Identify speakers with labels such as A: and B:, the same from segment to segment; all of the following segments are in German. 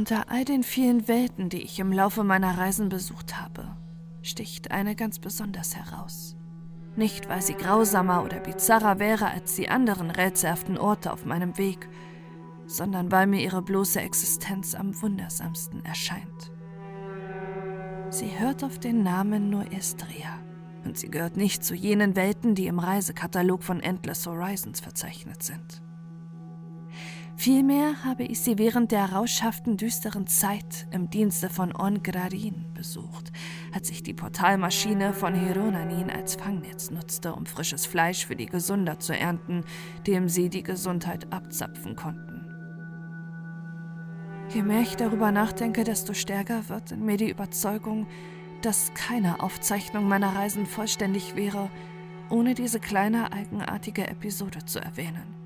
A: Unter all den vielen Welten, die ich im Laufe meiner Reisen besucht habe, sticht eine ganz besonders heraus. Nicht, weil sie grausamer oder bizarrer wäre als die anderen rätselhaften Orte auf meinem Weg, sondern weil mir ihre bloße Existenz am wundersamsten erscheint. Sie hört auf den Namen Noestria und sie gehört nicht zu jenen Welten, die im Reisekatalog von Endless Horizons verzeichnet sind. Vielmehr habe ich sie während der rauschhaften, düsteren Zeit im Dienste von Ongrarin besucht, als ich die Portalmaschine von Hieronanin als Fangnetz nutzte, um frisches Fleisch für die Gesunder zu ernten, dem sie die Gesundheit abzapfen konnten. Je mehr ich darüber nachdenke, desto stärker wird in mir die Überzeugung, dass keine Aufzeichnung meiner Reisen vollständig wäre, ohne diese kleine eigenartige Episode zu erwähnen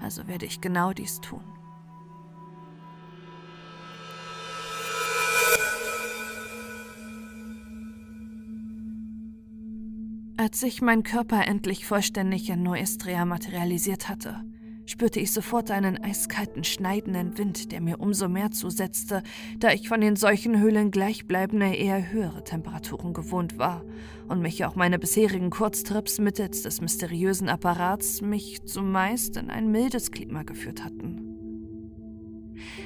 A: also werde ich genau dies tun. Als sich mein Körper endlich vollständig in Noestria materialisiert hatte, spürte ich sofort einen eiskalten, schneidenden Wind, der mir umso mehr zusetzte, da ich von den Seuchenhöhlen gleichbleibende, eher höhere Temperaturen gewohnt war und mich auch meine bisherigen Kurztrips mittels des mysteriösen Apparats mich zumeist in ein mildes Klima geführt hatten.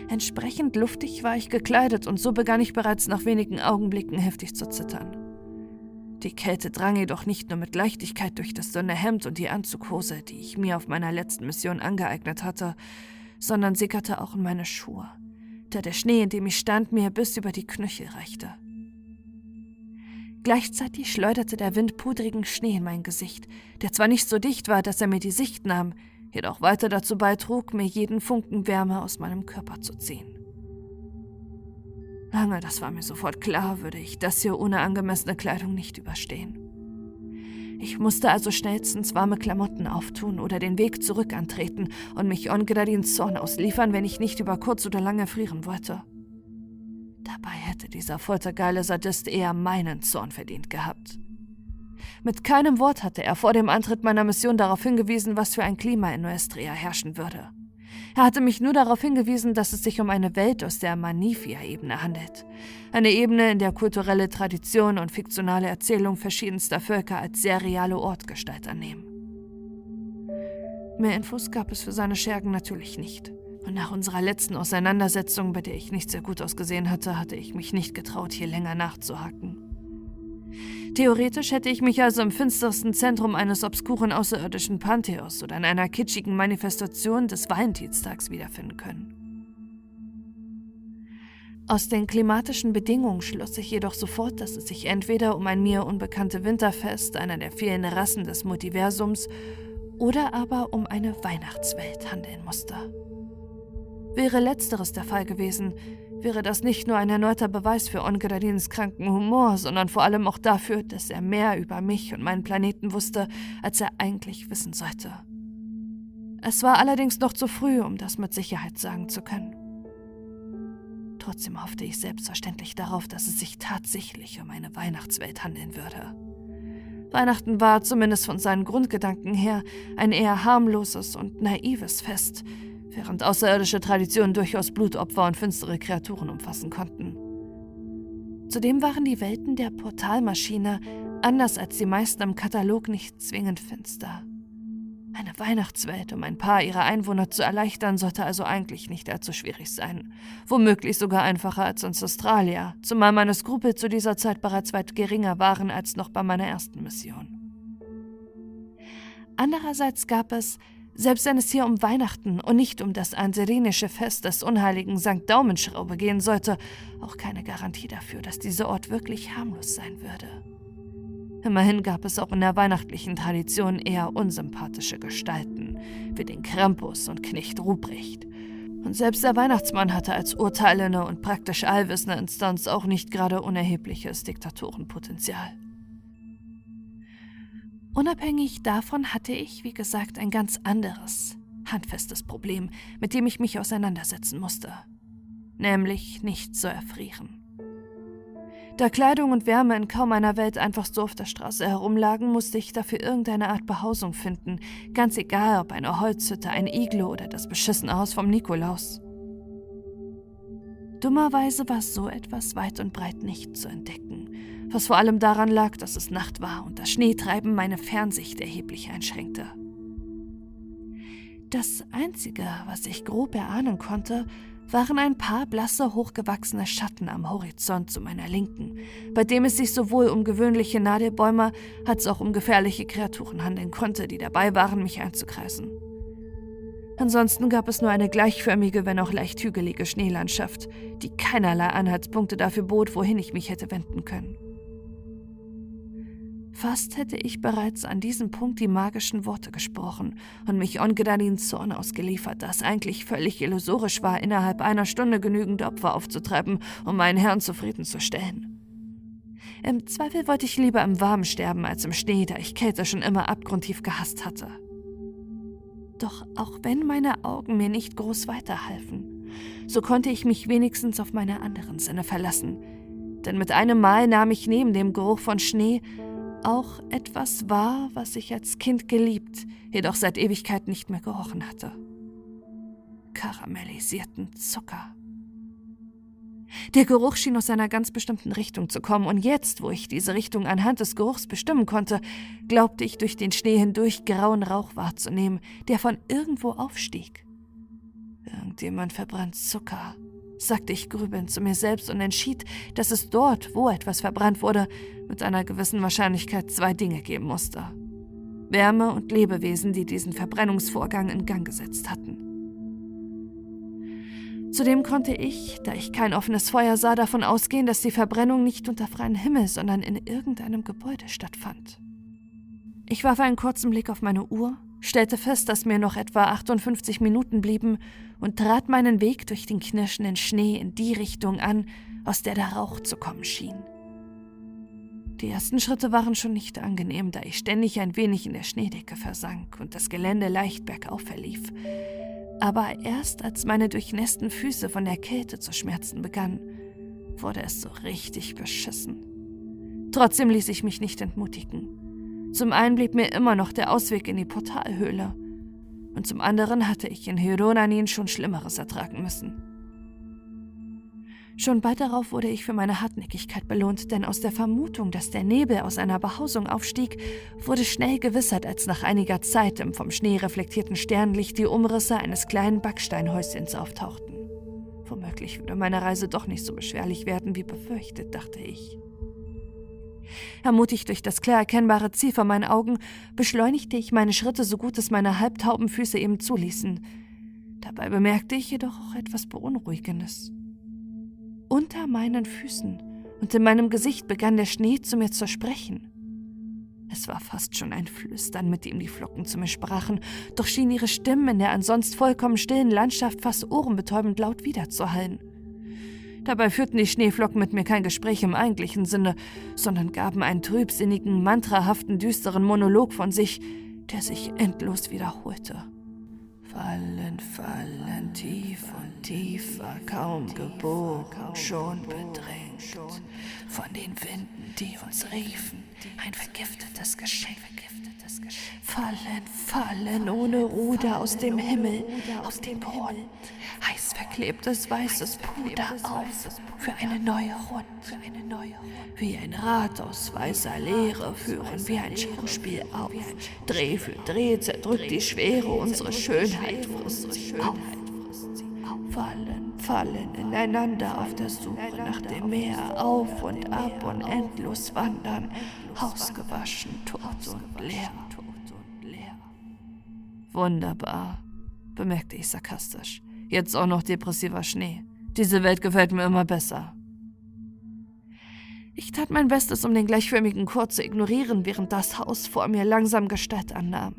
A: Entsprechend luftig war ich gekleidet und so begann ich bereits nach wenigen Augenblicken heftig zu zittern. Die Kälte drang jedoch nicht nur mit Leichtigkeit durch das dünne Hemd und die Anzughose, die ich mir auf meiner letzten Mission angeeignet hatte, sondern sickerte auch in meine Schuhe, da der Schnee, in dem ich stand, mir bis über die Knöchel reichte. Gleichzeitig schleuderte der Wind pudrigen Schnee in mein Gesicht, der zwar nicht so dicht war, dass er mir die Sicht nahm, jedoch weiter dazu beitrug, mir jeden Funken Wärme aus meinem Körper zu ziehen. Lange, das war mir sofort klar, würde ich das hier ohne angemessene Kleidung nicht überstehen. Ich musste also schnellstens warme Klamotten auftun oder den Weg zurück antreten und mich Ongradins Zorn ausliefern, wenn ich nicht über kurz oder lang erfrieren wollte. Dabei hätte dieser foltergeile Sadist eher meinen Zorn verdient gehabt. Mit keinem Wort hatte er vor dem Antritt meiner Mission darauf hingewiesen, was für ein Klima in Nuestria herrschen würde. Er hatte mich nur darauf hingewiesen, dass es sich um eine Welt aus der Manifia-Ebene handelt. Eine Ebene, in der kulturelle Tradition und fiktionale Erzählung verschiedenster Völker als sehr reale Ortgestalt annehmen. Mehr Infos gab es für seine Schergen natürlich nicht. Und nach unserer letzten Auseinandersetzung, bei der ich nicht sehr gut ausgesehen hatte, hatte ich mich nicht getraut, hier länger nachzuhaken. Theoretisch hätte ich mich also im finstersten Zentrum eines obskuren außerirdischen Pantheos oder in einer kitschigen Manifestation des Valentinstags wiederfinden können. Aus den klimatischen Bedingungen schloss ich jedoch sofort, dass es sich entweder um ein mir unbekannte Winterfest einer der vielen Rassen des Multiversums oder aber um eine Weihnachtswelt handeln musste. Wäre letzteres der Fall gewesen, wäre das nicht nur ein erneuter Beweis für Ongeradins kranken Humor, sondern vor allem auch dafür, dass er mehr über mich und meinen Planeten wusste, als er eigentlich wissen sollte. Es war allerdings noch zu früh, um das mit Sicherheit sagen zu können. Trotzdem hoffte ich selbstverständlich darauf, dass es sich tatsächlich um eine Weihnachtswelt handeln würde. Weihnachten war, zumindest von seinen Grundgedanken her, ein eher harmloses und naives Fest, während außerirdische Traditionen durchaus Blutopfer und finstere Kreaturen umfassen konnten. Zudem waren die Welten der Portalmaschine, anders als die meisten im Katalog, nicht zwingend finster. Eine Weihnachtswelt, um ein paar ihrer Einwohner zu erleichtern, sollte also eigentlich nicht allzu schwierig sein. Womöglich sogar einfacher als in Australia, zumal meine Skrupel zu dieser Zeit bereits weit geringer waren als noch bei meiner ersten Mission. Andererseits gab es, selbst wenn es hier um Weihnachten und nicht um das anserinische Fest des unheiligen St. Daumenschraube gehen sollte, auch keine Garantie dafür, dass dieser Ort wirklich harmlos sein würde. Immerhin gab es auch in der weihnachtlichen Tradition eher unsympathische Gestalten, wie den Krampus und Knecht Ruprecht. Und selbst der Weihnachtsmann hatte als urteilende und praktisch allwissende Instanz auch nicht gerade unerhebliches Diktatorenpotenzial. Unabhängig davon hatte ich, wie gesagt, ein ganz anderes, handfestes Problem, mit dem ich mich auseinandersetzen musste. Nämlich nicht zu erfrieren. Da Kleidung und Wärme in kaum einer Welt einfach so auf der Straße herumlagen, musste ich dafür irgendeine Art Behausung finden, ganz egal ob eine Holzhütte, ein Iglo oder das beschissene Haus vom Nikolaus. Dummerweise war so etwas weit und breit nicht zu entdecken, was vor allem daran lag, dass es Nacht war und das Schneetreiben meine Fernsicht erheblich einschränkte. Das Einzige, was ich grob erahnen konnte, waren ein paar blasse, hochgewachsene Schatten am Horizont zu meiner Linken, bei dem es sich sowohl um gewöhnliche Nadelbäume als auch um gefährliche Kreaturen handeln konnte, die dabei waren, mich einzukreisen. Ansonsten gab es nur eine gleichförmige, wenn auch leicht hügelige Schneelandschaft, die keinerlei Anhaltspunkte dafür bot, wohin ich mich hätte wenden können. Fast hätte ich bereits an diesem Punkt die magischen Worte gesprochen und mich Ongedalin Zorn ausgeliefert, das eigentlich völlig illusorisch war, innerhalb einer Stunde genügend Opfer aufzutreiben, um meinen Herrn zufriedenzustellen. Im Zweifel wollte ich lieber im Warmen sterben als im Schnee, da ich Kälte schon immer abgrundtief gehasst hatte. Doch auch wenn meine Augen mir nicht groß weiterhalfen, so konnte ich mich wenigstens auf meine anderen Sinne verlassen, denn mit einem Mal nahm ich neben dem Geruch von Schnee auch etwas wahr, was ich als Kind geliebt, jedoch seit Ewigkeit nicht mehr gerochen hatte. Karamellisierten Zucker. Der Geruch schien aus einer ganz bestimmten Richtung zu kommen, und jetzt, wo ich diese Richtung anhand des Geruchs bestimmen konnte, glaubte ich durch den Schnee hindurch grauen Rauch wahrzunehmen, der von irgendwo aufstieg. Irgendjemand verbrannt Zucker, sagte ich grübelnd zu mir selbst und entschied, dass es dort, wo etwas verbrannt wurde, mit einer gewissen Wahrscheinlichkeit zwei Dinge geben musste. Wärme und Lebewesen, die diesen Verbrennungsvorgang in Gang gesetzt hatten. Zudem konnte ich, da ich kein offenes Feuer sah, davon ausgehen, dass die Verbrennung nicht unter freiem Himmel, sondern in irgendeinem Gebäude stattfand. Ich warf einen kurzen Blick auf meine Uhr, stellte fest, dass mir noch etwa 58 Minuten blieben und trat meinen Weg durch den knirschenden Schnee in die Richtung an, aus der der Rauch zu kommen schien. Die ersten Schritte waren schon nicht angenehm, da ich ständig ein wenig in der Schneedecke versank und das Gelände leicht bergauf verlief aber erst als meine durchnässten Füße von der Kälte zu schmerzen begannen, wurde es so richtig beschissen. Trotzdem ließ ich mich nicht entmutigen. Zum einen blieb mir immer noch der Ausweg in die Portalhöhle, und zum anderen hatte ich in Hieronanin schon Schlimmeres ertragen müssen. Schon bald darauf wurde ich für meine Hartnäckigkeit belohnt, denn aus der Vermutung, dass der Nebel aus einer Behausung aufstieg, wurde schnell gewissert, als nach einiger Zeit im vom Schnee reflektierten Sternlicht die Umrisse eines kleinen Backsteinhäuschens auftauchten. Womöglich würde meine Reise doch nicht so beschwerlich werden wie befürchtet, dachte ich. Ermutigt durch das klar erkennbare Ziel vor meinen Augen, beschleunigte ich meine Schritte so gut es meine halbtauben Füße eben zuließen. Dabei bemerkte ich jedoch auch etwas Beunruhigendes. Unter meinen Füßen und in meinem Gesicht begann der Schnee zu mir zu sprechen. Es war fast schon ein Flüstern, mit dem die Flocken zu mir sprachen, doch schien ihre Stimmen in der ansonsten vollkommen stillen Landschaft fast ohrenbetäubend laut wiederzuhallen. Dabei führten die Schneeflocken mit mir kein Gespräch im eigentlichen Sinne, sondern gaben einen trübsinnigen, mantrahaften, düsteren Monolog von sich, der sich endlos wiederholte. Fallen, fallen, tief und tiefer, kaum gebogen, schon bedrängt. Von den Winden, die uns riefen, ein vergiftetes Geschenk. Fallen, fallen ohne Ruder aus dem Himmel, aus dem Grund. Heiß verklebtes weißes Puder auf für eine neue Rund. Wie ein Rad aus weißer Leere führen wir ein Schauspiel auf. Dreh für Dreh zerdrückt die Schwere unsere Schönheit, frisst sie auf. Fallen, fallen ineinander auf der Suche nach dem Meer, auf und ab und endlos wandern, ausgewaschen, tot und leer. Wunderbar, bemerkte ich sarkastisch. Jetzt auch noch depressiver Schnee. Diese Welt gefällt mir immer besser. Ich tat mein Bestes, um den gleichförmigen Chor zu ignorieren, während das Haus vor mir langsam Gestalt annahm.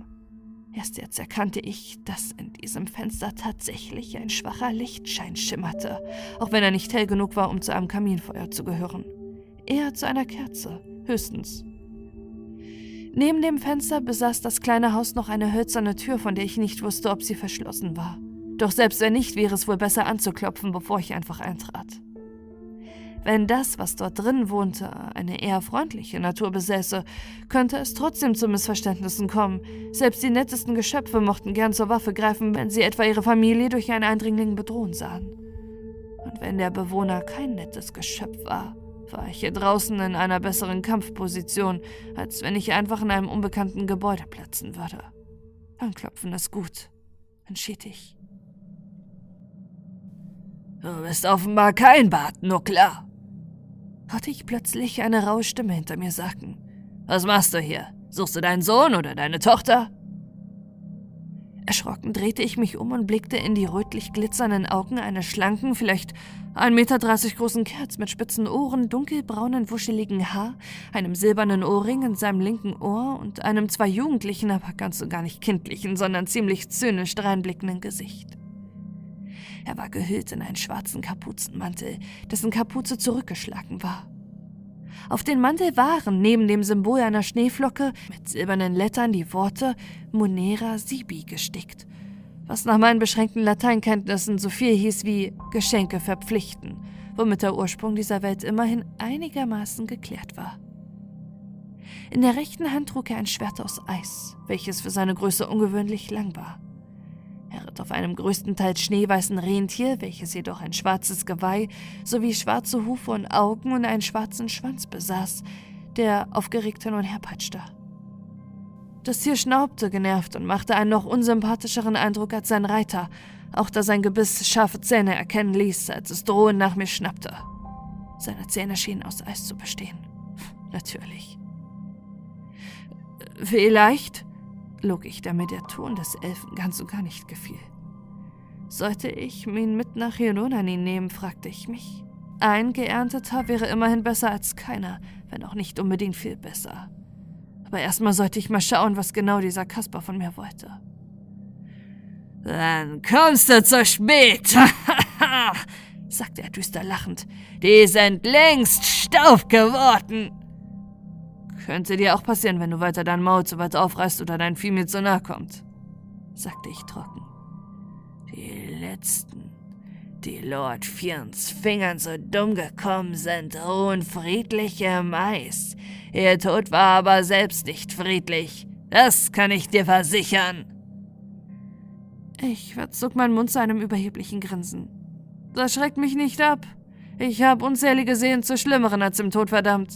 A: Erst jetzt erkannte ich, dass in diesem Fenster tatsächlich ein schwacher Lichtschein schimmerte, auch wenn er nicht hell genug war, um zu einem Kaminfeuer zu gehören. Eher zu einer Kerze, höchstens. Neben dem Fenster besaß das kleine Haus noch eine hölzerne Tür, von der ich nicht wusste, ob sie verschlossen war. Doch selbst wenn nicht, wäre es wohl besser anzuklopfen, bevor ich einfach eintrat. Wenn das, was dort drin wohnte, eine eher freundliche Natur besäße, könnte es trotzdem zu Missverständnissen kommen. Selbst die nettesten Geschöpfe mochten gern zur Waffe greifen, wenn sie etwa ihre Familie durch einen Eindringling bedrohen sahen. Und wenn der Bewohner kein nettes Geschöpf war, war ich hier draußen in einer besseren Kampfposition, als wenn ich einfach in einem unbekannten Gebäude platzen würde. Anklopfen ist gut, entschied ich.
B: Du bist offenbar kein Bart, nur klar.
A: hörte ich plötzlich eine raue Stimme hinter mir sagen.
B: Was machst du hier? Suchst du deinen Sohn oder deine Tochter?
A: Erschrocken drehte ich mich um und blickte in die rötlich glitzernden Augen eines schlanken, vielleicht 1,30 Meter großen Kerls mit spitzen Ohren, dunkelbraunen, wuscheligen Haar, einem silbernen Ohrring in seinem linken Ohr und einem zwar jugendlichen, aber ganz und gar nicht kindlichen, sondern ziemlich zynisch dreinblickenden Gesicht. Er war gehüllt in einen schwarzen Kapuzenmantel, dessen Kapuze zurückgeschlagen war. Auf den Mantel waren neben dem Symbol einer Schneeflocke mit silbernen Lettern die Worte Munera Sibi gestickt, was nach meinen beschränkten Lateinkenntnissen so viel hieß wie Geschenke verpflichten, womit der Ursprung dieser Welt immerhin einigermaßen geklärt war. In der rechten Hand trug er ein Schwert aus Eis, welches für seine Größe ungewöhnlich lang war. Er ritt auf einem größtenteils schneeweißen Rentier, welches jedoch ein schwarzes Geweih sowie schwarze Hufe und Augen und einen schwarzen Schwanz besaß, der aufgeregt hin und her peitschte. Das Tier schnaubte genervt und machte einen noch unsympathischeren Eindruck als sein Reiter, auch da sein Gebiss scharfe Zähne erkennen ließ, als es drohend nach mir schnappte. Seine Zähne schienen aus Eis zu bestehen. Natürlich. Vielleicht, log ich, da mir der Ton des Elfen ganz und gar nicht gefiel. Sollte ich ihn mit nach Hiononanin nehmen, fragte ich mich. Ein geernteter wäre immerhin besser als keiner, wenn auch nicht unbedingt viel besser. Aber erstmal sollte ich mal schauen, was genau dieser Kasper von mir wollte.
B: Dann kommst du zu spät, sagte er düster lachend. Die sind längst Staub geworden.
A: Könnte dir auch passieren, wenn du weiter dein Maul zu weit aufreißt oder dein Vieh mir zu nahe kommt, sagte ich trocken.
B: Die letzten, die Lord Firns Fingern so dumm gekommen sind, ruhen friedlich im Eis. Ihr Tod war aber selbst nicht friedlich. Das kann ich dir versichern.
A: Ich verzog meinen Mund zu einem überheblichen Grinsen. Das schreckt mich nicht ab. Ich habe unzählige Seen zu Schlimmeren als im Tod verdammt.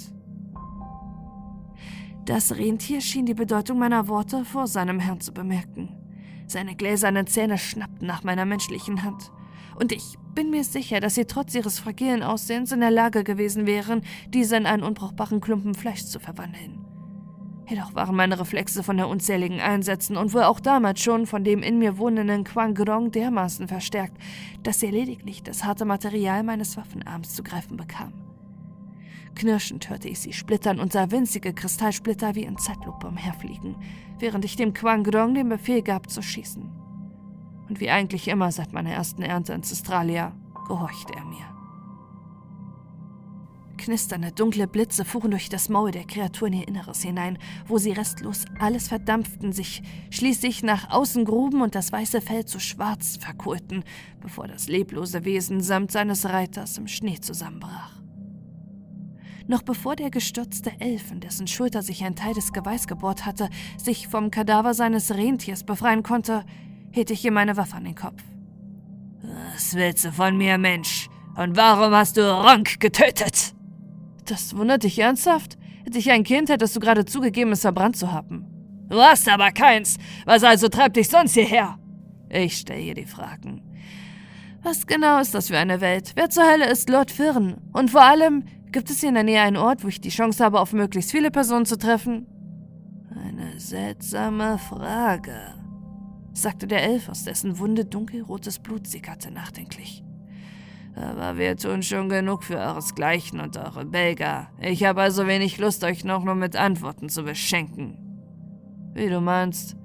A: Das Rentier schien die Bedeutung meiner Worte vor seinem Herrn zu bemerken. Seine gläsernen Zähne schnappten nach meiner menschlichen Hand. Und ich bin mir sicher, dass sie trotz ihres fragilen Aussehens in der Lage gewesen wären, diese in einen unbrauchbaren Klumpen Fleisch zu verwandeln. Jedoch waren meine Reflexe von der unzähligen Einsätzen und wohl auch damals schon von dem in mir wohnenden Quangrong dermaßen verstärkt, dass er lediglich das harte Material meines Waffenarms zu greifen bekam. Knirschend hörte ich sie splittern und sah winzige Kristallsplitter wie in Zeitlupe umherfliegen, während ich dem Quangrong den Befehl gab, zu schießen. Und wie eigentlich immer seit meiner ersten Ernte in Australia, gehorchte er mir. Knisternde, dunkle Blitze fuhren durch das Maul der Kreatur in ihr Inneres hinein, wo sie restlos alles verdampften, sich schließlich nach außen gruben und das weiße Fell zu schwarz verkohlten, bevor das leblose Wesen samt seines Reiters im Schnee zusammenbrach. Noch bevor der gestürzte Elf, in dessen Schulter sich ein Teil des Geweihs gebohrt hatte, sich vom Kadaver seines Rentiers befreien konnte, hielt ich ihm meine Waffe an den Kopf.
B: Was willst du von mir, Mensch? Und warum hast du Ronk getötet?
A: Das wundert dich ernsthaft? Hätte ich ein Kind, hättest du gerade zugegeben, es verbrannt zu haben.
B: Du hast aber keins. Was also treibt dich sonst hierher?
A: Ich stelle hier die Fragen. Was genau ist das für eine Welt? Wer zur Hölle ist Lord Firn? Und vor allem, Gibt es hier in der Nähe einen Ort, wo ich die Chance habe, auf möglichst viele Personen zu treffen?
B: Eine seltsame Frage, sagte der Elf, aus dessen Wunde dunkelrotes Blut sickerte nachdenklich. Aber wir tun schon genug für euresgleichen und eure Belger. Ich habe also wenig Lust, euch noch nur mit Antworten zu beschenken.
A: Wie du meinst,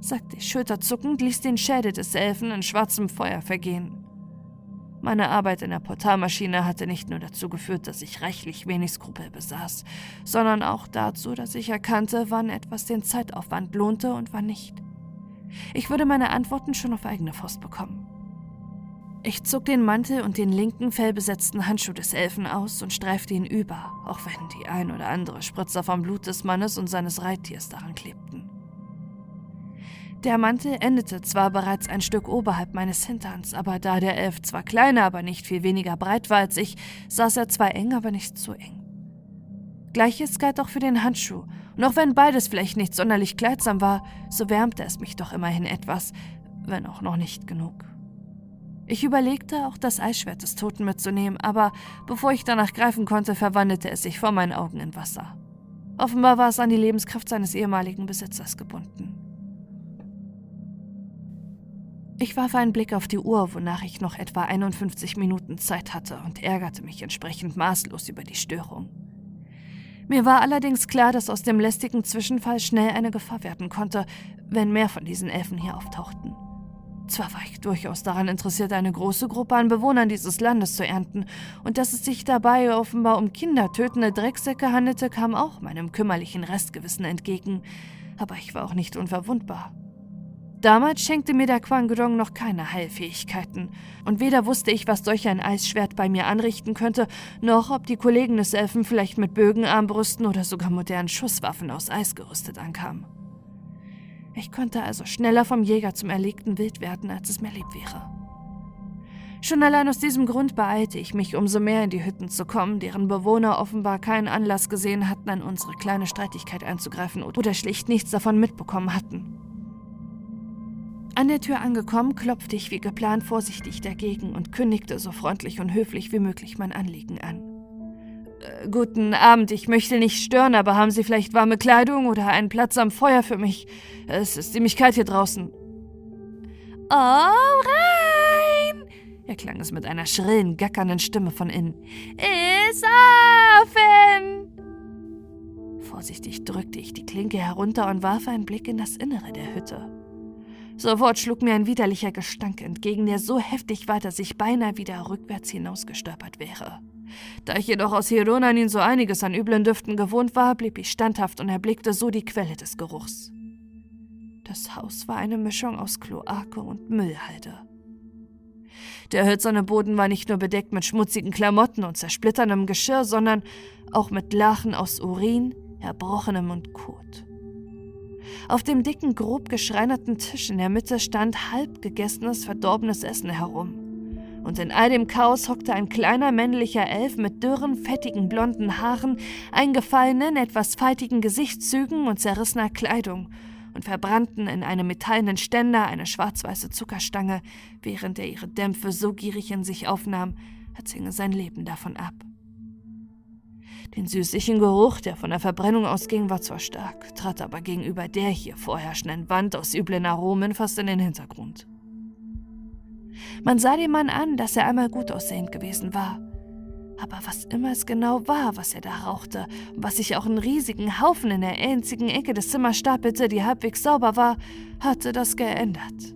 A: sagte ich schulterzuckend, ließ den Schädel des Elfen in schwarzem Feuer vergehen. Meine Arbeit in der Portalmaschine hatte nicht nur dazu geführt, dass ich reichlich wenig Skrupel besaß, sondern auch dazu, dass ich erkannte, wann etwas den Zeitaufwand lohnte und wann nicht. Ich würde meine Antworten schon auf eigene Faust bekommen. Ich zog den Mantel und den linken fellbesetzten Handschuh des Elfen aus und streifte ihn über, auch wenn die ein oder andere Spritzer vom Blut des Mannes und seines Reittiers daran klebten. Der Mantel endete zwar bereits ein Stück oberhalb meines Hinterns, aber da der Elf zwar kleiner, aber nicht viel weniger breit war als ich, saß er zwar eng, aber nicht zu eng. Gleiches galt auch für den Handschuh, und auch wenn beides vielleicht nicht sonderlich kleidsam war, so wärmte es mich doch immerhin etwas, wenn auch noch nicht genug. Ich überlegte, auch das Eisschwert des Toten mitzunehmen, aber bevor ich danach greifen konnte, verwandelte es sich vor meinen Augen in Wasser. Offenbar war es an die Lebenskraft seines ehemaligen Besitzers gebunden. Ich warf einen Blick auf die Uhr, wonach ich noch etwa 51 Minuten Zeit hatte und ärgerte mich entsprechend maßlos über die Störung. Mir war allerdings klar, dass aus dem lästigen Zwischenfall schnell eine Gefahr werden konnte, wenn mehr von diesen Elfen hier auftauchten. Zwar war ich durchaus daran interessiert, eine große Gruppe an Bewohnern dieses Landes zu ernten, und dass es sich dabei offenbar um kindertötende Drecksäcke handelte, kam auch meinem kümmerlichen Restgewissen entgegen, aber ich war auch nicht unverwundbar. Damals schenkte mir der Quangdong noch keine Heilfähigkeiten, und weder wusste ich, was solch ein Eisschwert bei mir anrichten könnte, noch ob die Kollegen des Elfen vielleicht mit Bögenarmbrüsten oder sogar modernen Schusswaffen aus Eis gerüstet ankamen. Ich konnte also schneller vom Jäger zum erlegten Wild werden, als es mir lieb wäre. Schon allein aus diesem Grund beeilte ich mich, umso mehr in die Hütten zu kommen, deren Bewohner offenbar keinen Anlass gesehen hatten, an unsere kleine Streitigkeit einzugreifen oder schlicht nichts davon mitbekommen hatten. An der Tür angekommen, klopfte ich wie geplant vorsichtig dagegen und kündigte so freundlich und höflich wie möglich mein Anliegen an. Äh, guten Abend, ich möchte nicht stören, aber haben Sie vielleicht warme Kleidung oder einen Platz am Feuer für mich? Es ist ziemlich kalt hier draußen.
B: Oh, rein! erklang es mit einer schrillen, gackernden Stimme von innen. Ist offen!
A: Vorsichtig drückte ich die Klinke herunter und warf einen Blick in das Innere der Hütte. Sofort schlug mir ein widerlicher Gestank entgegen, der so heftig war, dass ich beinahe wieder rückwärts hinausgestolpert wäre. Da ich jedoch aus Hieronanin so einiges an üblen Düften gewohnt war, blieb ich standhaft und erblickte so die Quelle des Geruchs. Das Haus war eine Mischung aus Kloake und Müllhalde. Der hölzerne Boden war nicht nur bedeckt mit schmutzigen Klamotten und zersplitterndem Geschirr, sondern auch mit Lachen aus Urin, Erbrochenem und Kot. Auf dem dicken, grob geschreinerten Tisch in der Mitte stand halb gegessenes, verdorbenes Essen herum und in all dem Chaos hockte ein kleiner männlicher Elf mit dürren, fettigen blonden Haaren, eingefallenen, etwas faltigen Gesichtszügen und zerrissener Kleidung und verbrannten in einem metallenen Ständer eine schwarz-weiße Zuckerstange, während er ihre Dämpfe so gierig in sich aufnahm, als hinge sein Leben davon ab. Den süßlichen Geruch, der von der Verbrennung ausging, war zwar stark, trat aber gegenüber der hier vorherrschenden Wand aus üblen Aromen fast in den Hintergrund. Man sah dem Mann an, dass er einmal gut aussehend gewesen war. Aber was immer es genau war, was er da rauchte, und was sich auch in riesigen Haufen in der einzigen Ecke des Zimmers stapelte, die halbwegs sauber war, hatte das geändert.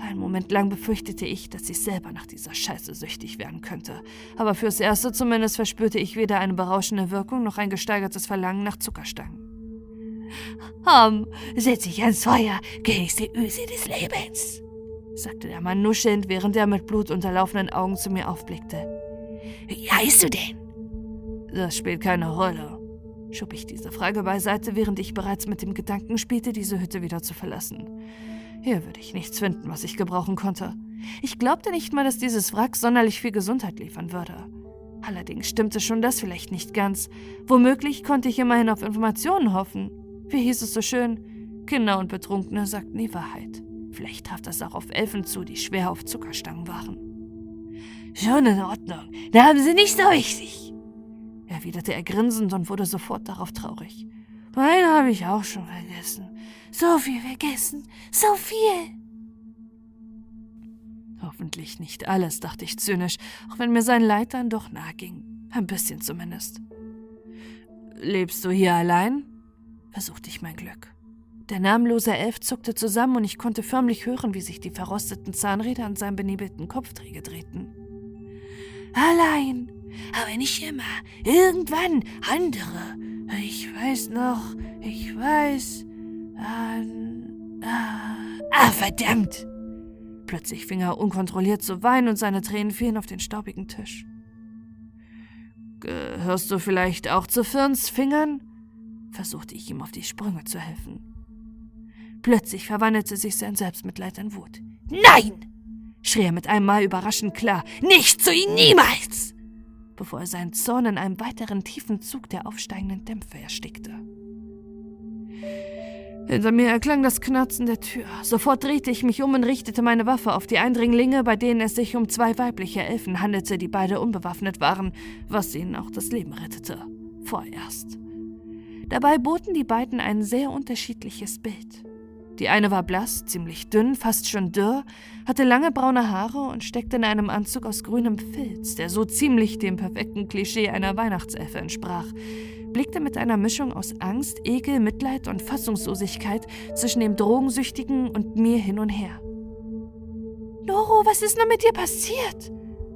A: Einen Moment lang befürchtete ich, dass ich selber nach dieser Scheiße süchtig werden könnte. Aber fürs Erste zumindest verspürte ich weder eine berauschende Wirkung noch ein gesteigertes Verlangen nach Zuckerstangen.
B: Hom, setz dich ans Feuer, genieß die Öse des Lebens
A: sagte der Mann nuschelnd, während er mit blutunterlaufenden Augen zu mir aufblickte.
B: Wie heißt du denn?
A: Das spielt keine Rolle, schob ich diese Frage beiseite, während ich bereits mit dem Gedanken spielte, diese Hütte wieder zu verlassen. Hier würde ich nichts finden, was ich gebrauchen konnte. Ich glaubte nicht mal, dass dieses Wrack sonderlich viel Gesundheit liefern würde. Allerdings stimmte schon das vielleicht nicht ganz. Womöglich konnte ich immerhin auf Informationen hoffen. Wie hieß es so schön? Kinder und Betrunkene sagten die Wahrheit. Vielleicht traf das auch auf Elfen zu, die schwer auf Zuckerstangen waren.
B: Schon in Ordnung, da haben Sie nicht so wichtig,
A: erwiderte er grinsend und wurde sofort darauf traurig. Meinen habe ich auch schon vergessen.
B: So viel vergessen, so viel.
A: Hoffentlich nicht alles, dachte ich zynisch, auch wenn mir sein Leid dann doch nahe ging. Ein bisschen zumindest. Lebst du hier allein? versuchte ich mein Glück. Der namenlose Elf zuckte zusammen und ich konnte förmlich hören, wie sich die verrosteten Zahnräder an seinem benebelten Kopfträger drehten.
B: Allein, aber nicht immer. Irgendwann andere. Ich weiß noch, ich weiß. Äh,
A: ah, verdammt! Plötzlich fing er unkontrolliert zu weinen und seine Tränen fielen auf den staubigen Tisch. Gehörst du vielleicht auch zu Firns Fingern? versuchte ich ihm auf die Sprünge zu helfen. Plötzlich verwandelte sich sein Selbstmitleid in Wut. Nein! schrie er mit einem Mal überraschend klar. Nicht zu ihm, niemals! Bevor er seinen Zorn in einem weiteren tiefen Zug der aufsteigenden Dämpfe erstickte. Hinter mir erklang das Knarzen der Tür. Sofort drehte ich mich um und richtete meine Waffe auf die Eindringlinge, bei denen es sich um zwei weibliche Elfen handelte, die beide unbewaffnet waren, was ihnen auch das Leben rettete. Vorerst. Dabei boten die beiden ein sehr unterschiedliches Bild. Die eine war blass, ziemlich dünn, fast schon dürr, hatte lange braune Haare und steckte in einem Anzug aus grünem Filz, der so ziemlich dem perfekten Klischee einer Weihnachtselfe entsprach, blickte mit einer Mischung aus Angst, Ekel, Mitleid und Fassungslosigkeit zwischen dem Drogensüchtigen und mir hin und her. Noro, was ist nur mit dir passiert?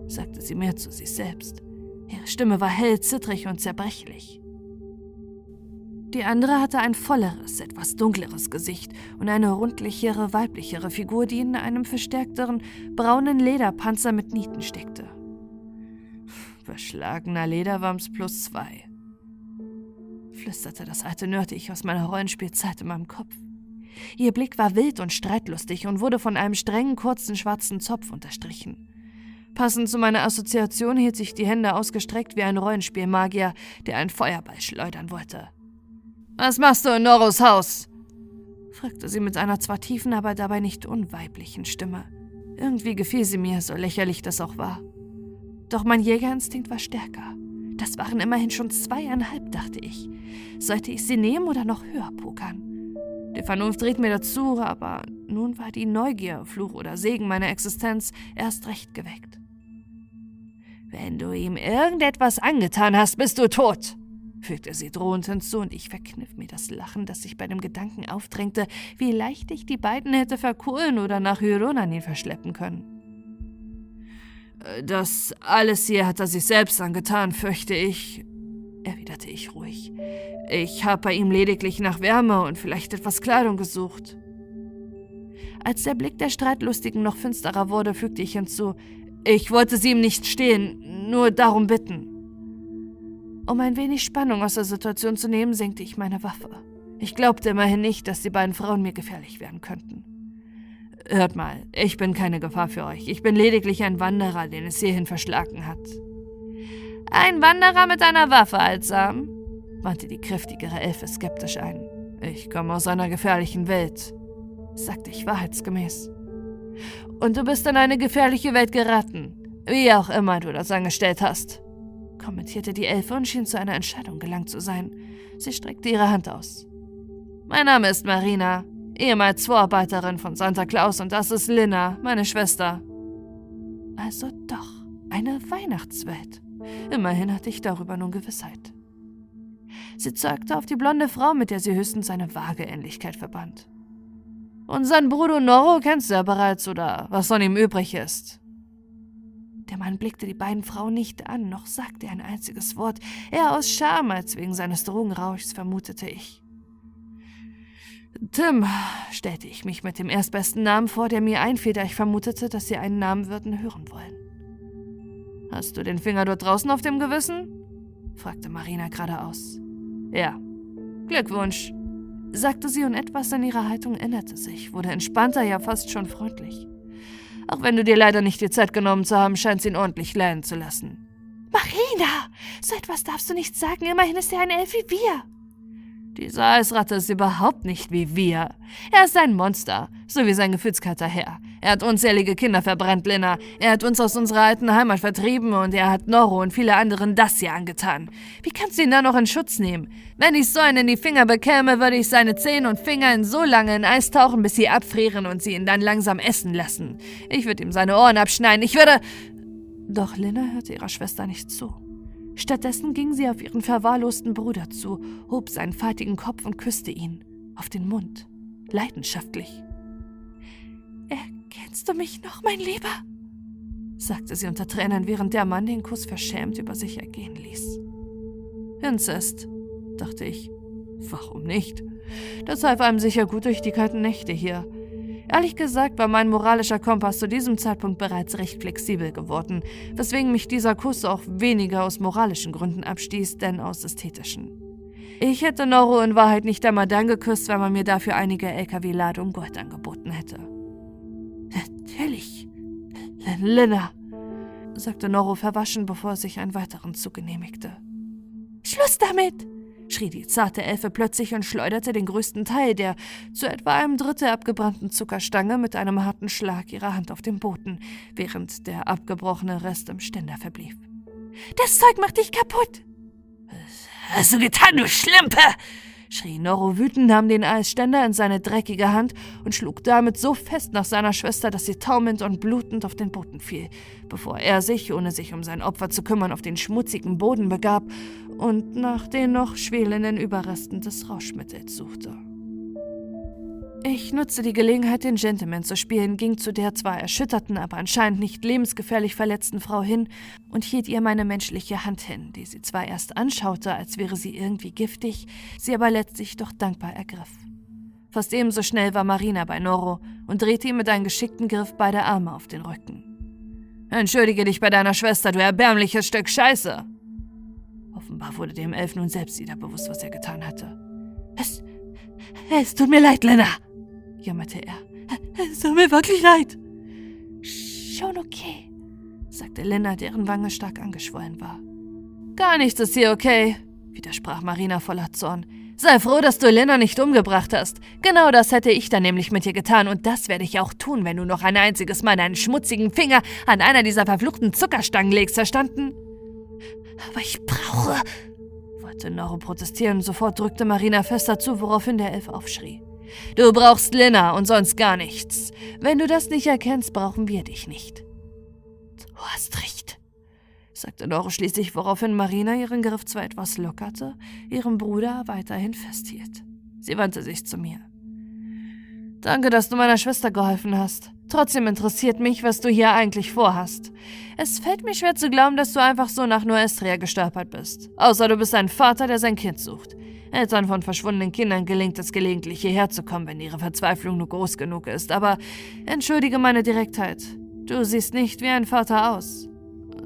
A: sagte sie mehr zu sich selbst. Ihre Stimme war hell, zittrig und zerbrechlich. Die andere hatte ein volleres, etwas dunkleres Gesicht und eine rundlichere, weiblichere Figur, die in einem verstärkteren, braunen Lederpanzer mit Nieten steckte. Verschlagener Lederwams plus zwei, flüsterte das alte Nördlich aus meiner Rollenspielzeit in meinem Kopf. Ihr Blick war wild und streitlustig und wurde von einem strengen, kurzen, schwarzen Zopf unterstrichen. Passend zu meiner Assoziation hielt sich die Hände ausgestreckt wie ein Rollenspielmagier, der einen Feuerball schleudern wollte. Was machst du in Noros Haus? fragte sie mit einer zwar tiefen, aber dabei nicht unweiblichen Stimme. Irgendwie gefiel sie mir, so lächerlich das auch war. Doch mein Jägerinstinkt war stärker. Das waren immerhin schon zweieinhalb, dachte ich. Sollte ich sie nehmen oder noch höher pokern? Die Vernunft dreht mir dazu, aber nun war die Neugier, Fluch oder Segen meiner Existenz erst recht geweckt. Wenn du ihm irgendetwas angetan hast, bist du tot, fügte sie drohend hinzu, und ich verkniff mir das Lachen, das sich bei dem Gedanken aufdrängte, wie leicht ich die beiden hätte verkohlen oder nach Hyronanin verschleppen können. Das alles hier hat er sich selbst angetan, fürchte ich, erwiderte ich ruhig. Ich habe bei ihm lediglich nach Wärme und vielleicht etwas Kleidung gesucht. Als der Blick der Streitlustigen noch finsterer wurde, fügte ich hinzu, ich wollte sie ihm nicht stehlen, nur darum bitten. Um ein wenig Spannung aus der Situation zu nehmen, senkte ich meine Waffe. Ich glaubte immerhin nicht, dass die beiden Frauen mir gefährlich werden könnten. Hört mal, ich bin keine Gefahr für euch. Ich bin lediglich ein Wanderer, den es hierhin verschlagen hat. Ein Wanderer mit einer Waffe, Altsam? wandte die kräftigere Elfe skeptisch ein. Ich komme aus einer gefährlichen Welt, sagte ich wahrheitsgemäß. Und du bist in eine gefährliche Welt geraten, wie auch immer du das angestellt hast kommentierte die Elfe und schien zu einer Entscheidung gelangt zu sein. Sie streckte ihre Hand aus. Mein Name ist Marina, ehemals Vorarbeiterin von Santa Claus und das ist Lina, meine Schwester. Also doch, eine Weihnachtswelt. Immerhin hatte ich darüber nun Gewissheit. Sie zeigte auf die blonde Frau, mit der sie höchstens eine vage Ähnlichkeit verband. Unseren Bruder Noro kennst du ja bereits, oder was von ihm übrig ist. Der Mann blickte die beiden Frauen nicht an, noch sagte er ein einziges Wort, eher aus Scham als wegen seines Drogenrauschs, vermutete ich. Tim, stellte ich mich mit dem erstbesten Namen vor, der mir einfiel, da ich vermutete, dass sie einen Namen würden hören wollen. Hast du den Finger dort draußen auf dem Gewissen? fragte Marina geradeaus. Ja. Glückwunsch, sagte sie und etwas an ihrer Haltung änderte sich, wurde entspannter, ja fast schon freundlich. Auch wenn du dir leider nicht die Zeit genommen zu haben, scheint sie ihn ordentlich leiden zu lassen. Marina, so etwas darfst du nicht sagen. Immerhin ist er ein Elf wie wir. Dieser Eisratte ist überhaupt nicht wie wir. Er ist ein Monster, so wie sein gefühlskalter Herr. Er hat unzählige Kinder verbrannt, Lena. Er hat uns aus unserer alten Heimat vertrieben und er hat Noro und viele anderen das hier angetan. Wie kannst du ihn da noch in Schutz nehmen? Wenn ich so einen in die Finger bekäme, würde ich seine Zehen und Finger in so lange in Eis tauchen, bis sie abfrieren und sie ihn dann langsam essen lassen. Ich würde ihm seine Ohren abschneiden. Ich würde... Doch Lena hörte ihrer Schwester nicht zu. Stattdessen ging sie auf ihren verwahrlosten Bruder zu, hob seinen faltigen Kopf und küsste ihn auf den Mund, leidenschaftlich. Erkennst du mich noch, mein Lieber? sagte sie unter Tränen, während der Mann den Kuss verschämt über sich ergehen ließ. Inzest, dachte ich. Warum nicht? Das half einem sicher gut durch die kalten Nächte hier. Ehrlich gesagt war mein moralischer Kompass zu diesem Zeitpunkt bereits recht flexibel geworden, weswegen mich dieser Kuss auch weniger aus moralischen Gründen abstieß, denn aus ästhetischen. Ich hätte Noro in Wahrheit nicht einmal dann geküsst, weil man mir dafür einige LKW-Ladung Gold angeboten hätte. Natürlich, Lena, sagte Noro verwaschen, bevor er sich einen weiteren Zug genehmigte. Schluss damit! Schrie die zarte Elfe plötzlich und schleuderte den größten Teil der zu etwa einem Drittel abgebrannten Zuckerstange mit einem harten Schlag ihrer Hand auf den Boden, während der abgebrochene Rest im Ständer verblieb. Das Zeug macht dich kaputt!
B: Was hast du getan, du Schlimpe?
A: Schrie Noro wütend, nahm den Eisständer in seine dreckige Hand und schlug damit so fest nach seiner Schwester, dass sie taumelnd und blutend auf den Boden fiel, bevor er sich, ohne sich um sein Opfer zu kümmern, auf den schmutzigen Boden begab und nach den noch schwelenden Überresten des Rauschmittels suchte. Ich nutzte die Gelegenheit, den Gentleman zu spielen, ging zu der zwar erschütterten, aber anscheinend nicht lebensgefährlich verletzten Frau hin und hielt ihr meine menschliche Hand hin, die sie zwar erst anschaute, als wäre sie irgendwie giftig, sie aber letztlich doch dankbar ergriff. Fast ebenso schnell war Marina bei Noro und drehte ihm mit einem geschickten Griff beide Arme auf den Rücken. Entschuldige dich bei deiner Schwester, du erbärmliches Stück Scheiße! Offenbar wurde dem Elf nun selbst wieder bewusst, was er getan hatte. Es, es tut mir leid, Lena! Jammerte er. Es tut mir wirklich leid. Schon okay, sagte Lena, deren Wange stark angeschwollen war. Gar nichts ist hier okay, widersprach Marina voller Zorn. Sei froh, dass du Lena nicht umgebracht hast. Genau das hätte ich dann nämlich mit dir getan und das werde ich auch tun, wenn du noch ein einziges Mal deinen schmutzigen Finger an einer dieser verfluchten Zuckerstangen legst, verstanden? Aber ich brauche, wollte Noro protestieren, sofort drückte Marina fester zu, woraufhin der Elf aufschrie. Du brauchst Lina und sonst gar nichts. Wenn du das nicht erkennst, brauchen wir dich nicht. Du hast recht, sagte Doro schließlich, woraufhin Marina ihren Griff zwar etwas lockerte, ihrem Bruder weiterhin festhielt. Sie wandte sich zu mir. Danke, dass du meiner Schwester geholfen hast. Trotzdem interessiert mich, was du hier eigentlich vorhast. Es fällt mir schwer zu glauben, dass du einfach so nach Nuestria gestolpert bist. Außer du bist ein Vater, der sein Kind sucht. Eltern von verschwundenen Kindern gelingt es gelegentlich hierher zu kommen, wenn ihre Verzweiflung nur groß genug ist. Aber entschuldige meine Direktheit. Du siehst nicht wie ein Vater aus.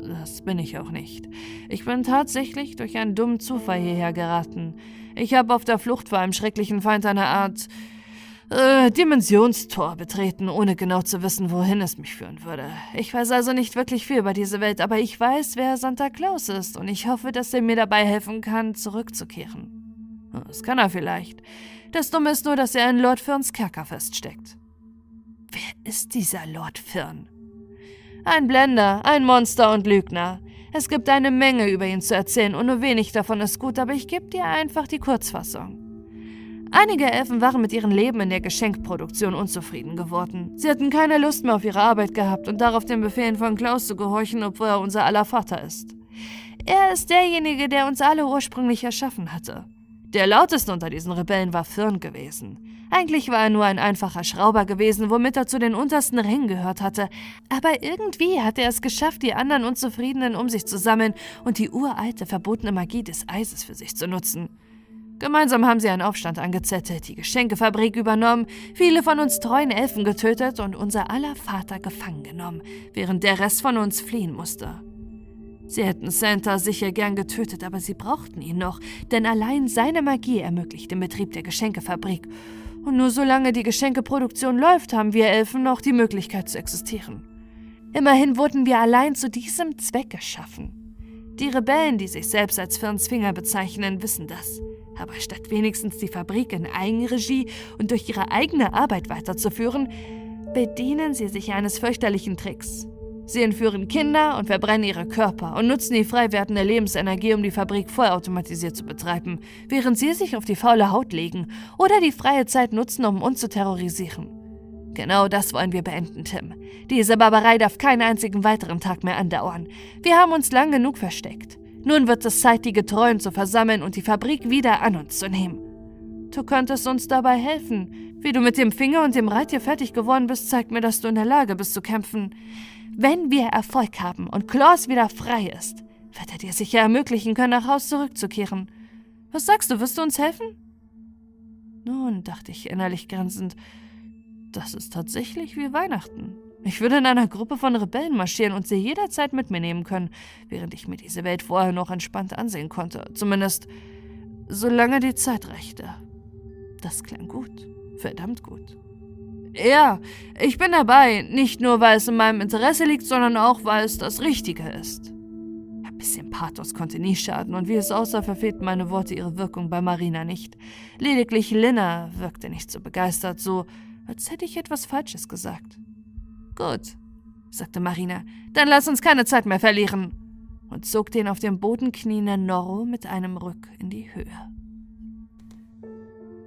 A: Das bin ich auch nicht. Ich bin tatsächlich durch einen dummen Zufall hierher geraten. Ich habe auf der Flucht vor einem schrecklichen Feind eine Art äh, Dimensionstor betreten, ohne genau zu wissen, wohin es mich führen würde. Ich weiß also nicht wirklich viel über diese Welt, aber ich weiß, wer Santa Claus ist und ich hoffe, dass er mir dabei helfen kann, zurückzukehren. Das kann er vielleicht. Das Dumme ist nur, dass er in Lord Firns Kerker feststeckt. Wer ist dieser Lord Firn? Ein Blender, ein Monster und Lügner. Es gibt eine Menge über ihn zu erzählen und nur wenig davon ist gut, aber ich gebe dir einfach die Kurzfassung. Einige Elfen waren mit ihrem Leben in der Geschenkproduktion unzufrieden geworden. Sie hatten keine Lust mehr auf ihre Arbeit gehabt und darauf den Befehlen von Klaus zu gehorchen, obwohl er unser aller Vater ist. Er ist derjenige, der uns alle ursprünglich erschaffen hatte. Der lauteste unter diesen Rebellen war Firn gewesen. Eigentlich war er nur ein einfacher Schrauber gewesen, womit er zu den untersten Rängen gehört hatte, aber irgendwie hatte er es geschafft, die anderen Unzufriedenen um sich zu sammeln und die uralte, verbotene Magie des Eises für sich zu nutzen. Gemeinsam haben sie einen Aufstand angezettelt, die Geschenkefabrik übernommen, viele von uns treuen Elfen getötet und unser aller Vater gefangen genommen, während der Rest von uns fliehen musste. Sie hätten Santa sicher gern getötet, aber sie brauchten ihn noch, denn allein seine Magie ermöglicht den Betrieb der Geschenkefabrik. Und nur solange die Geschenkeproduktion läuft, haben wir Elfen noch die Möglichkeit zu existieren. Immerhin wurden wir allein zu diesem Zweck geschaffen. Die Rebellen, die sich selbst als Firns Finger bezeichnen, wissen das. Aber statt wenigstens die Fabrik in Eigenregie und durch ihre eigene Arbeit weiterzuführen, bedienen sie sich eines fürchterlichen Tricks. Sie entführen Kinder und verbrennen ihre Körper und nutzen die frei werdende Lebensenergie, um die Fabrik vollautomatisiert zu betreiben, während sie sich auf die faule Haut legen oder die freie Zeit nutzen, um uns zu terrorisieren. Genau das wollen wir beenden, Tim. Diese Barbarei darf keinen einzigen weiteren Tag mehr andauern. Wir haben uns lang genug versteckt. Nun wird es Zeit, die Getreuen zu versammeln und die Fabrik wieder an uns zu nehmen. Du könntest uns dabei helfen. Wie du mit dem Finger und dem Reittier fertig geworden bist, zeigt mir, dass du in der Lage bist zu kämpfen. Wenn wir Erfolg haben und Klaus wieder frei ist, wird er dir sicher ermöglichen können, nach Haus zurückzukehren. Was sagst du, wirst du uns helfen? Nun, dachte ich innerlich grinsend, das ist tatsächlich wie Weihnachten. Ich würde in einer Gruppe von Rebellen marschieren und sie jederzeit mit mir nehmen können, während ich mir diese Welt vorher noch entspannt ansehen konnte. Zumindest Solange die Zeit reichte. Das klang gut. Verdammt gut. Ja, ich bin dabei, nicht nur weil es in meinem Interesse liegt, sondern auch weil es das Richtige ist. Ein bisschen Pathos konnte nie schaden, und wie es aussah, verfehlten meine Worte ihre Wirkung bei Marina nicht. Lediglich Linna wirkte nicht so begeistert, so als hätte ich etwas Falsches gesagt. Gut, sagte Marina, dann lass uns keine Zeit mehr verlieren und zog den auf dem Boden knienden Norro mit einem Rück in die Höhe.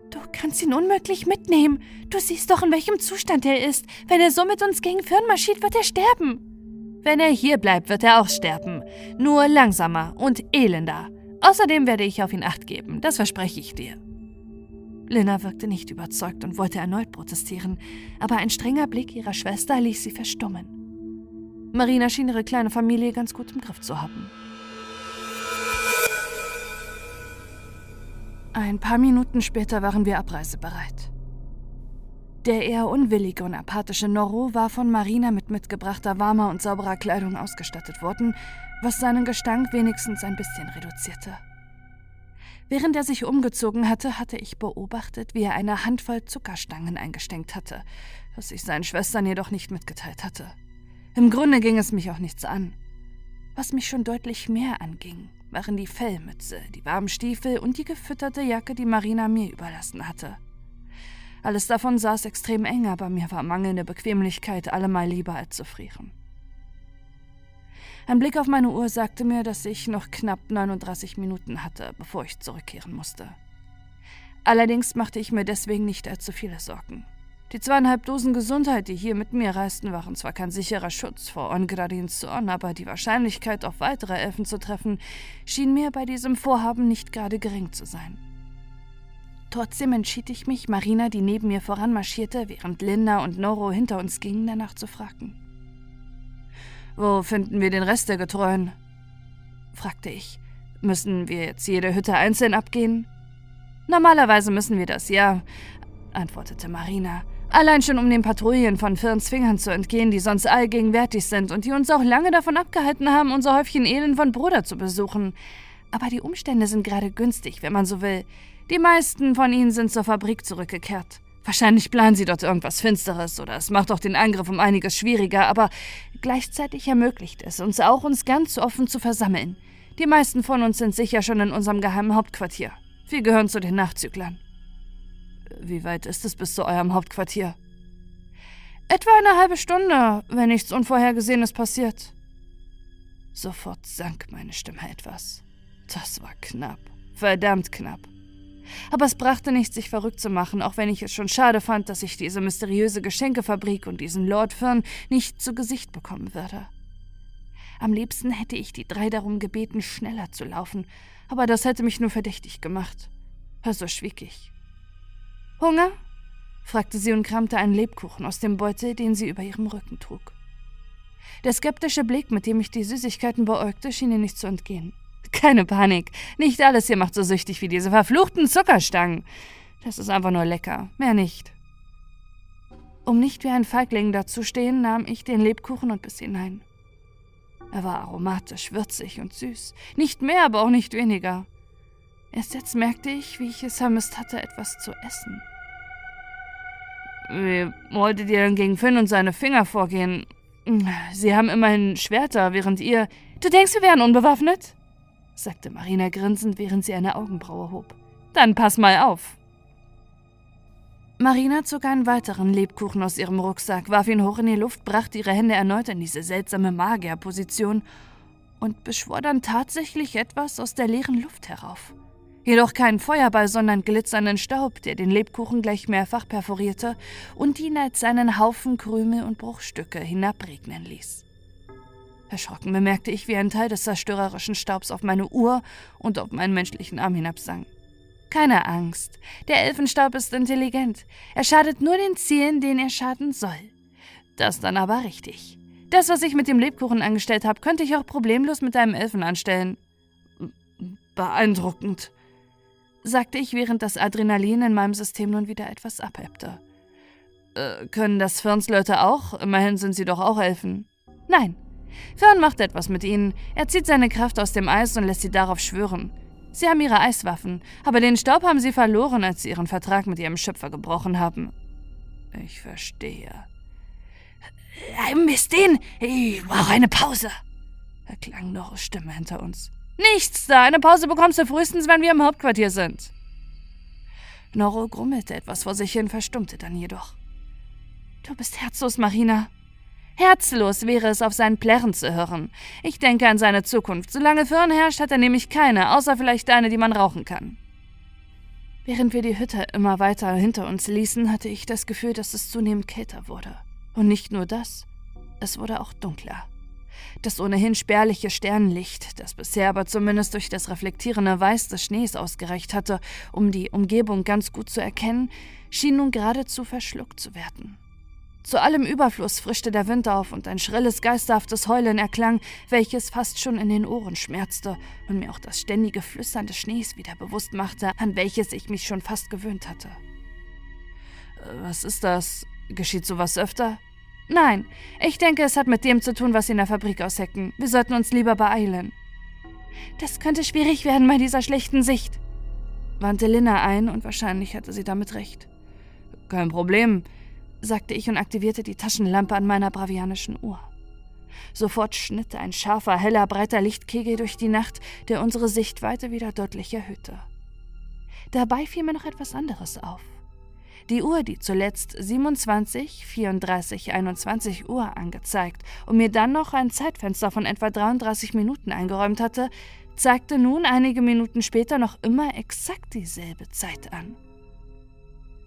A: Du kannst ihn unmöglich mitnehmen. Du siehst doch, in welchem Zustand er ist. Wenn er so mit uns gegen Firn marschiert, wird er sterben. Wenn er hier bleibt, wird er auch sterben. Nur langsamer und elender. Außerdem werde ich auf ihn acht geben, das verspreche ich dir. Lina wirkte nicht überzeugt und wollte erneut protestieren, aber ein strenger Blick ihrer Schwester ließ sie verstummen. Marina schien ihre kleine Familie ganz gut im Griff zu haben. Ein paar Minuten später waren wir abreisebereit. Der eher unwillige und apathische Noro war von Marina mit mitgebrachter warmer und sauberer Kleidung ausgestattet worden, was seinen Gestank wenigstens ein bisschen reduzierte. Während er sich umgezogen hatte, hatte ich beobachtet, wie er eine Handvoll Zuckerstangen eingesteckt hatte, was ich seinen Schwestern jedoch nicht mitgeteilt hatte. Im Grunde ging es mich auch nichts an. Was mich schon deutlich mehr anging, waren die Fellmütze, die warmen Stiefel und die gefütterte Jacke, die Marina mir überlassen hatte. Alles davon saß extrem eng, aber mir war mangelnde Bequemlichkeit allemal lieber als zu frieren. Ein Blick auf meine Uhr sagte mir, dass ich noch knapp 39 Minuten hatte, bevor ich zurückkehren musste. Allerdings machte ich mir deswegen nicht allzu viele Sorgen. Die zweieinhalb Dosen Gesundheit, die hier mit mir reisten, waren zwar kein sicherer Schutz vor Ongradins Zorn, aber die Wahrscheinlichkeit, auf weitere Elfen zu treffen, schien mir bei diesem Vorhaben nicht gerade gering zu sein. Trotzdem entschied ich mich, Marina, die neben mir voranmarschierte, während Linda und Noro hinter uns gingen, danach zu fragen. Wo finden wir den Rest der Getreuen? fragte ich. Müssen wir jetzt jede Hütte einzeln abgehen? Normalerweise müssen wir das, ja, antwortete Marina. Allein schon um den Patrouillen von Firns Fingern zu entgehen, die sonst allgegenwärtig sind und die uns auch lange davon abgehalten haben, unser Häufchen Elend von Bruder zu besuchen. Aber die Umstände sind gerade günstig, wenn man so will. Die meisten von ihnen sind zur Fabrik zurückgekehrt. Wahrscheinlich planen sie dort irgendwas Finsteres oder es macht auch den Angriff um einiges schwieriger, aber gleichzeitig ermöglicht es uns auch, uns ganz offen zu versammeln. Die meisten von uns sind sicher schon in unserem geheimen Hauptquartier. Wir gehören zu den Nachzüglern. Wie weit ist es bis zu eurem Hauptquartier? Etwa eine halbe Stunde, wenn nichts Unvorhergesehenes passiert. Sofort sank meine Stimme etwas. Das war knapp. Verdammt knapp. Aber es brachte nichts, sich verrückt zu machen, auch wenn ich es schon schade fand, dass ich diese mysteriöse Geschenkefabrik und diesen Lord Fern nicht zu Gesicht bekommen würde. Am liebsten hätte ich die drei darum gebeten, schneller zu laufen, aber das hätte mich nur verdächtig gemacht. Also schwieg ich. Hunger? fragte sie und kramte einen Lebkuchen aus dem Beutel, den sie über ihrem Rücken trug. Der skeptische Blick, mit dem ich die Süßigkeiten beäugte, schien ihr nicht zu entgehen. Keine Panik. Nicht alles hier macht so süchtig wie diese verfluchten Zuckerstangen. Das ist einfach nur lecker. Mehr nicht. Um nicht wie ein Feigling dazustehen, nahm ich den Lebkuchen und biss hinein. Er war aromatisch, würzig und süß. Nicht mehr, aber auch nicht weniger. Erst jetzt merkte ich, wie ich es vermisst hatte, etwas zu essen. Wie wolltet ihr denn gegen Finn und seine Finger vorgehen? Sie haben immerhin Schwerter, während ihr. Du denkst, wir wären unbewaffnet? sagte Marina grinsend, während sie eine Augenbraue hob. Dann pass mal auf. Marina zog einen weiteren Lebkuchen aus ihrem Rucksack, warf ihn hoch in die Luft, brachte ihre Hände erneut in diese seltsame Magierposition und beschwor dann tatsächlich etwas aus der leeren Luft herauf. Jedoch keinen Feuerball, sondern glitzernden Staub, der den Lebkuchen gleich mehrfach perforierte und ihn als seinen Haufen Krümel und Bruchstücke hinabregnen ließ. Erschrocken bemerkte ich, wie ein Teil des zerstörerischen Staubs auf meine Uhr und auf meinen menschlichen Arm hinabsank. Keine Angst, der Elfenstaub ist intelligent. Er schadet nur den Zielen, denen er schaden soll. Das dann aber richtig. Das, was ich mit dem Lebkuchen angestellt habe, könnte ich auch problemlos mit einem Elfen anstellen. Beeindruckend, sagte ich, während das Adrenalin in meinem System nun wieder etwas abebte. Äh, können das Firnsleute auch? Immerhin sind sie doch auch Elfen. Nein, Fern macht etwas mit ihnen. Er zieht seine Kraft aus dem Eis und lässt sie darauf schwören. Sie haben ihre Eiswaffen, aber den Staub haben sie verloren, als sie ihren Vertrag mit ihrem Schöpfer gebrochen haben.
B: Ich verstehe.
C: Mist den! Ich brauche eine Pause! erklang Norros Stimme hinter uns.
A: Nichts da! Eine Pause bekommst du frühestens, wenn wir im Hauptquartier sind. Norro grummelte etwas vor sich hin, verstummte dann jedoch. Du bist herzlos, Marina. Herzlos wäre es, auf seinen Plärren zu hören. Ich denke an seine Zukunft. Solange Firn herrscht, hat er nämlich keine, außer vielleicht eine, die man rauchen kann. Während wir die Hütte immer weiter hinter uns ließen, hatte ich das Gefühl, dass es zunehmend kälter wurde. Und nicht nur das, es wurde auch dunkler. Das ohnehin spärliche Sternenlicht, das bisher aber zumindest durch das reflektierende Weiß des Schnees ausgereicht hatte, um die Umgebung ganz gut zu erkennen, schien nun geradezu verschluckt zu werden. Zu allem Überfluss frischte der Wind auf und ein schrilles, geisterhaftes Heulen erklang, welches fast schon in den Ohren schmerzte und mir auch das ständige Flüstern des Schnees wieder bewusst machte, an welches ich mich schon fast gewöhnt hatte.
B: Äh, was ist das? Geschieht sowas öfter?
A: Nein, ich denke, es hat mit dem zu tun, was sie in der Fabrik aushecken. Wir sollten uns lieber beeilen. Das könnte schwierig werden bei dieser schlechten Sicht, wandte Linna ein und wahrscheinlich hatte sie damit recht.
B: Kein Problem
A: sagte ich und aktivierte die Taschenlampe an meiner bravianischen Uhr. Sofort schnitt ein scharfer, heller, breiter Lichtkegel durch die Nacht, der unsere Sichtweite wieder deutlich erhöhte. Dabei fiel mir noch etwas anderes auf. Die Uhr, die zuletzt 27, 34, 21 Uhr angezeigt und mir dann noch ein Zeitfenster von etwa 33 Minuten eingeräumt hatte, zeigte nun einige Minuten später noch immer exakt dieselbe Zeit an.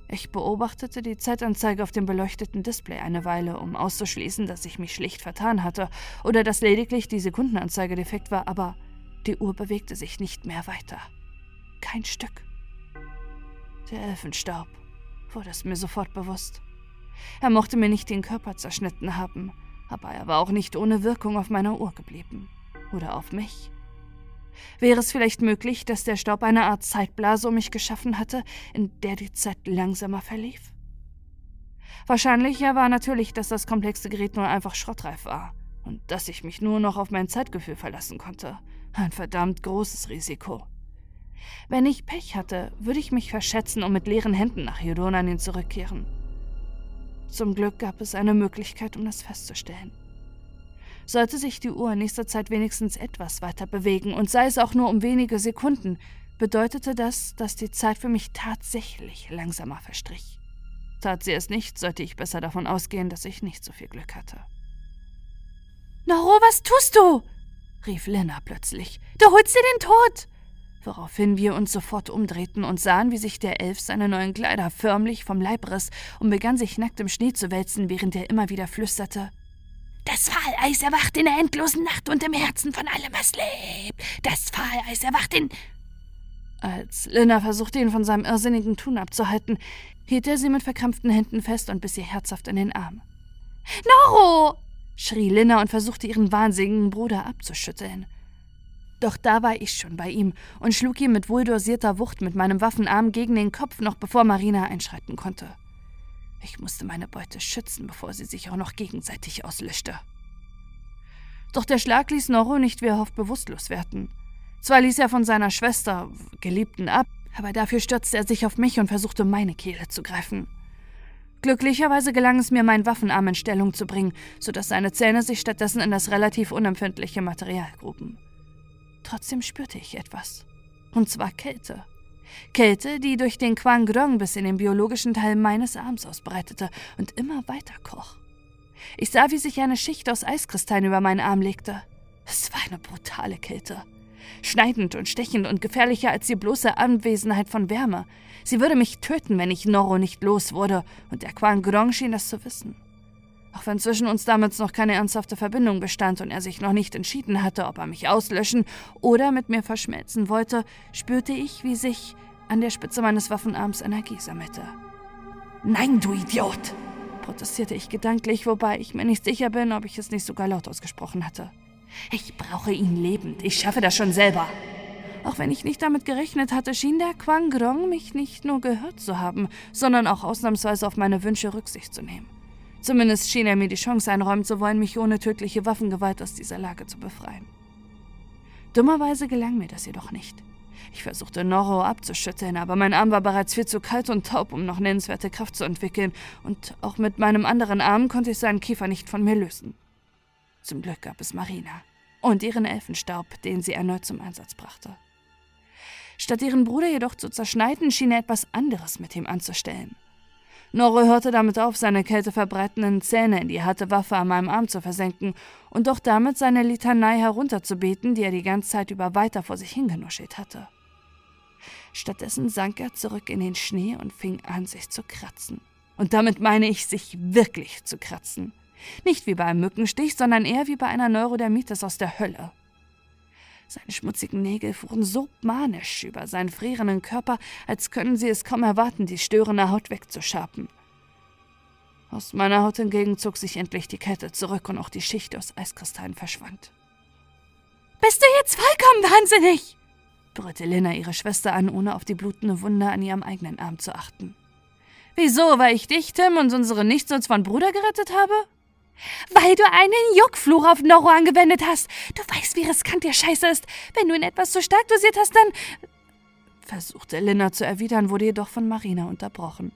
A: Ich beobachtete die Zeitanzeige auf dem beleuchteten Display eine Weile, um auszuschließen, dass ich mich schlicht vertan hatte oder dass lediglich die Sekundenanzeige defekt war, aber die Uhr bewegte sich nicht mehr weiter. Kein Stück. Der Elfenstaub wurde es mir sofort bewusst. Er mochte mir nicht den Körper zerschnitten haben, aber er war auch nicht ohne Wirkung auf meiner Uhr geblieben. Oder auf mich. Wäre es vielleicht möglich, dass der Staub eine Art Zeitblase um mich geschaffen hatte, in der die Zeit langsamer verlief? Wahrscheinlicher war natürlich, dass das komplexe Gerät nur einfach schrottreif war und dass ich mich nur noch auf mein Zeitgefühl verlassen konnte. Ein verdammt großes Risiko. Wenn ich Pech hatte, würde ich mich verschätzen und mit leeren Händen nach Jodonanin zurückkehren. Zum Glück gab es eine Möglichkeit, um das festzustellen. Sollte sich die Uhr in nächster Zeit wenigstens etwas weiter bewegen und sei es auch nur um wenige Sekunden, bedeutete das, dass die Zeit für mich tatsächlich langsamer verstrich. Tat sie es nicht, sollte ich besser davon ausgehen, dass ich nicht so viel Glück hatte.
C: Noro, was tust du? rief Lena plötzlich. Du holst dir den Tod!
A: Woraufhin wir uns sofort umdrehten und sahen, wie sich der Elf seine neuen Kleider förmlich vom Leib riss und begann sich nackt im Schnee zu wälzen, während er immer wieder flüsterte:
C: das Fahleis erwacht in der endlosen Nacht und im Herzen von allem, was lebt. Das Fahleis erwacht in.
A: Als Linna versuchte, ihn von seinem irrsinnigen Tun abzuhalten, hielt er sie mit verkrampften Händen fest und biss ihr herzhaft in den Arm.
C: Noro!
A: schrie Linna und versuchte, ihren wahnsinnigen Bruder abzuschütteln. Doch da war ich schon bei ihm und schlug ihm mit wohldosierter Wucht mit meinem Waffenarm gegen den Kopf, noch bevor Marina einschreiten konnte. Ich musste meine Beute schützen, bevor sie sich auch noch gegenseitig auslöschte. Doch der Schlag ließ Noro nicht wie erhofft bewusstlos werden. Zwar ließ er von seiner Schwester, Geliebten, ab, aber dafür stürzte er sich auf mich und versuchte, meine Kehle zu greifen. Glücklicherweise gelang es mir, meinen Waffenarm in Stellung zu bringen, sodass seine Zähne sich stattdessen in das relativ unempfindliche Material gruben. Trotzdem spürte ich etwas. Und zwar Kälte. Kälte, die durch den Quang Grong bis in den biologischen Teil meines Arms ausbreitete und immer weiter kroch. Ich sah, wie sich eine Schicht aus Eiskristallen über meinen Arm legte. Es war eine brutale Kälte. Schneidend und stechend und gefährlicher als die bloße Anwesenheit von Wärme. Sie würde mich töten, wenn ich Noro nicht los wurde, und der Quang Grong schien das zu wissen. Auch wenn zwischen uns damals noch keine ernsthafte Verbindung bestand und er sich noch nicht entschieden hatte, ob er mich auslöschen oder mit mir verschmelzen wollte, spürte ich, wie sich an der Spitze meines Waffenarms Energie sammelte.
C: Nein, du Idiot!
A: protestierte ich gedanklich, wobei ich mir nicht sicher bin, ob ich es nicht sogar laut ausgesprochen hatte.
C: Ich brauche ihn lebend. Ich schaffe das schon selber.
A: Auch wenn ich nicht damit gerechnet hatte, schien der Quang Grong mich nicht nur gehört zu haben, sondern auch ausnahmsweise auf meine Wünsche Rücksicht zu nehmen. Zumindest schien er mir die Chance einräumen zu wollen, mich ohne tödliche Waffengewalt aus dieser Lage zu befreien. Dummerweise gelang mir das jedoch nicht. Ich versuchte Norro abzuschütteln, aber mein Arm war bereits viel zu kalt und taub, um noch nennenswerte Kraft zu entwickeln, und auch mit meinem anderen Arm konnte ich seinen Kiefer nicht von mir lösen. Zum Glück gab es Marina und ihren Elfenstaub, den sie erneut zum Einsatz brachte. Statt ihren Bruder jedoch zu zerschneiden, schien er etwas anderes mit ihm anzustellen. Norre hörte damit auf, seine kälteverbreitenden Zähne in die harte Waffe an meinem Arm zu versenken und doch damit seine Litanei herunterzubeten, die er die ganze Zeit über weiter vor sich hingenuschelt hatte. Stattdessen sank er zurück in den Schnee und fing an, sich zu kratzen. Und damit meine ich, sich wirklich zu kratzen. Nicht wie bei einem Mückenstich, sondern eher wie bei einer Neurodermitis aus der Hölle. Seine schmutzigen Nägel fuhren so manisch über seinen frierenden Körper, als können sie es kaum erwarten, die störende Haut wegzuschapen. Aus meiner Haut hingegen zog sich endlich die Kälte zurück und auch die Schicht aus Eiskristallen verschwand.
C: Bist du jetzt vollkommen wahnsinnig?
A: brüllte Lena ihre Schwester an, ohne auf die blutende Wunde an ihrem eigenen Arm zu achten. Wieso, weil ich dich, Tim, und unsere Nichtsnutz von Bruder gerettet habe?
C: Weil du einen Juckfluch auf Noro angewendet hast. Du weißt, wie riskant der Scheiße ist. Wenn du ihn etwas zu stark dosiert hast, dann.
A: versuchte Linda zu erwidern, wurde jedoch von Marina unterbrochen.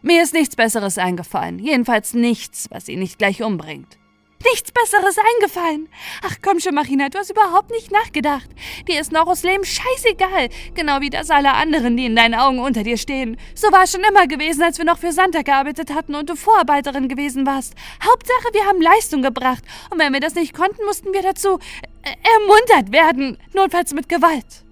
A: Mir ist nichts Besseres eingefallen. Jedenfalls nichts, was ihn nicht gleich umbringt
C: nichts Besseres eingefallen. Ach komm schon, Marina, du hast überhaupt nicht nachgedacht. Dir ist Noros Leben scheißegal, genau wie das aller anderen, die in deinen Augen unter dir stehen. So war es schon immer gewesen, als wir noch für Santa gearbeitet hatten und du Vorarbeiterin gewesen warst. Hauptsache, wir haben Leistung gebracht. Und wenn wir das nicht konnten, mussten wir dazu äh, ermuntert werden, notfalls mit Gewalt.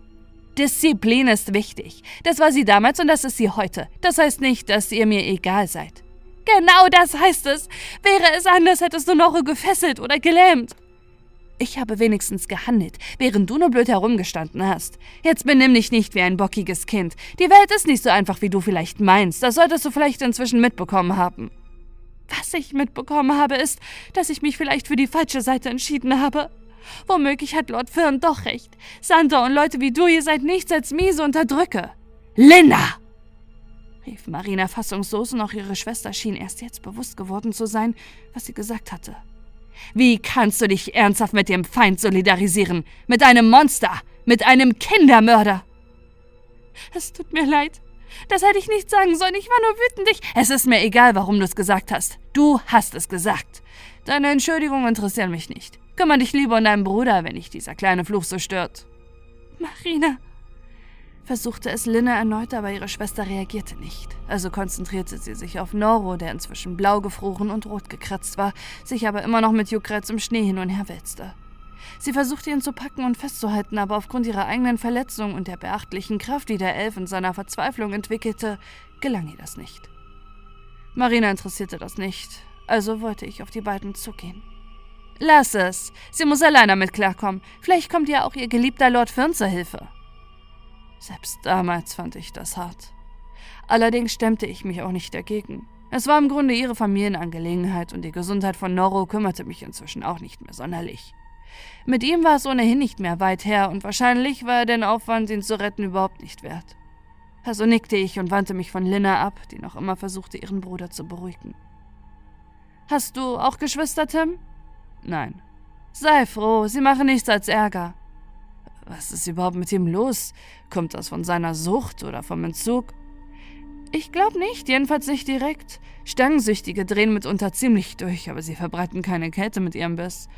A: Disziplin ist wichtig. Das war sie damals und das ist sie heute. Das heißt nicht, dass ihr mir egal seid.
C: Genau das heißt es. Wäre es anders, hättest du Noro gefesselt oder gelähmt.
A: Ich habe wenigstens gehandelt, während du nur blöd herumgestanden hast. Jetzt benimm dich nicht wie ein bockiges Kind. Die Welt ist nicht so einfach, wie du vielleicht meinst. Das solltest du vielleicht inzwischen mitbekommen haben.
C: Was ich mitbekommen habe, ist, dass ich mich vielleicht für die falsche Seite entschieden habe. Womöglich hat Lord Fern doch recht. Santa und Leute wie du, ihr seid nichts als miese Unterdrücke.
A: Linda! Rief Marina fassungslos und auch ihre Schwester schien erst jetzt bewusst geworden zu sein, was sie gesagt hatte. Wie kannst du dich ernsthaft mit dem Feind solidarisieren? Mit einem Monster? Mit einem Kindermörder?
C: Es tut mir leid. Das hätte ich nicht sagen sollen. Ich war nur wütend. Ich.
A: Es ist mir egal, warum du es gesagt hast. Du hast es gesagt. Deine Entschuldigungen interessieren mich nicht. Kümmer dich lieber um deinen Bruder, wenn dich dieser kleine Fluch so stört.
C: Marina,
A: versuchte es Linne erneut, aber ihre Schwester reagierte nicht. Also konzentrierte sie sich auf Noro, der inzwischen blau gefroren und rot gekratzt war, sich aber immer noch mit Juckreiz im Schnee hin und her wälzte. Sie versuchte ihn zu packen und festzuhalten, aber aufgrund ihrer eigenen Verletzung und der beachtlichen Kraft, die der Elf in seiner Verzweiflung entwickelte, gelang ihr das nicht. Marina interessierte das nicht, also wollte ich auf die beiden zugehen. Lass es. Sie muss allein damit klarkommen. Vielleicht kommt ja auch ihr geliebter Lord Fern zur Hilfe. Selbst damals fand ich das hart. Allerdings stemmte ich mich auch nicht dagegen. Es war im Grunde ihre Familienangelegenheit und die Gesundheit von Noro kümmerte mich inzwischen auch nicht mehr sonderlich. Mit ihm war es ohnehin nicht mehr weit her und wahrscheinlich war er den Aufwand, ihn zu retten, überhaupt nicht wert. Also nickte ich und wandte mich von Linna ab, die noch immer versuchte, ihren Bruder zu beruhigen. Hast du auch Geschwister, Tim? Nein. Sei froh, sie machen nichts als Ärger. Was ist überhaupt mit ihm los? Kommt das von seiner Sucht oder vom Entzug? Ich glaube nicht, jedenfalls nicht direkt. Stangensüchtige drehen mitunter ziemlich durch, aber sie verbreiten keine Kälte mit ihrem Biss.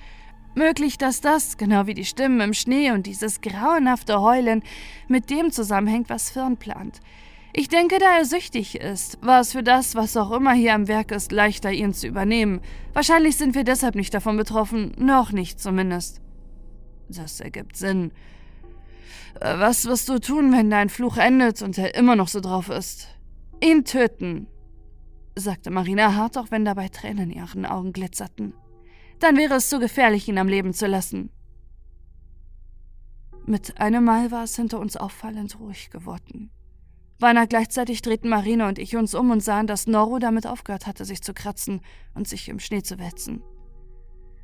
A: Möglich, dass das, genau wie die Stimmen im Schnee und dieses grauenhafte Heulen, mit dem zusammenhängt, was Firn plant. Ich denke, da er süchtig ist, war es für das, was auch immer hier am Werk ist, leichter, ihn zu übernehmen. Wahrscheinlich sind wir deshalb nicht davon betroffen, noch nicht zumindest. Das ergibt Sinn. Äh, was wirst du tun, wenn dein Fluch endet und er immer noch so drauf ist? Ihn töten, sagte Marina hart, auch wenn dabei Tränen in ihren Augen glitzerten. Dann wäre es zu gefährlich, ihn am Leben zu lassen. Mit einem Mal war es hinter uns auffallend ruhig geworden. Beinahe gleichzeitig drehten Marina und ich uns um und sahen, dass Noro damit aufgehört hatte, sich zu kratzen und sich im Schnee zu wälzen.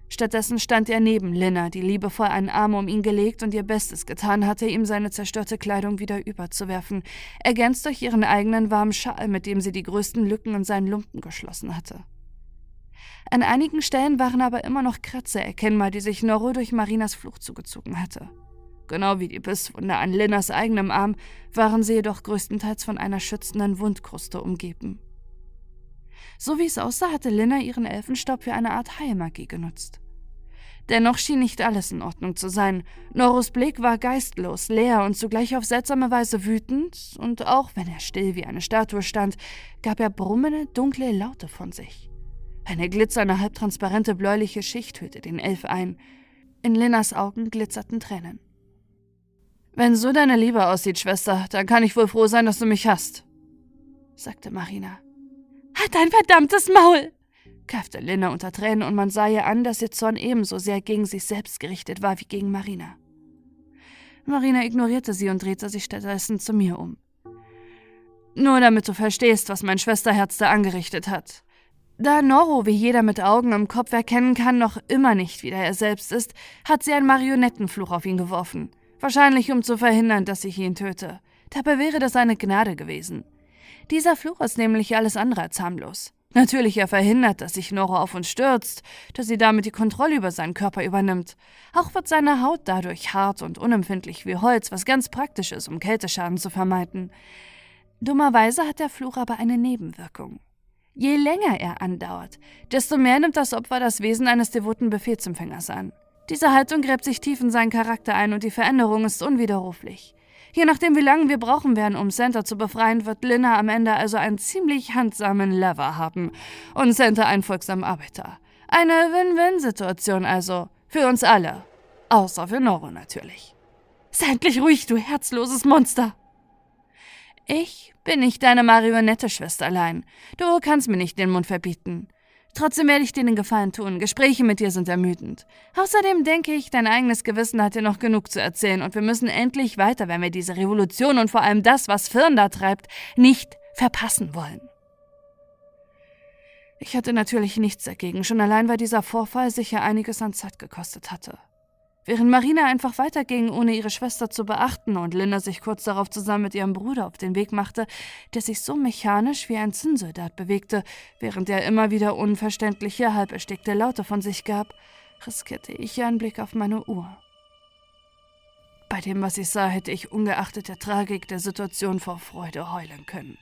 A: Stattdessen stand er neben Linna, die liebevoll einen Arm um ihn gelegt und ihr Bestes getan hatte, ihm seine zerstörte Kleidung wieder überzuwerfen, ergänzt durch ihren eigenen warmen Schal, mit dem sie die größten Lücken in seinen Lumpen geschlossen hatte. An einigen Stellen waren aber immer noch Kratzer erkennbar, die sich Noro durch Marinas Fluch zugezogen hatte. Genau wie die Bisswunde an Linnas eigenem Arm waren sie jedoch größtenteils von einer schützenden Wundkruste umgeben. So wie es aussah, hatte Linna ihren Elfenstaub für eine Art Heilmagie genutzt. Dennoch schien nicht alles in Ordnung zu sein. Norus Blick war geistlos, leer und zugleich auf seltsame Weise wütend, und auch wenn er still wie eine Statue stand, gab er brummende, dunkle Laute von sich. Eine glitzernde, halbtransparente bläuliche Schicht hüllte den Elf ein. In Linnas Augen glitzerten Tränen. Wenn so deine Liebe aussieht, Schwester, dann kann ich wohl froh sein, dass du mich hast, sagte Marina.
C: Halt dein verdammtes Maul!
A: kaffte Linna unter Tränen und man sah ihr an, dass ihr Zorn ebenso sehr gegen sich selbst gerichtet war wie gegen Marina. Marina ignorierte sie und drehte sich stattdessen zu mir um. Nur damit du verstehst, was mein Schwesterherz da angerichtet hat. Da Noro, wie jeder mit Augen im Kopf erkennen kann, noch immer nicht wieder er selbst ist, hat sie einen Marionettenfluch auf ihn geworfen. Wahrscheinlich um zu verhindern, dass ich ihn töte. Dabei wäre das eine Gnade gewesen. Dieser Fluch ist nämlich alles andere als harmlos. Natürlich, er verhindert, dass sich Noro auf uns stürzt, dass sie damit die Kontrolle über seinen Körper übernimmt. Auch wird seine Haut dadurch hart und unempfindlich wie Holz, was ganz praktisch ist, um Kälteschaden zu vermeiden. Dummerweise hat der Fluch aber eine Nebenwirkung. Je länger er andauert, desto mehr nimmt das Opfer das Wesen eines devoten Befehlsempfängers an. Diese Haltung gräbt sich tief in seinen Charakter ein und die Veränderung ist unwiderruflich. Je nachdem, wie lange wir brauchen werden, um Santa zu befreien, wird Linna am Ende also einen ziemlich handsamen Lover haben und Santa einen folgsamen Arbeiter. Eine Win-Win-Situation also. Für uns alle. Außer für Noro natürlich.
C: Sei endlich ruhig, du herzloses Monster!
A: Ich bin nicht deine Marionette, Schwesterlein. Du kannst mir nicht den Mund verbieten. Trotzdem werde ich dir den Gefallen tun. Gespräche mit dir sind ermüdend. Außerdem denke ich, dein eigenes Gewissen hat dir noch genug zu erzählen und wir müssen endlich weiter, wenn wir diese Revolution und vor allem das, was Firn da treibt, nicht verpassen wollen. Ich hatte natürlich nichts dagegen, schon allein weil dieser Vorfall sicher einiges an Zeit gekostet hatte. Während Marina einfach weiterging, ohne ihre Schwester zu beachten, und Linda sich kurz darauf zusammen mit ihrem Bruder auf den Weg machte, der sich so mechanisch wie ein Zinnsoldat bewegte, während er immer wieder unverständliche, halb erstickte Laute von sich gab, riskierte ich einen Blick auf meine Uhr. Bei dem, was ich sah, hätte ich ungeachtet der Tragik der Situation vor Freude heulen können.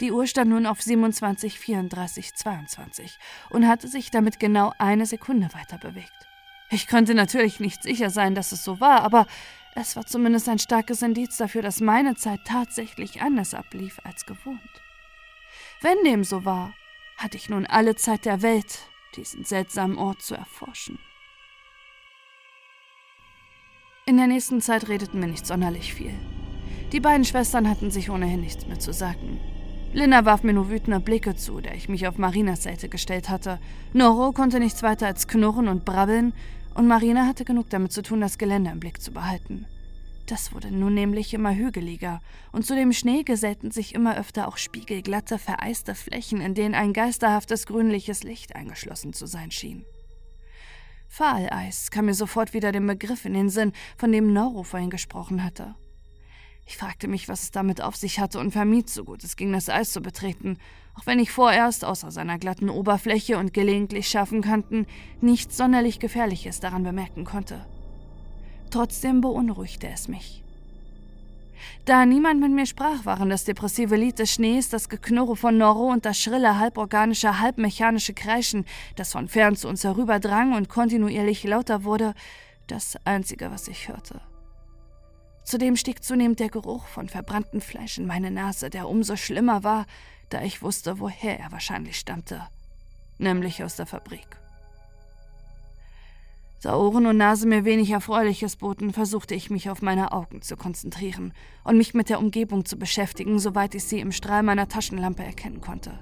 A: Die Uhr stand nun auf 27, 34, 22 und hatte sich damit genau eine Sekunde weiter bewegt. Ich konnte natürlich nicht sicher sein, dass es so war, aber es war zumindest ein starkes Indiz dafür, dass meine Zeit tatsächlich anders ablief als gewohnt. Wenn dem so war, hatte ich nun alle Zeit der Welt, diesen seltsamen Ort zu erforschen. In der nächsten Zeit redeten wir nicht sonderlich viel. Die beiden Schwestern hatten sich ohnehin nichts mehr zu sagen. Linda warf mir nur wütende Blicke zu, da ich mich auf Marinas Seite gestellt hatte. Noro konnte nichts weiter als knurren und brabbeln, und Marina hatte genug damit zu tun, das Gelände im Blick zu behalten. Das wurde nun nämlich immer hügeliger, und zu dem Schnee gesellten sich immer öfter auch spiegelglatte, vereiste Flächen, in denen ein geisterhaftes grünliches Licht eingeschlossen zu sein schien. Fahleis kam mir sofort wieder dem Begriff in den Sinn, von dem Noro vorhin gesprochen hatte. Ich fragte mich, was es damit auf sich hatte und vermied, so gut es ging, das Eis zu betreten, auch wenn ich vorerst, außer seiner glatten Oberfläche und gelegentlich scharfen Kanten, nichts sonderlich Gefährliches daran bemerken konnte. Trotzdem beunruhigte es mich. Da niemand mit mir sprach, waren das depressive Lied des Schnees, das Geknurre von Noro und das schrille, halborganische, halbmechanische Kreischen, das von fern zu uns herüberdrang und kontinuierlich lauter wurde, das Einzige, was ich hörte. Zudem stieg zunehmend der Geruch von verbranntem Fleisch in meine Nase, der umso schlimmer war, da ich wusste, woher er wahrscheinlich stammte, nämlich aus der Fabrik. Da Ohren und Nase mir wenig Erfreuliches boten, versuchte ich mich auf meine Augen zu konzentrieren und mich mit der Umgebung zu beschäftigen, soweit ich sie im Strahl meiner Taschenlampe erkennen konnte.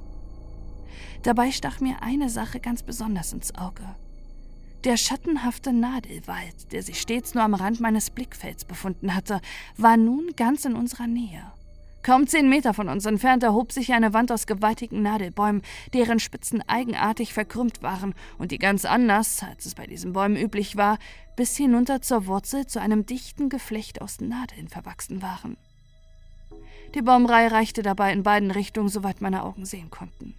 A: Dabei stach mir eine Sache ganz besonders ins Auge. Der schattenhafte Nadelwald, der sich stets nur am Rand meines Blickfelds befunden hatte, war nun ganz in unserer Nähe. Kaum zehn Meter von uns entfernt erhob sich eine Wand aus gewaltigen Nadelbäumen, deren Spitzen eigenartig verkrümmt waren und die ganz anders, als es bei diesen Bäumen üblich war, bis hinunter zur Wurzel zu einem dichten Geflecht aus Nadeln verwachsen waren. Die Baumreihe reichte dabei in beiden Richtungen, soweit meine Augen sehen konnten.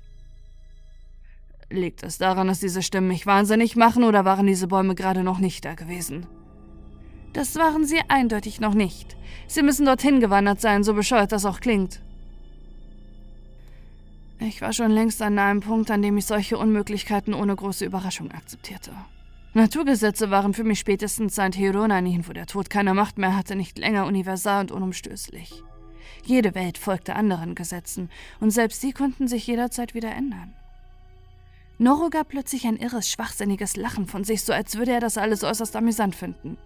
A: Liegt es daran, dass diese Stimmen mich wahnsinnig machen, oder waren diese Bäume gerade noch nicht da gewesen?
D: Das waren sie eindeutig noch nicht. Sie müssen dorthin gewandert sein, so bescheuert das auch klingt. Ich war schon längst an einem Punkt, an dem ich solche Unmöglichkeiten ohne große Überraschung akzeptierte. Naturgesetze waren für mich spätestens seit Hieronanin, wo der Tod keine Macht mehr hatte, nicht länger universal und unumstößlich. Jede Welt folgte anderen Gesetzen, und selbst sie konnten sich jederzeit wieder ändern. Noro gab plötzlich ein irres, schwachsinniges Lachen von sich, so als würde er das alles äußerst amüsant finden.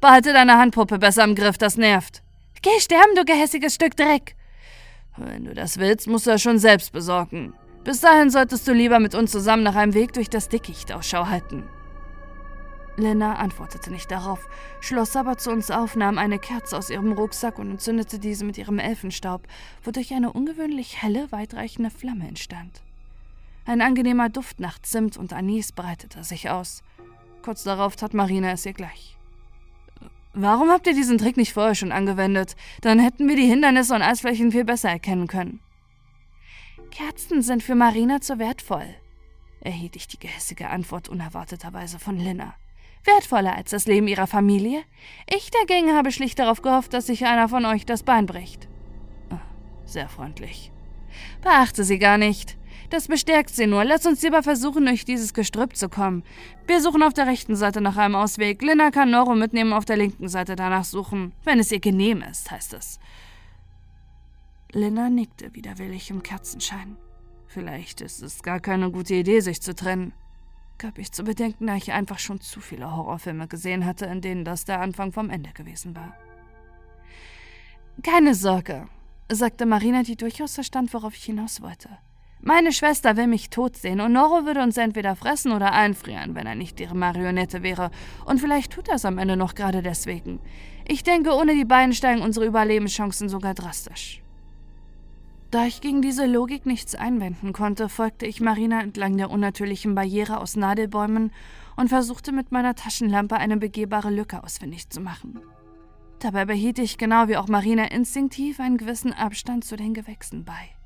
D: Behalte deine Handpuppe besser im Griff, das nervt.
A: Geh sterben, du gehässiges Stück Dreck!
D: Wenn du das willst, musst du es schon selbst besorgen. Bis dahin solltest du lieber mit uns zusammen nach einem Weg durch das Dickicht Ausschau halten. Lena antwortete nicht darauf, schloss aber zu uns auf, nahm eine Kerze aus ihrem Rucksack und entzündete diese mit ihrem Elfenstaub, wodurch eine ungewöhnlich helle, weitreichende Flamme entstand. Ein angenehmer Duft nach Zimt und Anis breitete sich aus. Kurz darauf tat Marina es ihr gleich. Warum habt ihr diesen Trick nicht vorher schon angewendet? Dann hätten wir die Hindernisse und Eisflächen viel besser erkennen können.
A: Kerzen sind für Marina zu wertvoll, erhielt ich die gehässige Antwort unerwarteterweise von Linna. Wertvoller als das Leben ihrer Familie? Ich dagegen habe schlicht darauf gehofft, dass sich einer von euch das Bein bricht.
D: Sehr freundlich.
A: Beachte sie gar nicht. Das bestärkt sie nur. Lass uns lieber versuchen, durch dieses Gestrüpp zu kommen. Wir suchen auf der rechten Seite nach einem Ausweg. Linna kann Noro mitnehmen, auf der linken Seite danach suchen. Wenn es ihr genehm ist, heißt es.
D: Linna nickte widerwillig im Kerzenschein. Vielleicht ist es gar keine gute Idee, sich zu trennen. Gab ich zu bedenken, da ich einfach schon zu viele Horrorfilme gesehen hatte, in denen das der Anfang vom Ende gewesen war.
A: Keine Sorge, sagte Marina, die durchaus verstand, worauf ich hinaus wollte. Meine Schwester will mich tot sehen und Noro würde uns entweder fressen oder einfrieren, wenn er nicht ihre Marionette wäre. Und vielleicht tut er es am Ende noch gerade deswegen. Ich denke, ohne die beiden steigen unsere Überlebenschancen sogar drastisch. Da ich gegen diese Logik nichts einwenden konnte, folgte ich Marina entlang der unnatürlichen Barriere aus Nadelbäumen und versuchte mit meiner Taschenlampe eine begehbare Lücke ausfindig zu machen. Dabei behielt ich genau wie auch Marina instinktiv einen gewissen Abstand zu den Gewächsen bei.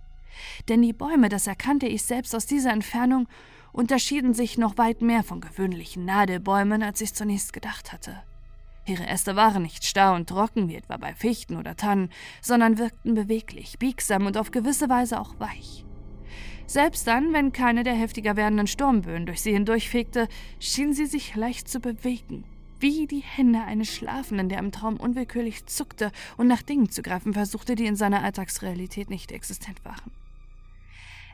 A: Denn die Bäume, das erkannte ich selbst aus dieser Entfernung, unterschieden sich noch weit mehr von gewöhnlichen Nadelbäumen, als ich zunächst gedacht hatte. Ihre Äste waren nicht starr und trocken wie etwa bei Fichten oder Tannen, sondern wirkten beweglich, biegsam und auf gewisse Weise auch weich. Selbst dann, wenn keine der heftiger werdenden Sturmböen durch sie hindurchfegte, schien sie sich leicht zu bewegen, wie die Hände eines Schlafenden, der im Traum unwillkürlich zuckte und nach Dingen zu greifen versuchte, die in seiner Alltagsrealität nicht existent waren.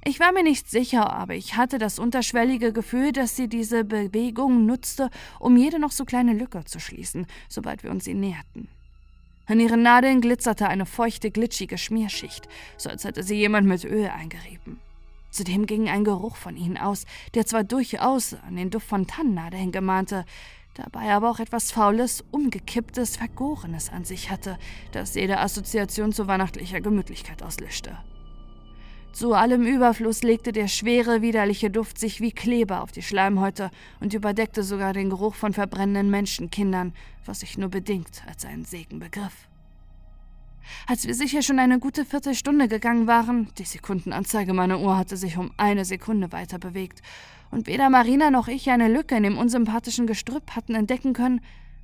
A: Ich war mir nicht sicher, aber ich hatte das unterschwellige Gefühl, dass sie diese Bewegung nutzte, um jede noch so kleine Lücke zu schließen, sobald wir uns ihr näherten. An ihren Nadeln glitzerte eine feuchte, glitschige Schmierschicht, so als hätte sie jemand mit Öl eingerieben. Zudem ging ein Geruch von ihnen aus, der zwar durchaus an den Duft von Tannennadeln gemahnte, dabei aber auch etwas Faules, Umgekipptes, Vergorenes an sich hatte, das jede Assoziation zu weihnachtlicher Gemütlichkeit auslöschte. Zu allem Überfluss legte der schwere, widerliche Duft sich wie Kleber auf die Schleimhäute und überdeckte sogar den Geruch von verbrennenden Menschenkindern, was ich nur bedingt als einen Segen begriff. Als wir sicher schon eine gute Viertelstunde gegangen waren, die Sekundenanzeige meiner Uhr hatte sich um eine Sekunde weiter bewegt, und weder Marina noch ich eine Lücke in dem unsympathischen Gestrüpp hatten entdecken können,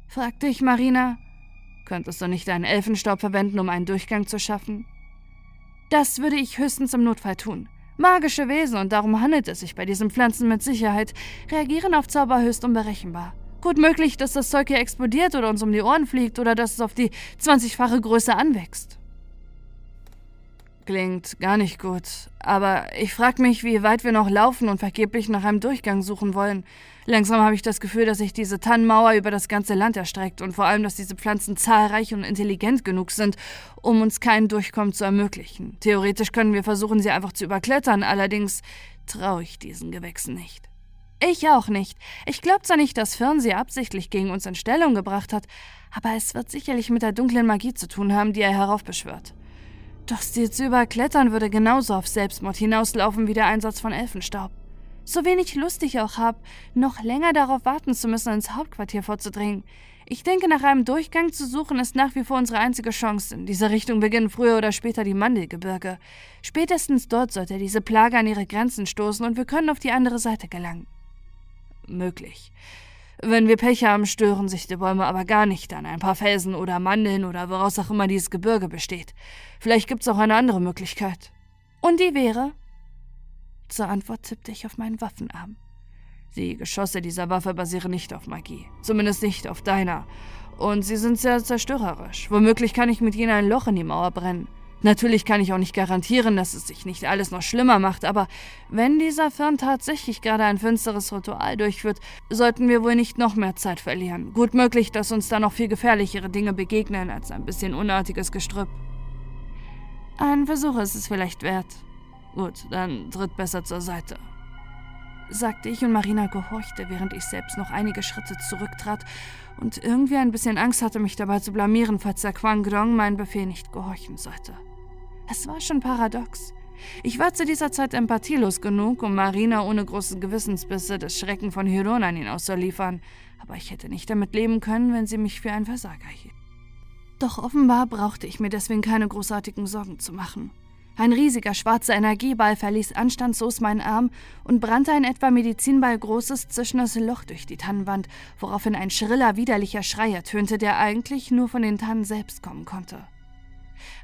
A: fragte ich Marina, könntest du nicht deinen Elfenstaub verwenden, um einen Durchgang zu schaffen? Das würde ich höchstens im Notfall tun. Magische Wesen, und darum handelt es sich bei diesen Pflanzen mit Sicherheit, reagieren auf Zauber höchst unberechenbar. Gut möglich, dass das Zeug hier explodiert oder uns um die Ohren fliegt oder dass es auf die 20-fache Größe anwächst. Klingt gar nicht gut. Aber ich frage mich, wie weit wir noch laufen und vergeblich nach einem Durchgang suchen wollen. Langsam habe ich das Gefühl, dass sich diese Tannenmauer über das ganze Land erstreckt und vor allem, dass diese Pflanzen zahlreich und intelligent genug sind, um uns keinen Durchkommen zu ermöglichen. Theoretisch können wir versuchen, sie einfach zu überklettern, allerdings traue ich diesen Gewächsen nicht. Ich auch nicht. Ich glaube zwar nicht, dass Firn sie absichtlich gegen uns in Stellung gebracht hat, aber es wird sicherlich mit der dunklen Magie zu tun haben, die er heraufbeschwört. Doch sie zu überklettern würde genauso auf Selbstmord hinauslaufen wie der Einsatz von Elfenstaub. So wenig Lust ich auch habe, noch länger darauf warten zu müssen, ins Hauptquartier vorzudringen. Ich denke, nach einem Durchgang zu suchen ist nach wie vor unsere einzige Chance. In dieser Richtung beginnen früher oder später die Mandelgebirge. Spätestens dort sollte diese Plage an ihre Grenzen stoßen und wir können auf die andere Seite gelangen. Möglich. Wenn wir Pech haben, stören sich die Bäume aber gar nicht an ein paar Felsen oder Mandeln oder woraus auch immer dieses Gebirge besteht. Vielleicht gibt's auch eine andere Möglichkeit.
E: Und die wäre? Zur Antwort tippte ich auf meinen Waffenarm.
A: Die Geschosse dieser Waffe basieren nicht auf Magie. Zumindest nicht auf deiner. Und sie sind sehr zerstörerisch. Womöglich kann ich mit ihnen ein Loch in die Mauer brennen. Natürlich kann ich auch nicht garantieren, dass es sich nicht alles noch schlimmer macht, aber wenn dieser Firn tatsächlich gerade ein finsteres Ritual durchführt, sollten wir wohl nicht noch mehr Zeit verlieren. Gut möglich, dass uns da noch viel gefährlichere Dinge begegnen als ein bisschen unartiges Gestrüpp. Ein Versuch ist es vielleicht wert. Gut, dann tritt besser zur Seite sagte ich und Marina gehorchte, während ich selbst noch einige Schritte zurücktrat und irgendwie ein bisschen Angst hatte, mich dabei zu blamieren, falls der Quang Grong meinen Befehl nicht gehorchen sollte. Es war schon paradox. Ich war zu dieser Zeit empathielos genug, um Marina ohne große Gewissensbisse das Schrecken von Hiron an ihn auszuliefern, aber ich hätte nicht damit leben können, wenn sie mich für einen Versager hielt. Doch offenbar brauchte ich mir deswegen keine großartigen Sorgen zu machen. Ein riesiger schwarzer Energieball verließ anstandslos meinen Arm und brannte ein etwa Medizinball großes, zischendes Loch durch die Tannenwand, woraufhin ein schriller, widerlicher Schrei ertönte, der eigentlich nur von den Tannen selbst kommen konnte.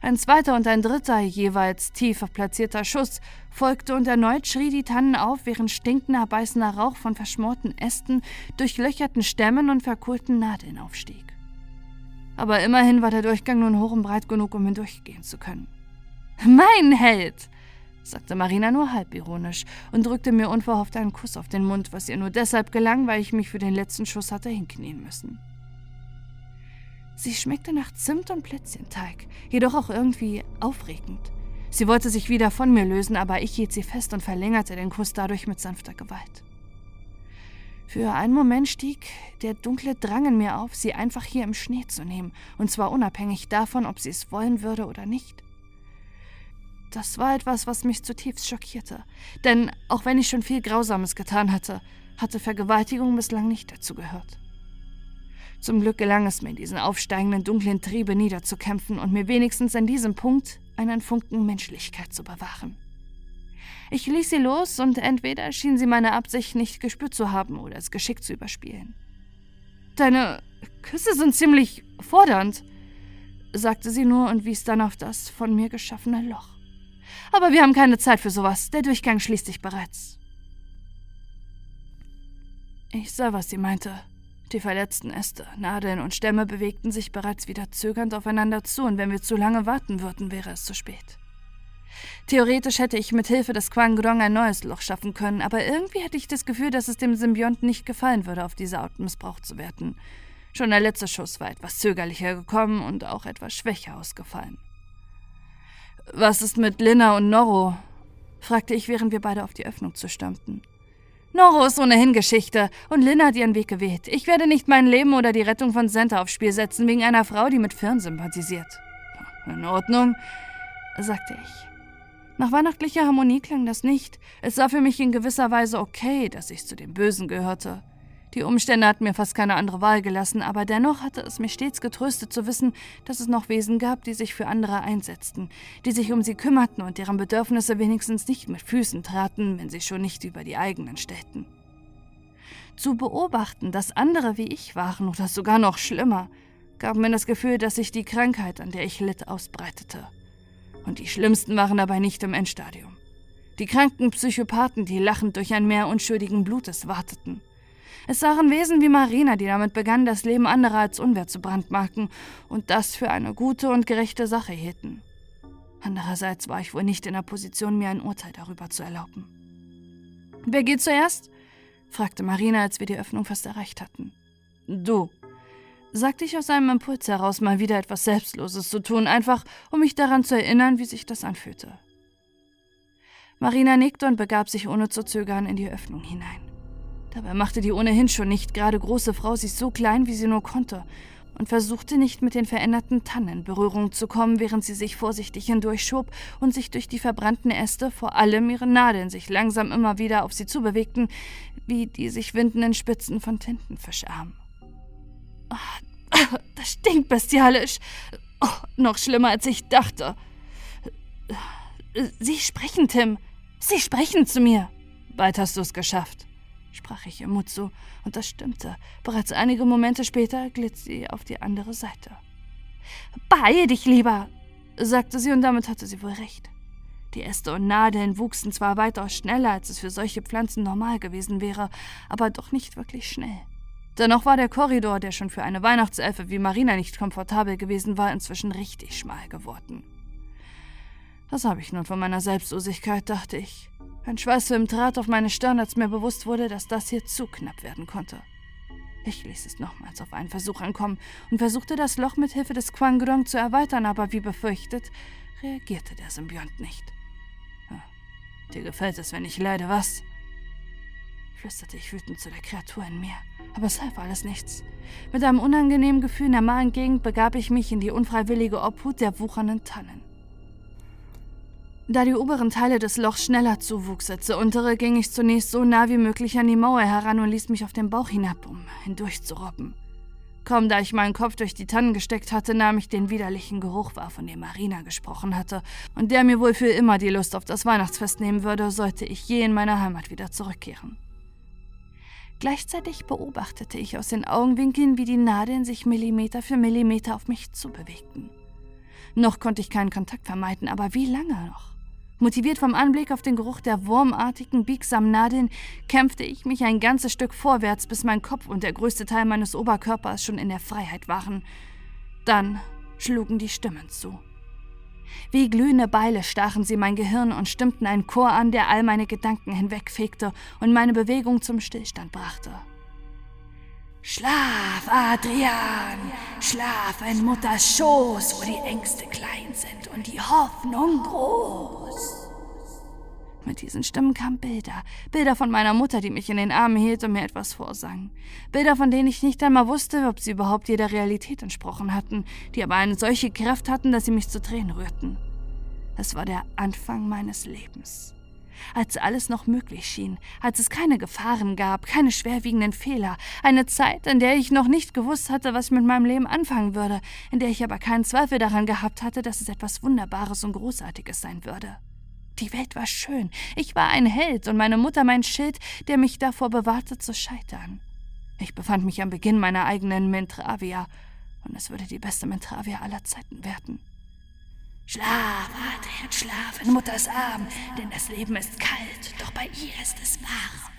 A: Ein zweiter und ein dritter, jeweils tiefer platzierter Schuss folgte und erneut schrie die Tannen auf, während stinkender, beißender Rauch von verschmorten Ästen, durchlöcherten Stämmen und verkohlten Nadeln aufstieg. Aber immerhin war der Durchgang nun hoch und breit genug, um hindurchgehen zu können. Mein Held, sagte Marina nur halb ironisch und drückte mir unverhofft einen Kuss auf den Mund, was ihr nur deshalb gelang, weil ich mich für den letzten Schuss hatte hinknien müssen. Sie schmeckte nach Zimt und Plätzchenteig, jedoch auch irgendwie aufregend. Sie wollte sich wieder von mir lösen, aber ich hielt sie fest und verlängerte den Kuss dadurch mit sanfter Gewalt. Für einen Moment stieg der dunkle Drang in mir auf, sie einfach hier im Schnee zu nehmen, und zwar unabhängig davon, ob sie es wollen würde oder nicht. Das war etwas, was mich zutiefst schockierte. Denn auch wenn ich schon viel Grausames getan hatte, hatte Vergewaltigung bislang nicht dazu gehört. Zum Glück gelang es mir, diesen aufsteigenden dunklen Triebe niederzukämpfen und mir wenigstens an diesem Punkt einen Funken Menschlichkeit zu bewahren. Ich ließ sie los und entweder schien sie meine Absicht nicht gespürt zu haben oder es geschickt zu überspielen. Deine Küsse sind ziemlich fordernd, sagte sie nur und wies dann auf das von mir geschaffene Loch. Aber wir haben keine Zeit für sowas. Der Durchgang schließt sich bereits. Ich sah, was sie meinte. Die verletzten Äste, Nadeln und Stämme bewegten sich bereits wieder zögernd aufeinander zu, und wenn wir zu lange warten würden, wäre es zu spät. Theoretisch hätte ich mit Hilfe des Quangdong ein neues Loch schaffen können, aber irgendwie hätte ich das Gefühl, dass es dem Symbionten nicht gefallen würde, auf diese Art missbraucht zu werden. Schon der letzte Schuss war etwas zögerlicher gekommen und auch etwas schwächer ausgefallen. Was ist mit Linna und Norro? fragte ich, während wir beide auf die Öffnung zustürmten. Norro ist ohnehin Geschichte und Linna hat ihren Weg gewählt. Ich werde nicht mein Leben oder die Rettung von Senta aufs Spiel setzen wegen einer Frau, die mit Firn sympathisiert. In Ordnung, sagte ich. Nach weihnachtlicher Harmonie klang das nicht. Es war für mich in gewisser Weise okay, dass ich zu den Bösen gehörte. Die Umstände hatten mir fast keine andere Wahl gelassen, aber dennoch hatte es mich stets getröstet zu wissen, dass es noch Wesen gab, die sich für andere einsetzten, die sich um sie kümmerten und deren Bedürfnisse wenigstens nicht mit Füßen traten, wenn sie schon nicht über die eigenen stellten. Zu beobachten, dass andere wie ich waren oder sogar noch schlimmer, gab mir das Gefühl, dass sich die Krankheit, an der ich litt, ausbreitete. Und die Schlimmsten waren dabei nicht im Endstadium. Die kranken Psychopathen, die lachend durch ein Meer unschuldigen Blutes warteten. Es waren Wesen wie Marina, die damit begannen, das Leben anderer als unwert zu brandmarken und das für eine gute und gerechte Sache hielten. Andererseits war ich wohl nicht in der Position, mir ein Urteil darüber zu erlauben. Wer geht zuerst? fragte Marina, als wir die Öffnung fast erreicht hatten. Du, sagte ich aus einem Impuls heraus, mal wieder etwas Selbstloses zu tun, einfach um mich daran zu erinnern, wie sich das anfühlte. Marina nickte und begab sich ohne zu zögern in die Öffnung hinein. Dabei machte die ohnehin schon nicht gerade große Frau sich so klein, wie sie nur konnte, und versuchte nicht mit den veränderten Tannen in Berührung zu kommen, während sie sich vorsichtig hindurchschob und sich durch die verbrannten Äste, vor allem ihre Nadeln, sich langsam immer wieder auf sie zubewegten, wie die sich windenden Spitzen von Tintenfischarmen. Oh, das stinkt bestialisch. Oh, noch schlimmer, als ich dachte. Sie sprechen, Tim. Sie sprechen zu mir. Bald hast du es geschafft sprach ich ihr Mut zu, und das stimmte. Bereits einige Momente später glitt sie auf die andere Seite.
C: Beeil dich lieber,
A: sagte sie, und damit hatte sie wohl recht. Die Äste und Nadeln wuchsen zwar weitaus schneller, als es für solche Pflanzen normal gewesen wäre, aber doch nicht wirklich schnell. Dennoch war der Korridor, der schon für eine Weihnachtselfe wie Marina nicht komfortabel gewesen war, inzwischen richtig schmal geworden. Das habe ich nun von meiner Selbstlosigkeit, dachte ich. Ein Schweißfilm trat auf meine Stirn, als mir bewusst wurde, dass das hier zu knapp werden konnte. Ich ließ es nochmals auf einen Versuch ankommen und versuchte das Loch mit Hilfe des Quangdong zu erweitern, aber wie befürchtet, reagierte der Symbiont nicht. Dir gefällt es, wenn ich leide, was? flüsterte ich wütend zu der Kreatur in mir. Aber es half alles nichts. Mit einem unangenehmen Gefühl in der Magengegend begab ich mich in die unfreiwillige Obhut der wuchernden Tannen. Da die oberen Teile des Lochs schneller zuwuchs als der untere, ging ich zunächst so nah wie möglich an die Mauer heran und ließ mich auf den Bauch hinab, um hindurchzurobben. Kaum da ich meinen Kopf durch die Tannen gesteckt hatte, nahm ich den widerlichen Geruch wahr, von dem Marina gesprochen hatte, und der mir wohl für immer die Lust auf das Weihnachtsfest nehmen würde, sollte ich je in meine Heimat wieder zurückkehren. Gleichzeitig beobachtete ich aus den Augenwinkeln, wie die Nadeln sich Millimeter für Millimeter auf mich zubewegten. Noch konnte ich keinen Kontakt vermeiden, aber wie lange noch? Motiviert vom Anblick auf den Geruch der wurmartigen, biegsamen Nadeln, kämpfte ich mich ein ganzes Stück vorwärts, bis mein Kopf und der größte Teil meines Oberkörpers schon in der Freiheit waren. Dann schlugen die Stimmen zu. Wie glühende Beile stachen sie mein Gehirn und stimmten einen Chor an, der all meine Gedanken hinwegfegte und meine Bewegung zum Stillstand brachte. Schlaf, Adrian, schlaf in Mutters Schoß, wo die Ängste klein sind und die Hoffnung groß. Mit diesen Stimmen kamen Bilder, Bilder von meiner Mutter, die mich in den Armen hielt und mir etwas vorsang. Bilder, von denen ich nicht einmal wusste, ob sie überhaupt jeder Realität entsprochen hatten, die aber eine solche Kraft hatten, dass sie mich zu Tränen rührten. Es war der Anfang meines Lebens als alles noch möglich schien, als es keine Gefahren gab, keine schwerwiegenden Fehler, eine Zeit, in der ich noch nicht gewusst hatte, was ich mit meinem Leben anfangen würde, in der ich aber keinen Zweifel daran gehabt hatte, dass es etwas Wunderbares und Großartiges sein würde. Die Welt war schön, ich war ein Held und meine Mutter mein Schild, der mich davor bewahrte zu scheitern. Ich befand mich am Beginn meiner eigenen Mentravia, und es würde die beste Mentravia aller Zeiten werden. Schlaf, Adrian, schlaf in Mutters Arm, denn das Leben ist kalt, doch bei ihr ist es warm.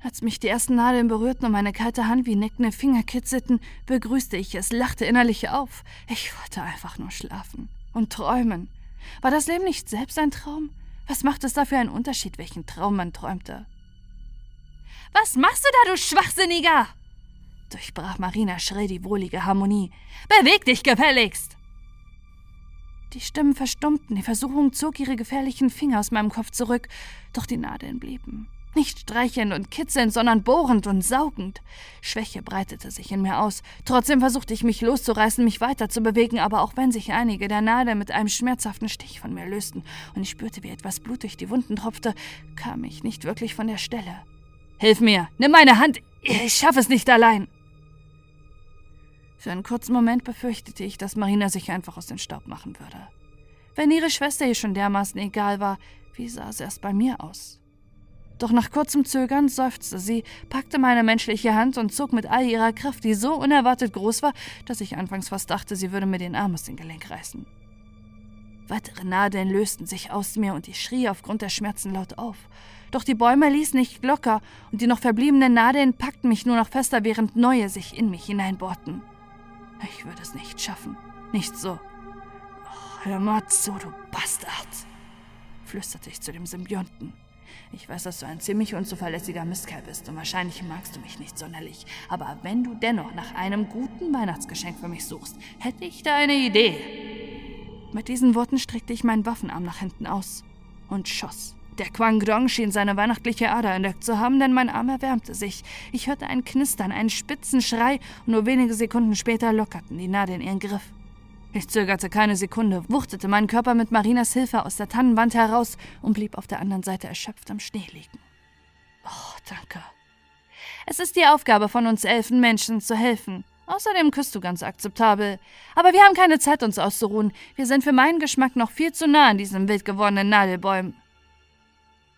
A: Als mich die ersten Nadeln berührten und meine kalte Hand wie neckende Finger kitzelten, begrüßte ich es, lachte innerlich auf. Ich wollte einfach nur schlafen und träumen. War das Leben nicht selbst ein Traum? Was macht es da für einen Unterschied, welchen Traum man träumte?
C: Was machst du da, du Schwachsinniger?
A: durchbrach Marina schrill die wohlige Harmonie.
C: Beweg dich gefälligst!
A: Die Stimmen verstummten, die Versuchung zog ihre gefährlichen Finger aus meinem Kopf zurück, doch die Nadeln blieben. Nicht streichelnd und kitzelnd, sondern bohrend und saugend. Schwäche breitete sich in mir aus. Trotzdem versuchte ich mich loszureißen, mich weiter zu bewegen, aber auch wenn sich einige der Nadeln mit einem schmerzhaften Stich von mir lösten und ich spürte, wie etwas Blut durch die Wunden tropfte, kam ich nicht wirklich von der Stelle. Hilf mir! Nimm meine Hand! Ich schaffe es nicht allein! Für einen kurzen Moment befürchtete ich, dass Marina sich einfach aus dem Staub machen würde. Wenn ihre Schwester ihr schon dermaßen egal war, wie sah es erst bei mir aus? Doch nach kurzem Zögern seufzte sie, packte meine menschliche Hand und zog mit all ihrer Kraft, die so unerwartet groß war, dass ich anfangs fast dachte, sie würde mir den Arm aus dem Gelenk reißen. Weitere Nadeln lösten sich aus mir und ich schrie aufgrund der Schmerzen laut auf. Doch die Bäume ließen nicht locker und die noch verbliebenen Nadeln packten mich nur noch fester, während neue sich in mich hineinbohrten. Ich würde es nicht schaffen. Nicht so. Oh, hör mal zu, du Bastard, flüsterte ich zu dem Symbionten. Ich weiß, dass du ein ziemlich unzuverlässiger Mistkerl bist und wahrscheinlich magst du mich nicht sonderlich. Aber wenn du dennoch nach einem guten Weihnachtsgeschenk für mich suchst, hätte ich da eine Idee. Mit diesen Worten streckte ich meinen Waffenarm nach hinten aus und schoss. Der Quangdong schien seine weihnachtliche Ader entdeckt zu haben, denn mein Arm erwärmte sich. Ich hörte ein Knistern, einen spitzen Schrei und nur wenige Sekunden später lockerten die Nadeln ihren Griff. Ich zögerte keine Sekunde, wuchtete meinen Körper mit Marinas Hilfe aus der Tannenwand heraus und blieb auf der anderen Seite erschöpft am Schnee liegen. Oh, danke. Es ist die Aufgabe von uns Elfen, Menschen zu helfen. Außerdem küsst du ganz akzeptabel. Aber wir haben keine Zeit, uns auszuruhen. Wir sind für meinen Geschmack noch viel zu nah an diesen wild gewordenen Nadelbäumen.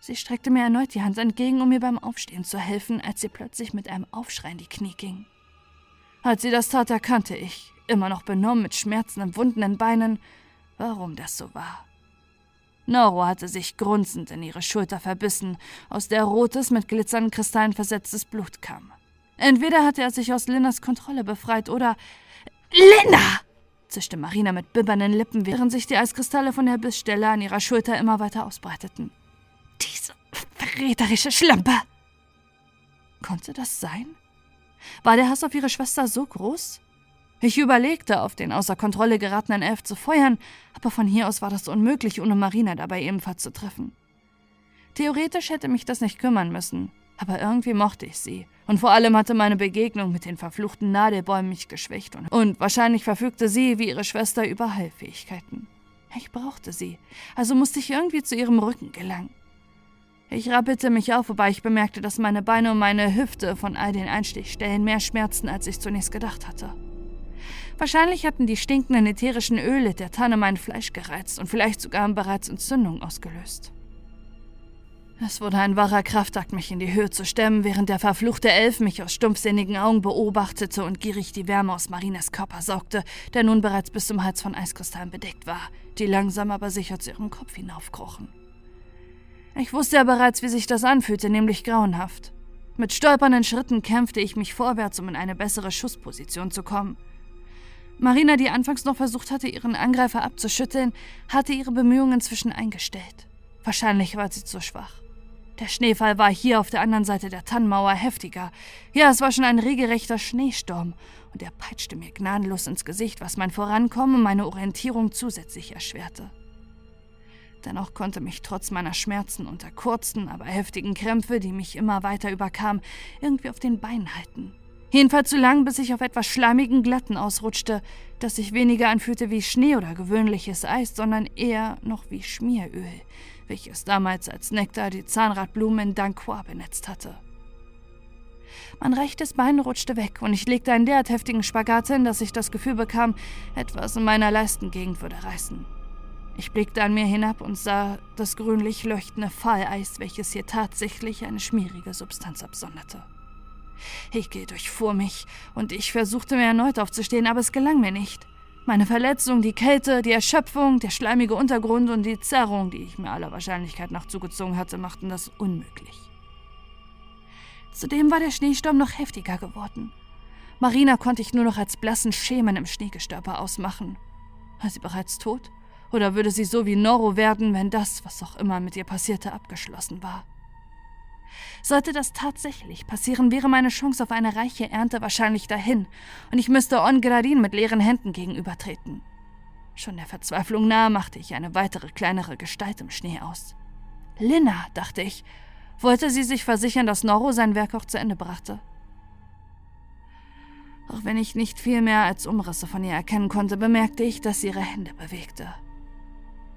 A: Sie streckte mir erneut die Hand entgegen, um mir beim Aufstehen zu helfen, als sie plötzlich mit einem Aufschrei in die Knie ging. Als sie das tat, erkannte ich, immer noch benommen mit schmerzenden, wundenden Beinen, warum das so war. Noro hatte sich grunzend in ihre Schulter verbissen, aus der rotes, mit glitzernden Kristallen versetztes Blut kam. Entweder hatte er sich aus Linnas Kontrolle befreit oder. Linna! zischte Marina mit bibbernden Lippen, während sich die Eiskristalle von der Bissstelle an ihrer Schulter immer weiter ausbreiteten. Diese verräterische Schlampe! Konnte das sein? War der Hass auf ihre Schwester so groß? Ich überlegte, auf den außer Kontrolle geratenen Elf zu feuern, aber von hier aus war das unmöglich, ohne Marina dabei ebenfalls zu treffen. Theoretisch hätte mich das nicht kümmern müssen, aber irgendwie mochte ich sie. Und vor allem hatte meine Begegnung mit den verfluchten Nadelbäumen mich geschwächt und, und wahrscheinlich verfügte sie wie ihre Schwester über Heilfähigkeiten. Ich brauchte sie, also musste ich irgendwie zu ihrem Rücken gelangen. Ich rappelte mich auf, wobei ich bemerkte, dass meine Beine und meine Hüfte von all den Einstichstellen mehr schmerzten, als ich zunächst gedacht hatte. Wahrscheinlich hatten die stinkenden ätherischen Öle der Tanne mein Fleisch gereizt und vielleicht sogar bereits Entzündung ausgelöst. Es wurde ein wahrer Kraftakt, mich in die Höhe zu stemmen, während der verfluchte Elf mich aus stumpfsinnigen Augen beobachtete und gierig die Wärme aus Marinas Körper saugte, der nun bereits bis zum Hals von Eiskristallen bedeckt war, die langsam aber sicher zu ihrem Kopf hinaufkrochen. Ich wusste ja bereits, wie sich das anfühlte, nämlich grauenhaft. Mit stolpernden Schritten kämpfte ich mich vorwärts, um in eine bessere Schussposition zu kommen. Marina, die anfangs noch versucht hatte, ihren Angreifer abzuschütteln, hatte ihre Bemühungen inzwischen eingestellt. Wahrscheinlich war sie zu schwach. Der Schneefall war hier auf der anderen Seite der Tannenmauer heftiger. Ja, es war schon ein regelrechter Schneesturm, und er peitschte mir gnadenlos ins Gesicht, was mein Vorankommen und meine Orientierung zusätzlich erschwerte. Dennoch konnte mich trotz meiner Schmerzen und der kurzen, aber heftigen Krämpfe, die mich immer weiter überkam, irgendwie auf den Beinen halten. Jedenfalls so lang, bis ich auf etwas schleimigen Glatten ausrutschte, das sich weniger anfühlte wie Schnee oder gewöhnliches Eis, sondern eher noch wie Schmieröl, welches damals als Nektar die Zahnradblumen in Danquois benetzt hatte. Mein rechtes Bein rutschte weg und ich legte einen derart heftigen Spagat hin, dass ich das Gefühl bekam, etwas in meiner Leistengegend würde reißen. Ich blickte an mir hinab und sah das grünlich leuchtende Falleis, welches hier tatsächlich eine schmierige Substanz absonderte. Ekel durchfuhr mich und ich versuchte mir erneut aufzustehen, aber es gelang mir nicht. Meine Verletzung, die Kälte, die Erschöpfung, der schleimige Untergrund und die Zerrung, die ich mir aller Wahrscheinlichkeit nach zugezogen hatte, machten das unmöglich. Zudem war der Schneesturm noch heftiger geworden. Marina konnte ich nur noch als blassen Schemen im Schneegestöber ausmachen. War sie bereits tot? Oder würde sie so wie Noro werden, wenn das, was auch immer mit ihr passierte, abgeschlossen war? Sollte das tatsächlich passieren, wäre meine Chance auf eine reiche Ernte wahrscheinlich dahin, und ich müsste Ongradin mit leeren Händen gegenübertreten. Schon der Verzweiflung nahe machte ich eine weitere kleinere Gestalt im Schnee aus. Linna, dachte ich, wollte sie sich versichern, dass Noro sein Werk auch zu Ende brachte. Auch wenn ich nicht viel mehr als Umrisse von ihr erkennen konnte, bemerkte ich, dass sie ihre Hände bewegte.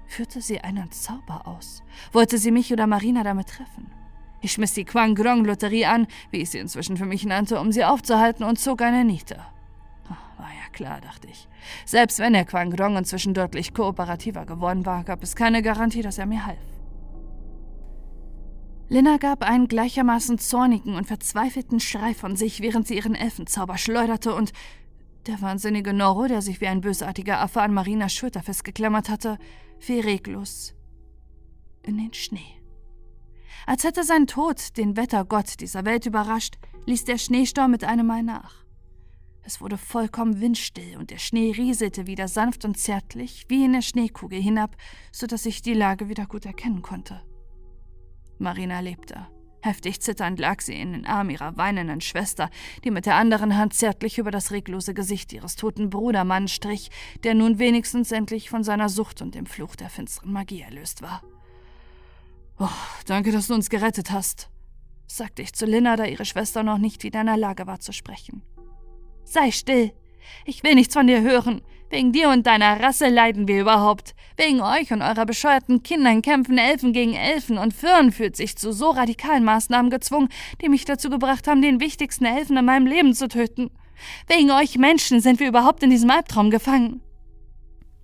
A: Führte sie einen Zauber aus? Wollte sie mich oder Marina damit treffen? Ich schmiss die Quang Grong Lotterie an, wie ich sie inzwischen für mich nannte, um sie aufzuhalten und zog eine Niete. War ja klar, dachte ich. Selbst wenn der Quang Grong inzwischen deutlich kooperativer geworden war, gab es keine Garantie, dass er mir half. Linna gab einen gleichermaßen zornigen und verzweifelten Schrei von sich, während sie ihren Elfenzauber schleuderte und der wahnsinnige Noro, der sich wie ein bösartiger Affe an Marinas Schulter festgeklammert hatte, fiel reglos in den Schnee. Als hätte sein Tod den Wettergott dieser Welt überrascht, ließ der Schneesturm mit einem Mal nach. Es wurde vollkommen windstill und der Schnee rieselte wieder sanft und zärtlich wie in der Schneekugel hinab, so dass ich die Lage wieder gut erkennen konnte. Marina lebte. Heftig zitternd lag sie in den Armen ihrer weinenden Schwester, die mit der anderen Hand zärtlich über das reglose Gesicht ihres toten Brudermanns strich, der nun wenigstens endlich von seiner Sucht und dem Fluch der finsteren Magie erlöst war. Oh, danke, dass du uns gerettet hast, sagte ich zu Linna, da ihre Schwester noch nicht wieder in der Lage war zu sprechen. Sei still. Ich will nichts von dir hören. Wegen dir und deiner Rasse leiden wir überhaupt. Wegen euch und eurer bescheuerten Kindern kämpfen Elfen gegen Elfen und Firn fühlt sich zu so radikalen Maßnahmen gezwungen, die mich dazu gebracht haben, den wichtigsten Elfen in meinem Leben zu töten. Wegen euch Menschen sind wir überhaupt in diesem Albtraum gefangen.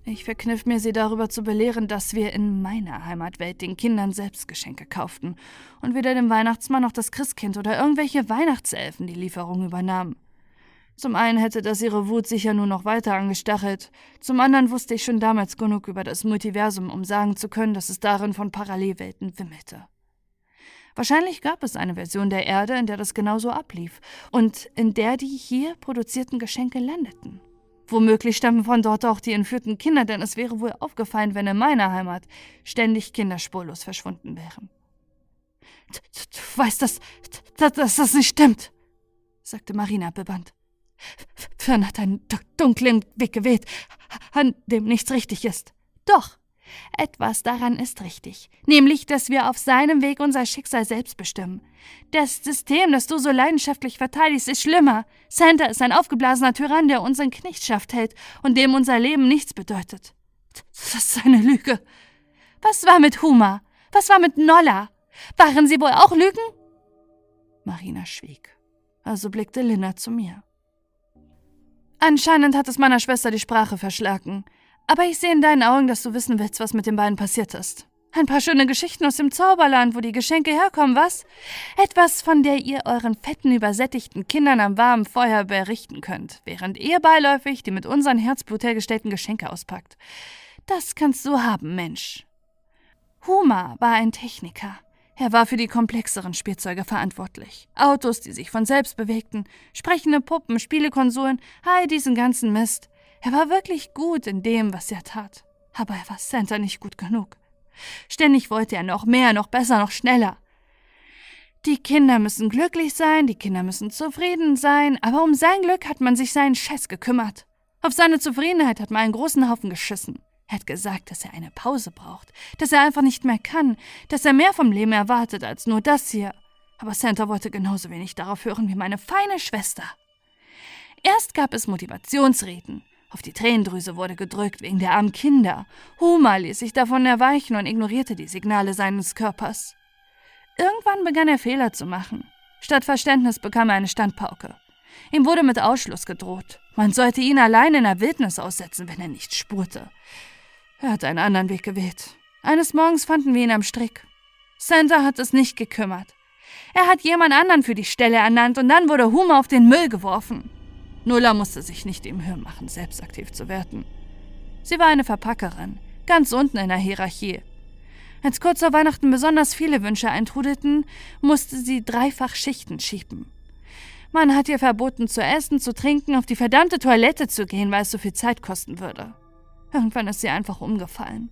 F: Ich verkniff mir, sie darüber zu belehren, dass wir in meiner Heimatwelt den Kindern selbst Geschenke kauften und weder dem Weihnachtsmann noch das Christkind oder irgendwelche Weihnachtselfen die Lieferung übernahmen. Zum einen hätte das ihre Wut sicher nur noch weiter angestachelt, zum anderen wusste ich schon damals genug über das Multiversum, um sagen zu können, dass es darin von Parallelwelten wimmelte. Wahrscheinlich gab es eine Version der Erde, in der das genauso ablief und in der die hier produzierten Geschenke landeten. Womöglich stammen von dort auch die entführten Kinder, denn es wäre wohl aufgefallen, wenn in meiner Heimat ständig Kinder spurlos verschwunden wären. Du, weißt, dass das nicht stimmt, sagte Marina bebannt. Fern hat einen dunklen Weg gewählt, an dem nichts richtig ist.
G: Doch, etwas daran ist richtig, nämlich, dass wir auf seinem Weg unser Schicksal selbst bestimmen. Das System, das du so leidenschaftlich verteidigst, ist schlimmer. Santa ist ein aufgeblasener Tyrann, der uns in Knechtschaft hält und dem unser Leben nichts bedeutet.
F: Das ist eine Lüge.
G: Was war mit Huma? Was war mit Nolla? Waren sie wohl auch Lügen?
F: Marina schwieg. Also blickte Linda zu mir.
A: Anscheinend hat es meiner Schwester die Sprache verschlagen. Aber ich sehe in deinen Augen, dass du wissen willst, was mit den beiden passiert ist. Ein paar schöne Geschichten aus dem Zauberland, wo die Geschenke herkommen, was? Etwas, von der ihr euren fetten, übersättigten Kindern am warmen Feuer berichten könnt, während ihr beiläufig die mit unserem Herzblut hergestellten Geschenke auspackt. Das kannst du haben, Mensch. Huma war ein Techniker. Er war für die komplexeren Spielzeuge verantwortlich. Autos, die sich von selbst bewegten, sprechende Puppen, Spielekonsolen, all diesen ganzen Mist. Er war wirklich gut in dem, was er tat. Aber er war Santa nicht gut genug. Ständig wollte er noch mehr, noch besser, noch schneller. Die Kinder müssen glücklich sein, die Kinder müssen zufrieden sein, aber um sein Glück hat man sich seinen Scheiß gekümmert. Auf seine Zufriedenheit hat man einen großen Haufen geschissen. Er hat gesagt, dass er eine Pause braucht, dass er einfach nicht mehr kann, dass er mehr vom Leben erwartet als nur das hier. Aber Santa wollte genauso wenig darauf hören wie meine feine Schwester. Erst gab es Motivationsreden, auf die Tränendrüse wurde gedrückt wegen der armen Kinder. Huma ließ sich davon erweichen und ignorierte die Signale seines Körpers. Irgendwann begann er Fehler zu machen. Statt Verständnis bekam er eine Standpauke. Ihm wurde mit Ausschluss gedroht. Man sollte ihn allein in der Wildnis aussetzen, wenn er nicht spurte. Er hat einen anderen Weg gewählt. Eines Morgens fanden wir ihn am Strick. Santa hat es nicht gekümmert. Er hat jemand anderen für die Stelle ernannt und dann wurde Huma auf den Müll geworfen. Nulla musste sich nicht im Mühe machen, selbst aktiv zu werden. Sie war eine Verpackerin, ganz unten in der Hierarchie. Als kurz vor Weihnachten besonders viele Wünsche eintrudelten, musste sie dreifach Schichten schieben. Man hat ihr verboten, zu essen, zu trinken, auf die verdammte Toilette zu gehen, weil es so viel Zeit kosten würde. Irgendwann ist sie einfach umgefallen.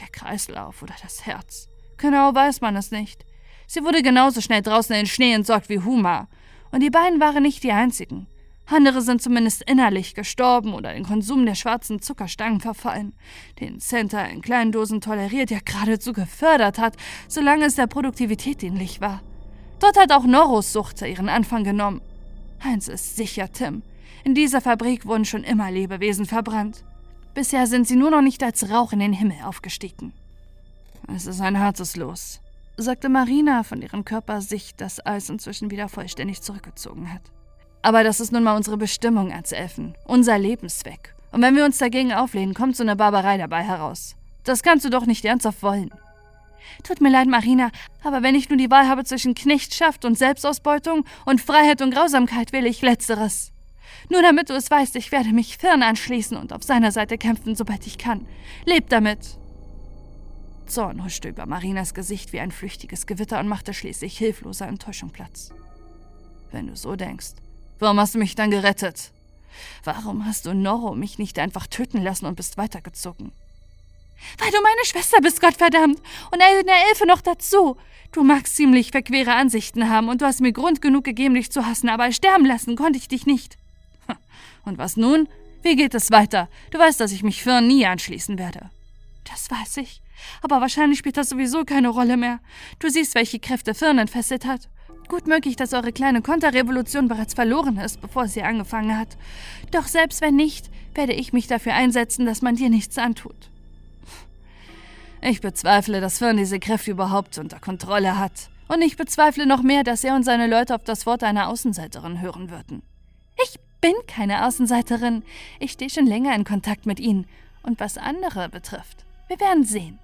A: Der Kreislauf oder das Herz. Genau weiß man es nicht. Sie wurde genauso schnell draußen in den Schnee entsorgt wie Huma. Und die beiden waren nicht die einzigen. Andere sind zumindest innerlich gestorben oder den Konsum der schwarzen Zuckerstangen verfallen, den Center in kleinen Dosen toleriert, ja geradezu gefördert hat, solange es der Produktivität dienlich war. Dort hat auch Norros Sucht ihren Anfang genommen. Eins ist sicher, Tim. In dieser Fabrik wurden schon immer Lebewesen verbrannt. Bisher sind sie nur noch nicht als Rauch in den Himmel aufgestiegen. Es ist ein hartes Los, sagte Marina, von deren Körper sich das Eis inzwischen wieder vollständig zurückgezogen hat. Aber das ist nun mal unsere Bestimmung als Elfen, unser Lebenszweck. Und wenn wir uns dagegen auflehnen, kommt so eine Barbarei dabei heraus. Das kannst du doch nicht ernsthaft wollen. Tut mir leid, Marina, aber wenn ich nur die Wahl habe zwischen Knechtschaft und Selbstausbeutung und Freiheit und Grausamkeit, wähle ich Letzteres. Nur damit du es weißt, ich werde mich Firn anschließen und auf seiner Seite kämpfen, sobald ich kann. Leb damit! Zorn huschte über Marinas Gesicht wie ein flüchtiges Gewitter und machte schließlich hilfloser Enttäuschung Platz. Wenn du so denkst, Warum hast du mich dann gerettet? Warum hast du Noro mich nicht einfach töten lassen und bist weitergezogen?
G: Weil du meine Schwester bist, Gottverdammt! Und eine Elfe noch dazu! Du magst ziemlich verquere Ansichten haben und du hast mir Grund genug gegeben, dich zu hassen, aber sterben lassen konnte ich dich nicht.
A: Und was nun? Wie geht es weiter? Du weißt, dass ich mich Fern nie anschließen werde.
G: Das weiß ich. Aber wahrscheinlich spielt das sowieso keine Rolle mehr. Du siehst, welche Kräfte Fern entfesselt hat. Gut möglich, dass eure kleine Konterrevolution bereits verloren ist, bevor sie angefangen hat. Doch selbst wenn nicht, werde ich mich dafür einsetzen, dass man dir nichts antut.
A: Ich bezweifle, dass Fern diese Kräfte überhaupt unter Kontrolle hat. Und ich bezweifle noch mehr, dass er und seine Leute auf das Wort einer Außenseiterin hören würden.
G: Ich bin keine Außenseiterin. Ich stehe schon länger in Kontakt mit ihnen.
C: Und was andere betrifft, wir werden sehen.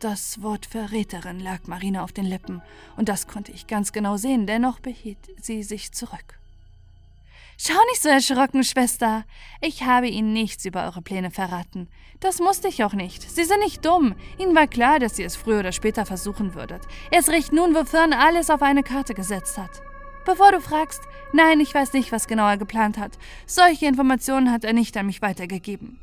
A: Das Wort Verräterin lag Marina auf den Lippen, und das konnte ich ganz genau sehen, dennoch behielt sie sich zurück.
C: Schau nicht so erschrocken, Schwester. Ich habe Ihnen nichts über eure Pläne verraten. Das musste ich auch nicht. Sie sind nicht dumm. Ihnen war klar, dass ihr es früher oder später versuchen würdet. Erst recht nun, wo Fern alles auf eine Karte gesetzt hat. Bevor du fragst, nein, ich weiß nicht, was genau er geplant hat. Solche Informationen hat er nicht an mich weitergegeben.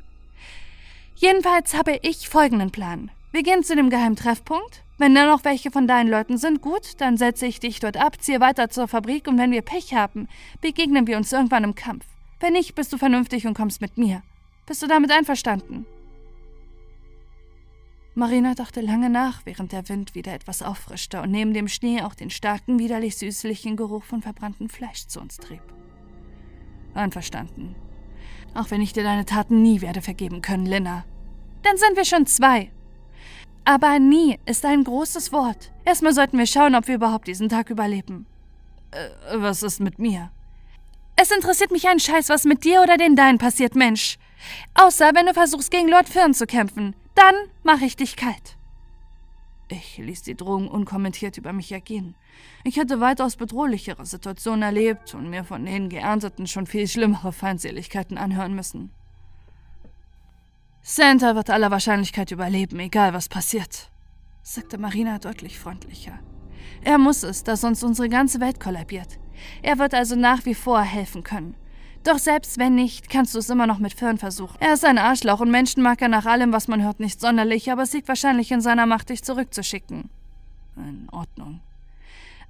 C: Jedenfalls habe ich folgenden Plan. Wir gehen zu dem geheimen Treffpunkt. Wenn da noch welche von deinen Leuten sind, gut, dann setze ich dich dort ab, ziehe weiter zur Fabrik und wenn wir Pech haben, begegnen wir uns irgendwann im Kampf. Wenn nicht, bist du vernünftig und kommst mit mir. Bist du damit einverstanden?
A: Marina dachte lange nach, während der Wind wieder etwas auffrischte und neben dem Schnee auch den starken, widerlich süßlichen Geruch von verbranntem Fleisch zu uns trieb. Einverstanden. Auch wenn ich dir deine Taten nie werde vergeben können, Lina.
C: Dann sind wir schon zwei. Aber nie ist ein großes Wort. Erstmal sollten wir schauen, ob wir überhaupt diesen Tag überleben.
A: Äh, was ist mit mir?
C: Es interessiert mich ein Scheiß, was mit dir oder den Deinen passiert, Mensch. Außer wenn du versuchst, gegen Lord Fern zu kämpfen. Dann mache ich dich kalt.
A: Ich ließ die Drohung unkommentiert über mich ergehen. Ich hatte weitaus bedrohlichere Situationen erlebt und mir von den Geernteten schon viel schlimmere Feindseligkeiten anhören müssen. Santa wird aller Wahrscheinlichkeit überleben, egal was passiert, sagte Marina deutlich freundlicher. Er muss es, da sonst unsere ganze Welt kollabiert. Er wird also nach wie vor helfen können. Doch selbst wenn nicht, kannst du es immer noch mit Fern versuchen. Er ist ein Arschloch und Menschen mag er nach allem, was man hört, nicht sonderlich, aber es liegt wahrscheinlich in seiner Macht, dich zurückzuschicken. In Ordnung.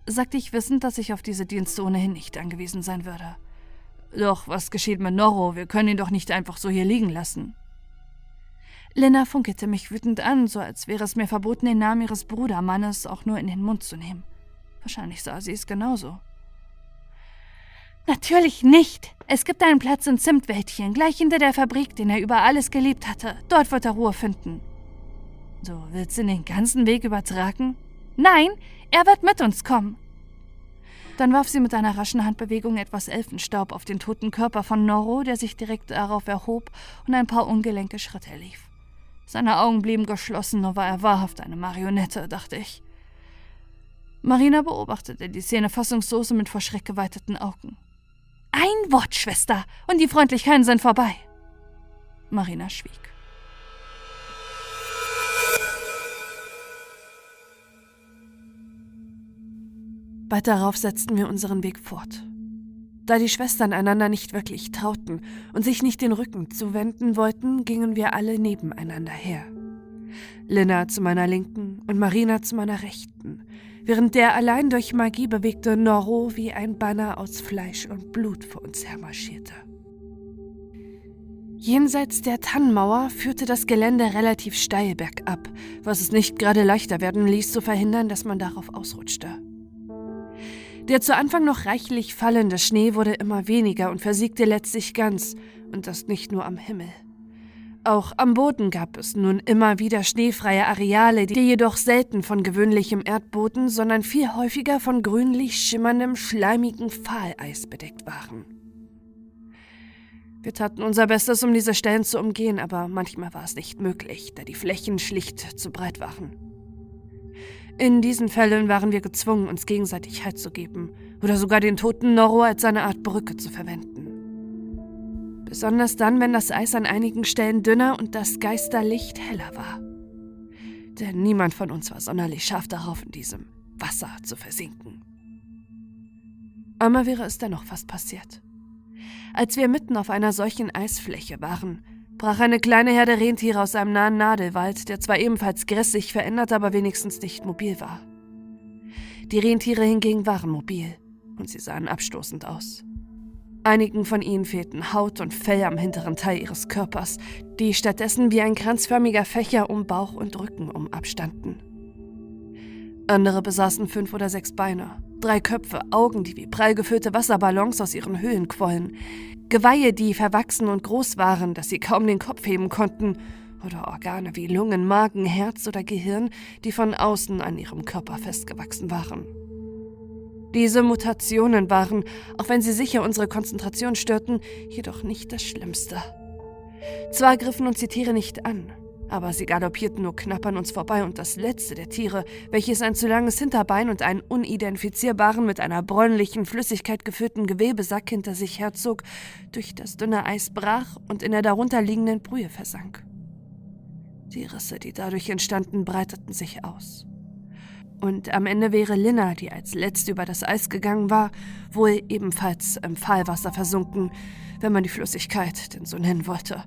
A: Sagte ich wissend, dass ich auf diese Dienste ohnehin nicht angewiesen sein würde. Doch was geschieht mit Norro? Wir können ihn doch nicht einfach so hier liegen lassen. Lena funkelte mich wütend an, so als wäre es mir verboten, den Namen ihres Brudermannes auch nur in den Mund zu nehmen. Wahrscheinlich sah sie es genauso.
C: Natürlich nicht. Es gibt einen Platz in Zimtwäldchen, gleich hinter der Fabrik, den er über alles geliebt hatte. Dort wird er Ruhe finden.
A: Du willst ihn den ganzen Weg übertragen?
C: Nein, er wird mit uns kommen.
A: Dann warf sie mit einer raschen Handbewegung etwas Elfenstaub auf den toten Körper von Noro, der sich direkt darauf erhob und ein paar ungelenke Schritte lief. Seine Augen blieben geschlossen, nur war er wahrhaft eine Marionette, dachte ich. Marina beobachtete die Szene fassungslos mit vor Schreck geweiteten Augen.
C: Ein Wort, Schwester, und die Freundlichkeiten sind vorbei.
A: Marina schwieg. Bald darauf setzten wir unseren Weg fort. Da die Schwestern einander nicht wirklich trauten und sich nicht den Rücken zuwenden wollten, gingen wir alle nebeneinander her. Lina zu meiner Linken und Marina zu meiner Rechten, während der allein durch Magie bewegte Noro wie ein Banner aus Fleisch und Blut vor uns hermarschierte. Jenseits der Tannenmauer führte das Gelände relativ steil bergab, was es nicht gerade leichter werden ließ, zu verhindern, dass man darauf ausrutschte. Der zu Anfang noch reichlich fallende Schnee wurde immer weniger und versiegte letztlich ganz, und das nicht nur am Himmel. Auch am Boden gab es nun immer wieder schneefreie Areale, die jedoch selten von gewöhnlichem Erdboden, sondern viel häufiger von grünlich schimmerndem, schleimigem Fahleis bedeckt waren. Wir taten unser Bestes, um diese Stellen zu umgehen, aber manchmal war es nicht möglich, da die Flächen schlicht zu breit waren. In diesen Fällen waren wir gezwungen, uns gegenseitig Halt zu geben oder sogar den toten Norro als seine Art Brücke zu verwenden. Besonders dann, wenn das Eis an einigen Stellen dünner und das Geisterlicht heller war. Denn niemand von uns war sonderlich scharf darauf, in diesem Wasser zu versinken. Einmal wäre es dennoch fast passiert. Als wir mitten auf einer solchen Eisfläche waren, brach eine kleine Herde Rentiere aus einem nahen Nadelwald, der zwar ebenfalls grässlich verändert, aber wenigstens nicht mobil war. Die Rentiere hingegen waren mobil und sie sahen abstoßend aus. Einigen von ihnen fehlten Haut und Fell am hinteren Teil ihres Körpers, die stattdessen wie ein kranzförmiger Fächer um Bauch und Rücken um abstanden. Andere besaßen fünf oder sechs Beine, drei Köpfe, Augen, die wie prall gefüllte Wasserballons aus ihren Höhlen quollen, Geweihe, die verwachsen und groß waren, dass sie kaum den Kopf heben konnten, oder Organe wie Lungen, Magen, Herz oder Gehirn, die von außen an ihrem Körper festgewachsen waren. Diese Mutationen waren, auch wenn sie sicher unsere Konzentration störten, jedoch nicht das Schlimmste. Zwar griffen uns die Tiere nicht an, aber sie galoppierten nur knapp an uns vorbei und das letzte der Tiere, welches ein zu langes Hinterbein und einen unidentifizierbaren, mit einer bräunlichen Flüssigkeit gefüllten Gewebesack hinter sich herzog, durch das dünne Eis brach und in der darunterliegenden Brühe versank. Die Risse, die dadurch entstanden, breiteten sich aus. Und am Ende wäre Linna, die als letzte über das Eis gegangen war, wohl ebenfalls im Fallwasser versunken, wenn man die Flüssigkeit denn so nennen wollte,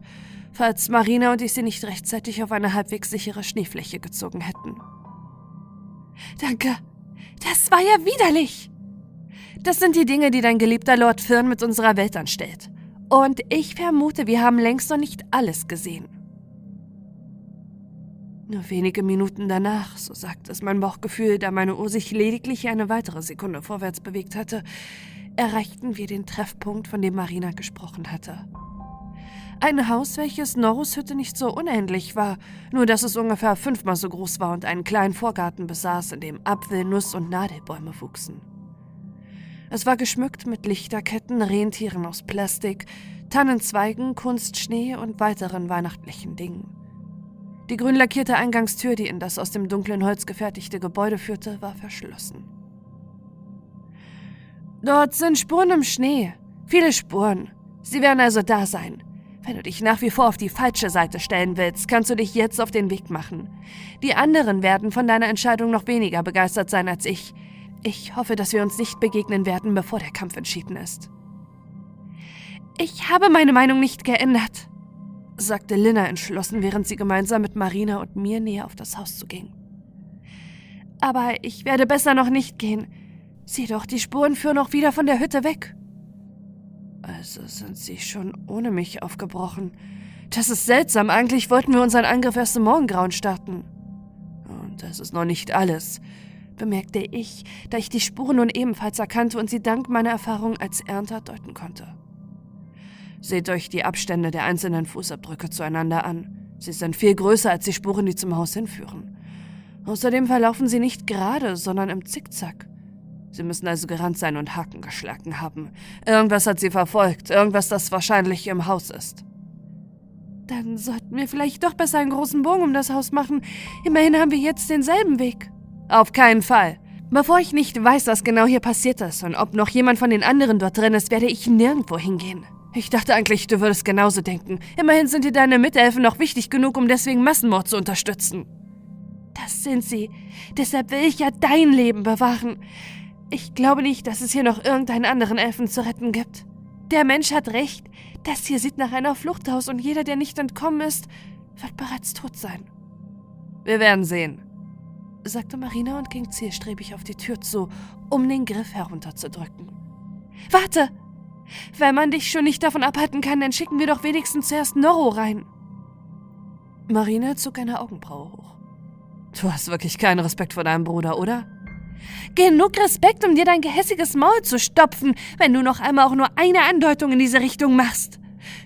A: falls Marina und ich sie nicht rechtzeitig auf eine halbwegs sichere Schneefläche gezogen hätten.
C: Danke. Das war ja widerlich.
A: Das sind die Dinge, die dein geliebter Lord Fyrn mit unserer Welt anstellt. Und ich vermute, wir haben längst noch nicht alles gesehen. Nur wenige Minuten danach, so sagt es mein Bauchgefühl, da meine Uhr sich lediglich eine weitere Sekunde vorwärts bewegt hatte, erreichten wir den Treffpunkt, von dem Marina gesprochen hatte. Ein Haus, welches Norus Hütte nicht so unähnlich war, nur dass es ungefähr fünfmal so groß war und einen kleinen Vorgarten besaß, in dem Apfel-, Nuss- und Nadelbäume wuchsen. Es war geschmückt mit Lichterketten, Rentieren aus Plastik, Tannenzweigen, Kunstschnee und weiteren weihnachtlichen Dingen. Die grün lackierte Eingangstür, die in das aus dem dunklen Holz gefertigte Gebäude führte, war verschlossen. Dort sind Spuren im Schnee. Viele Spuren. Sie werden also da sein. Wenn du dich nach wie vor auf die falsche Seite stellen willst, kannst du dich jetzt auf den Weg machen. Die anderen werden von deiner Entscheidung noch weniger begeistert sein als ich. Ich hoffe, dass wir uns nicht begegnen werden, bevor der Kampf entschieden ist.
C: Ich habe meine Meinung nicht geändert
A: sagte Linna entschlossen, während sie gemeinsam mit Marina und mir näher auf das Haus zuging.
C: Aber ich werde besser noch nicht gehen. Sieh doch, die Spuren führen auch wieder von der Hütte weg.
A: Also sind sie schon ohne mich aufgebrochen. Das ist seltsam. Eigentlich wollten wir unseren Angriff erst im Morgengrauen starten. Und das ist noch nicht alles, bemerkte ich, da ich die Spuren nun ebenfalls erkannte und sie dank meiner Erfahrung als Ernter deuten konnte. Seht euch die Abstände der einzelnen Fußabdrücke zueinander an. Sie sind viel größer als die Spuren, die zum Haus hinführen. Außerdem verlaufen sie nicht gerade, sondern im Zickzack. Sie müssen also gerannt sein und Haken geschlagen haben. Irgendwas hat sie verfolgt, irgendwas, das wahrscheinlich im Haus ist.
C: Dann sollten wir vielleicht doch besser einen großen Bogen um das Haus machen. Immerhin haben wir jetzt denselben Weg.
A: Auf keinen Fall. Bevor ich nicht weiß, was genau hier passiert ist und ob noch jemand von den anderen dort drin ist, werde ich nirgendwo hingehen. Ich dachte eigentlich, du würdest genauso denken. Immerhin sind dir deine Mitelfen noch wichtig genug, um deswegen Massenmord zu unterstützen.
C: Das sind sie. Deshalb will ich ja dein Leben bewahren. Ich glaube nicht, dass es hier noch irgendeinen anderen Elfen zu retten gibt. Der Mensch hat recht. Das hier sieht nach einer Flucht aus und jeder, der nicht entkommen ist, wird bereits tot sein.
A: Wir werden sehen, sagte Marina und ging zielstrebig auf die Tür zu, um den Griff herunterzudrücken.
C: Warte! Wenn man dich schon nicht davon abhalten kann, dann schicken wir doch wenigstens zuerst Norro rein.
A: Marina zog eine Augenbraue hoch. Du hast wirklich keinen Respekt vor deinem Bruder, oder?
C: Genug Respekt, um dir dein gehässiges Maul zu stopfen, wenn du noch einmal auch nur eine Andeutung in diese Richtung machst.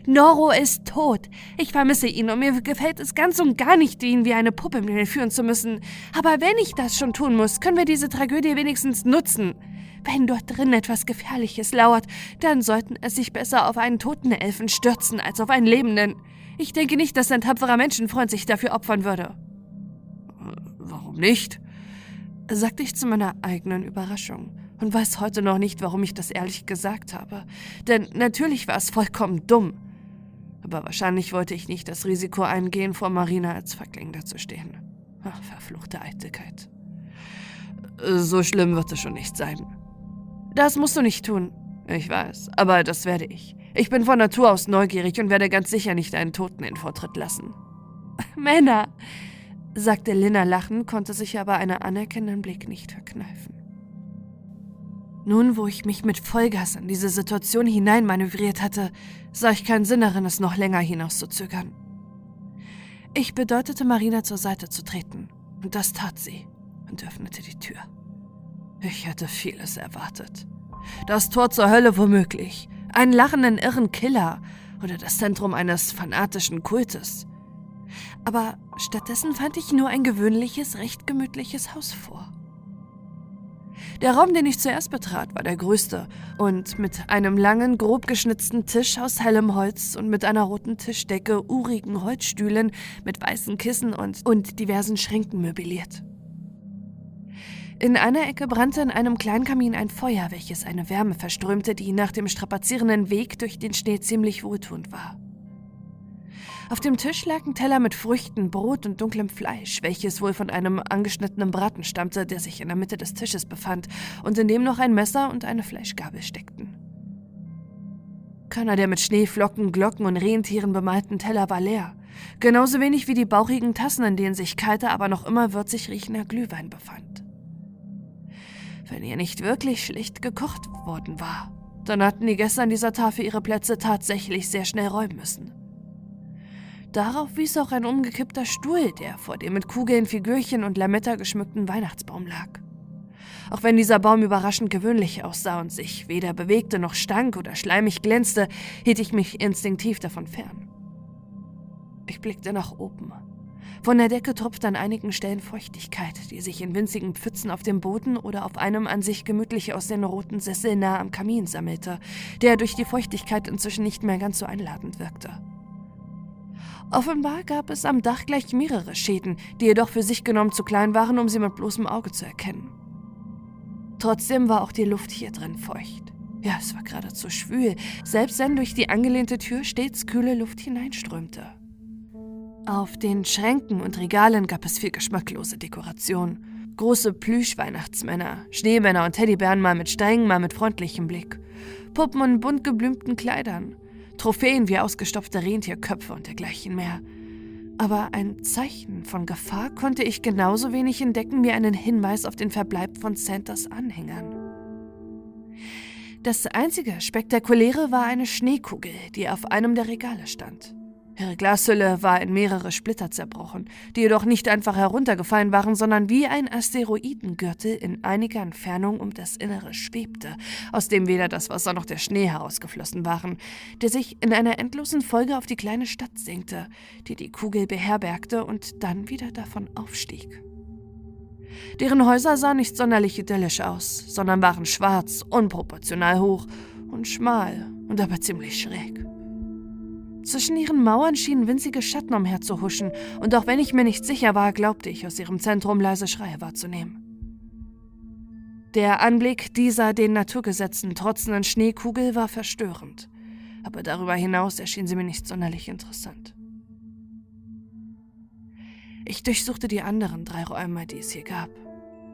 C: Noro ist tot. Ich vermisse ihn und mir gefällt es ganz und gar nicht, ihn wie eine Puppe mit mir führen zu müssen. Aber wenn ich das schon tun muss, können wir diese Tragödie wenigstens nutzen. Wenn dort drin etwas Gefährliches lauert, dann sollten es sich besser auf einen toten Elfen stürzen als auf einen lebenden. Ich denke nicht, dass ein tapferer Menschenfreund sich dafür opfern würde.
A: Warum nicht? sagte ich zu meiner eigenen Überraschung und weiß heute noch nicht, warum ich das ehrlich gesagt habe. Denn natürlich war es vollkommen dumm. Aber wahrscheinlich wollte ich nicht das Risiko eingehen, vor Marina als Verkling dazustehen. Ach, verfluchte Eitelkeit. So schlimm wird es schon nicht sein. Das musst du nicht tun. Ich weiß, aber das werde ich. Ich bin von Natur aus neugierig und werde ganz sicher nicht einen Toten in Vortritt lassen.
C: Männer,
A: sagte Linna lachend, konnte sich aber einen anerkennenden Blick nicht verkneifen. Nun, wo ich mich mit Vollgas in diese Situation hineinmanövriert hatte, sah ich keinen Sinn darin, es noch länger hinauszuzögern. Ich bedeutete Marina zur Seite zu treten, und das tat sie und öffnete die Tür. Ich hätte vieles erwartet. Das Tor zur Hölle womöglich, einen lachenden irren Killer oder das Zentrum eines fanatischen Kultes. Aber stattdessen fand ich nur ein gewöhnliches, recht gemütliches Haus vor. Der Raum, den ich zuerst betrat, war der größte und mit einem langen, grob geschnitzten Tisch aus hellem Holz und mit einer roten Tischdecke, urigen Holzstühlen mit weißen Kissen und, und diversen Schränken möbliert. In einer Ecke brannte in einem kleinen Kamin ein Feuer, welches eine Wärme verströmte, die nach dem strapazierenden Weg durch den Schnee ziemlich wohltuend war. Auf dem Tisch lagen Teller mit Früchten, Brot und dunklem Fleisch, welches wohl von einem angeschnittenen Braten stammte, der sich in der Mitte des Tisches befand und in dem noch ein Messer und eine Fleischgabel steckten. Keiner der mit Schneeflocken, Glocken und Rentieren bemalten Teller war leer, genauso wenig wie die bauchigen Tassen, in denen sich kalter, aber noch immer würzig riechender Glühwein befand. Wenn hier nicht wirklich schlicht gekocht worden war, dann hatten die Gäste an dieser Tafel ihre Plätze tatsächlich sehr schnell räumen müssen. Darauf wies auch ein umgekippter Stuhl, der vor dem mit Kugeln, Figürchen und Lametta geschmückten Weihnachtsbaum lag. Auch wenn dieser Baum überraschend gewöhnlich aussah und sich weder bewegte noch stank oder schleimig glänzte, hielt ich mich instinktiv davon fern. Ich blickte nach oben. Von der Decke tropfte an einigen Stellen Feuchtigkeit, die sich in winzigen Pfützen auf dem Boden oder auf einem an sich gemütlich aussehenden roten Sessel nah am Kamin sammelte, der durch die Feuchtigkeit inzwischen nicht mehr ganz so einladend wirkte. Offenbar gab es am Dach gleich mehrere Schäden, die jedoch für sich genommen zu klein waren, um sie mit bloßem Auge zu erkennen. Trotzdem war auch die Luft hier drin feucht. Ja, es war geradezu schwül, selbst wenn durch die angelehnte Tür stets kühle Luft hineinströmte. Auf den Schränken und Regalen gab es viel geschmacklose Dekoration. Große Plüsch-Weihnachtsmänner, Schneemänner und Teddybären mal mit strengem, mal mit freundlichem Blick. Puppen in bunt geblümten Kleidern, Trophäen wie ausgestopfte Rentierköpfe und dergleichen mehr. Aber ein Zeichen von Gefahr konnte ich genauso wenig entdecken wie einen Hinweis auf den Verbleib von Santas Anhängern. Das einzige Spektakuläre war eine Schneekugel, die auf einem der Regale stand. Ihre Glashülle war in mehrere Splitter zerbrochen, die jedoch nicht einfach heruntergefallen waren, sondern wie ein Asteroidengürtel in einiger Entfernung um das Innere schwebte, aus dem weder das Wasser noch der Schnee herausgeflossen waren, der sich in einer endlosen Folge auf die kleine Stadt senkte, die die Kugel beherbergte und dann wieder davon aufstieg. Deren Häuser sahen nicht sonderlich idyllisch aus, sondern waren schwarz, unproportional hoch und schmal und aber ziemlich schräg. Zwischen ihren Mauern schienen winzige Schatten umherzuhuschen, und auch wenn ich mir nicht sicher war, glaubte ich, aus ihrem Zentrum leise Schreie wahrzunehmen. Der Anblick dieser den Naturgesetzen trotzenden Schneekugel war verstörend, aber darüber hinaus erschien sie mir nicht sonderlich interessant. Ich durchsuchte die anderen drei Räume, die es hier gab.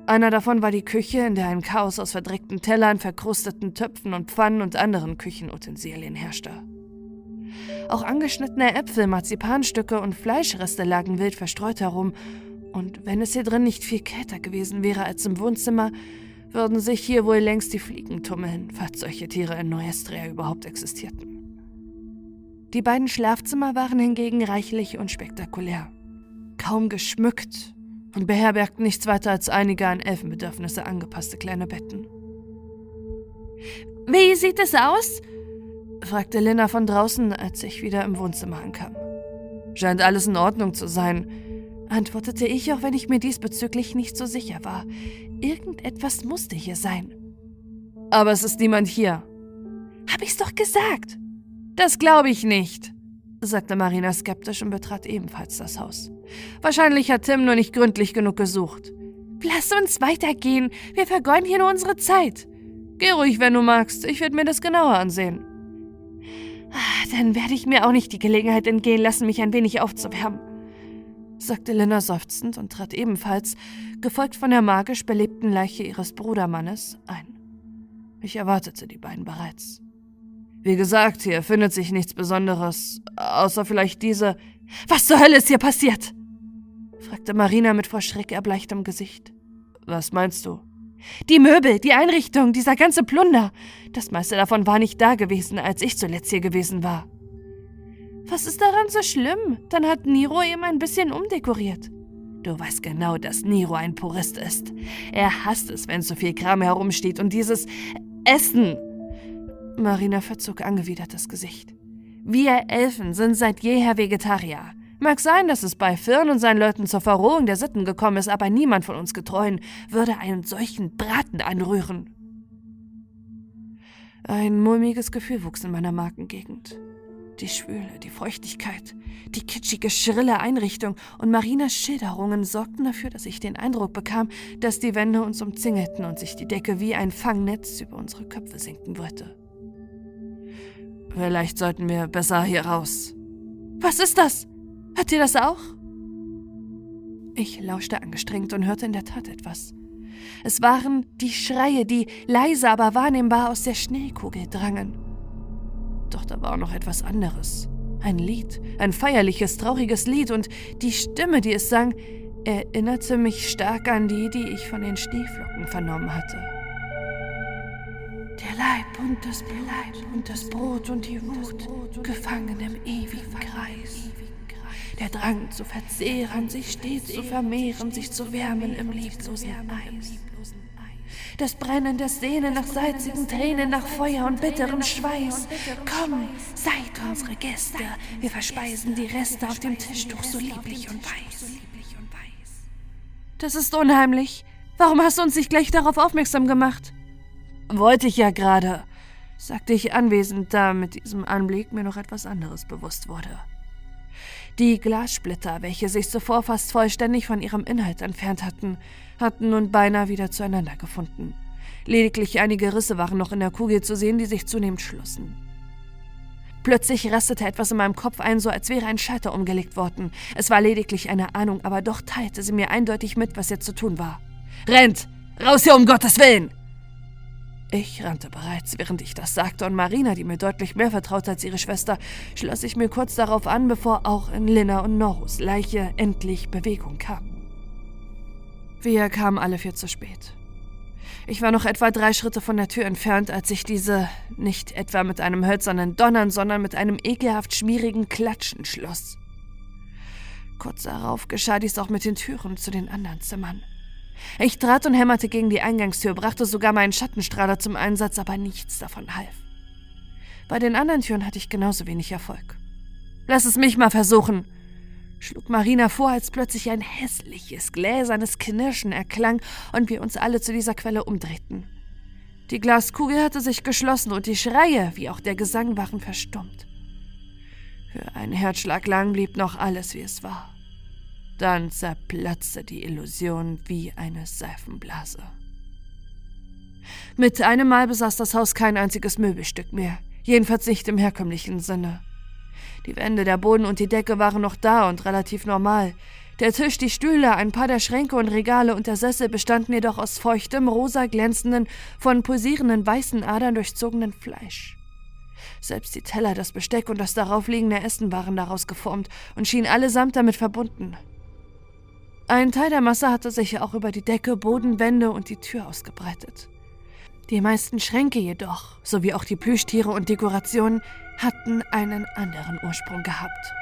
A: Einer davon war die Küche, in der ein Chaos aus verdreckten Tellern, verkrusteten Töpfen und Pfannen und anderen Küchenutensilien herrschte. Auch angeschnittene Äpfel, Marzipanstücke und Fleischreste lagen wild verstreut herum, und wenn es hier drin nicht viel kälter gewesen wäre als im Wohnzimmer, würden sich hier wohl längst die Fliegen tummeln, falls solche Tiere in Neuestria überhaupt existierten. Die beiden Schlafzimmer waren hingegen reichlich und spektakulär. Kaum geschmückt und beherbergten nichts weiter als einige an Elfenbedürfnisse angepasste kleine Betten.
C: Wie sieht es aus?
A: Fragte Lena von draußen, als ich wieder im Wohnzimmer ankam. Scheint alles in Ordnung zu sein, antwortete ich, auch wenn ich mir diesbezüglich nicht so sicher war. Irgendetwas musste hier sein. Aber es ist niemand hier.
C: Hab ich's doch gesagt.
A: Das glaube ich nicht, sagte Marina skeptisch und betrat ebenfalls das Haus. Wahrscheinlich hat Tim nur nicht gründlich genug gesucht.
C: Lass uns weitergehen. Wir vergeuden hier nur unsere Zeit.
A: Geh ruhig, wenn du magst. Ich werde mir das genauer ansehen.
C: Dann werde ich mir auch nicht die Gelegenheit entgehen lassen, mich ein wenig aufzuwärmen,
A: sagte Lena seufzend und trat ebenfalls, gefolgt von der magisch belebten Leiche ihres Brudermannes, ein. Ich erwartete die beiden bereits. Wie gesagt, hier findet sich nichts Besonderes, außer vielleicht diese.
C: Was zur Hölle ist hier passiert?
A: fragte Marina mit vor Schreck erbleichtem Gesicht. Was meinst du?
C: Die Möbel, die Einrichtung, dieser ganze Plunder. Das meiste davon war nicht da gewesen, als ich zuletzt hier gewesen war.
A: Was ist daran so schlimm? Dann hat Niro eben ein bisschen umdekoriert. Du weißt genau, dass Niro ein Purist ist. Er hasst es, wenn so viel Kram herumsteht und dieses Essen. Marina verzog angewidert das Gesicht. Wir Elfen sind seit jeher Vegetarier. Mag sein, dass es bei Firn und seinen Leuten zur Verrohung der Sitten gekommen ist, aber niemand von uns Getreuen würde einen solchen Braten anrühren. Ein mulmiges Gefühl wuchs in meiner Markengegend. Die Schwüle, die Feuchtigkeit, die kitschige, schrille Einrichtung und Marinas Schilderungen sorgten dafür, dass ich den Eindruck bekam, dass die Wände uns umzingelten und sich die Decke wie ein Fangnetz über unsere Köpfe sinken würde. Vielleicht sollten wir besser hier raus.
C: Was ist das? Hört ihr das auch?
A: Ich lauschte angestrengt und hörte in der Tat etwas. Es waren die Schreie, die leise, aber wahrnehmbar aus der Schneekugel drangen. Doch da war noch etwas anderes. Ein Lied, ein feierliches, trauriges Lied, und die Stimme, die es sang, erinnerte mich stark an die, die ich von den Schneeflocken vernommen hatte. Der Leib und das Blut und das Brot und die Wut, gefangen im ewigen Kreis. Der Drang zu verzehren, sich stets zu vermehren, sich zu wärmen im lieblosen Eis. Das Brennen der Sehne nach salzigen Tränen, nach Feuer und bitterem Schweiß. Komm, seid unsere Gäste, wir verspeisen die Reste auf dem Tischtuch so lieblich und weiß.
C: Das ist unheimlich. Warum hast du uns nicht gleich darauf aufmerksam gemacht?
A: Wollte ich ja gerade, sagte ich anwesend, da mit diesem Anblick mir noch etwas anderes bewusst wurde. Die Glassplitter, welche sich zuvor fast vollständig von ihrem Inhalt entfernt hatten, hatten nun beinahe wieder zueinander gefunden. Lediglich einige Risse waren noch in der Kugel zu sehen, die sich zunehmend schlossen. Plötzlich rastete etwas in meinem Kopf ein, so als wäre ein Schalter umgelegt worden. Es war lediglich eine Ahnung, aber doch teilte sie mir eindeutig mit, was jetzt zu tun war. Rennt! Raus hier um Gottes Willen! Ich rannte bereits, während ich das sagte, und Marina, die mir deutlich mehr vertraut als ihre Schwester, schloss ich mir kurz darauf an, bevor auch in Linna und Norus Leiche endlich Bewegung kam. Wir kamen alle vier zu spät. Ich war noch etwa drei Schritte von der Tür entfernt, als ich diese nicht etwa mit einem hölzernen Donnern, sondern mit einem ekelhaft schmierigen Klatschen schloss. Kurz darauf geschah dies auch mit den Türen zu den anderen Zimmern. Ich trat und hämmerte gegen die Eingangstür, brachte sogar meinen Schattenstrahler zum Einsatz, aber nichts davon half. Bei den anderen Türen hatte ich genauso wenig Erfolg. Lass es mich mal versuchen, schlug Marina vor, als plötzlich ein hässliches, gläsernes Knirschen erklang und wir uns alle zu dieser Quelle umdrehten. Die Glaskugel hatte sich geschlossen und die Schreie, wie auch der Gesang, waren verstummt. Für einen Herzschlag lang blieb noch alles, wie es war. Dann zerplatzte die Illusion wie eine Seifenblase. Mit einem Mal besaß das Haus kein einziges Möbelstück mehr, jedenfalls nicht im herkömmlichen Sinne. Die Wände, der Boden und die Decke waren noch da und relativ normal. Der Tisch, die Stühle, ein paar der Schränke und Regale und der Sessel bestanden jedoch aus feuchtem, rosa glänzenden, von pulsierenden weißen Adern durchzogenen Fleisch. Selbst die Teller, das Besteck und das darauf liegende Essen waren daraus geformt und schienen allesamt damit verbunden. Ein Teil der Masse hatte sich auch über die Decke, Bodenwände und die Tür ausgebreitet. Die meisten Schränke jedoch, sowie auch die Plüschtiere und Dekorationen, hatten einen anderen Ursprung gehabt.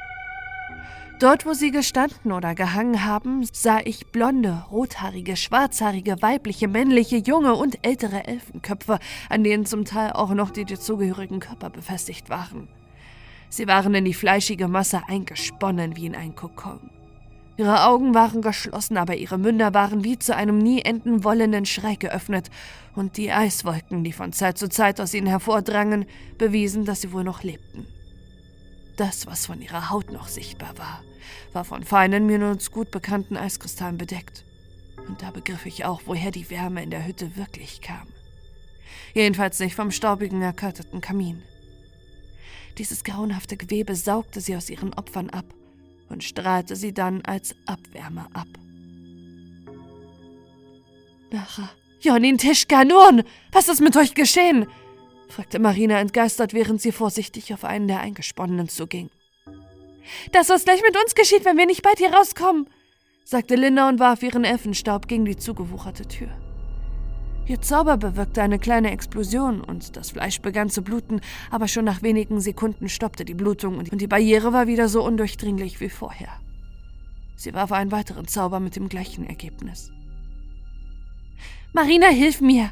A: Dort, wo sie gestanden oder gehangen haben, sah ich blonde, rothaarige, schwarzhaarige, weibliche, männliche, junge und ältere Elfenköpfe, an denen zum Teil auch noch die dazugehörigen Körper befestigt waren. Sie waren in die fleischige Masse eingesponnen wie in ein Kokon. Ihre Augen waren geschlossen, aber ihre Münder waren wie zu einem nie enden wollenden Schrei geöffnet, und die Eiswolken, die von Zeit zu Zeit aus ihnen hervordrangen, bewiesen, dass sie wohl noch lebten. Das, was von ihrer Haut noch sichtbar war, war von feinen, mir nur gut bekannten Eiskristallen bedeckt. Und da begriff ich auch, woher die Wärme in der Hütte wirklich kam. Jedenfalls nicht vom staubigen, erkalteten Kamin. Dieses grauenhafte Gewebe saugte sie aus ihren Opfern ab und strahlte sie dann als Abwärme ab. Nachher. Jonin Tischka, nun! Was ist mit euch geschehen? fragte Marina entgeistert, während sie vorsichtig auf einen der Eingesponnenen zuging.
C: Das, was gleich mit uns geschieht, wenn wir nicht bald hier rauskommen, sagte Linda und warf ihren Elfenstaub gegen die zugewucherte Tür.
A: Ihr Zauber bewirkte eine kleine Explosion und das Fleisch begann zu bluten, aber schon nach wenigen Sekunden stoppte die Blutung und die Barriere war wieder so undurchdringlich wie vorher. Sie warf einen weiteren Zauber mit dem gleichen Ergebnis.
C: Marina, hilf mir!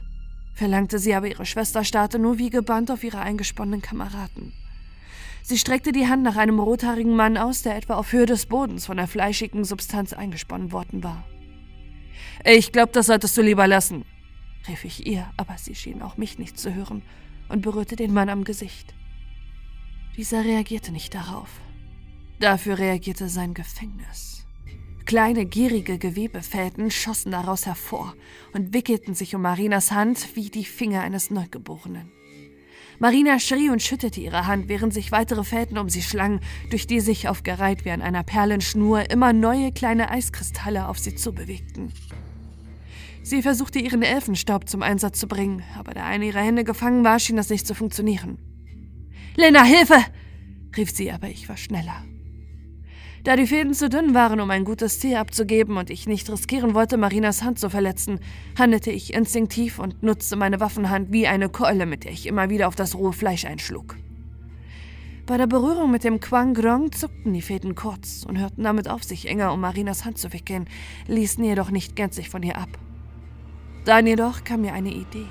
C: verlangte sie, aber ihre Schwester starrte nur wie gebannt auf ihre eingesponnenen Kameraden.
A: Sie streckte die Hand nach einem rothaarigen Mann aus, der etwa auf Höhe des Bodens von der fleischigen Substanz eingesponnen worden war. Ich glaube, das solltest du lieber lassen, rief ich ihr, aber sie schien auch mich nicht zu hören und berührte den Mann am Gesicht. Dieser reagierte nicht darauf. Dafür reagierte sein Gefängnis. Kleine, gierige Gewebefäden schossen daraus hervor und wickelten sich um Marinas Hand wie die Finger eines Neugeborenen. Marina schrie und schüttete ihre Hand, während sich weitere Fäden um sie schlangen, durch die sich aufgereiht wie an einer Perlenschnur immer neue kleine Eiskristalle auf sie zubewegten. Sie versuchte ihren Elfenstaub zum Einsatz zu bringen, aber da eine ihrer Hände gefangen war, schien das nicht zu funktionieren. Lena, Hilfe! rief sie, aber ich war schneller. Da die Fäden zu dünn waren, um ein gutes Ziel abzugeben und ich nicht riskieren wollte, Marinas Hand zu verletzen, handelte ich instinktiv und nutzte meine Waffenhand wie eine Keule, mit der ich immer wieder auf das rohe Fleisch einschlug. Bei der Berührung mit dem Quang Grong zuckten die Fäden kurz und hörten damit auf, sich enger um Marinas Hand zu wickeln, ließen jedoch nicht gänzlich von ihr ab. Dann jedoch kam mir eine Idee.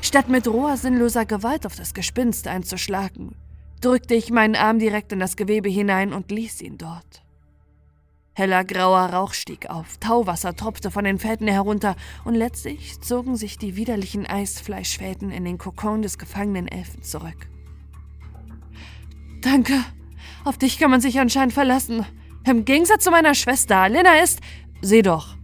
A: Statt mit roher, sinnloser Gewalt auf das Gespinst einzuschlagen, drückte ich meinen Arm direkt in das Gewebe hinein und ließ ihn dort. Heller grauer Rauch stieg auf, Tauwasser tropfte von den Fäden herunter und letztlich zogen sich die widerlichen Eisfleischfäden in den Kokon des gefangenen Elfen zurück. Danke, auf dich kann man sich anscheinend verlassen. Im Gegensatz zu meiner Schwester, Lena ist. Seh doch,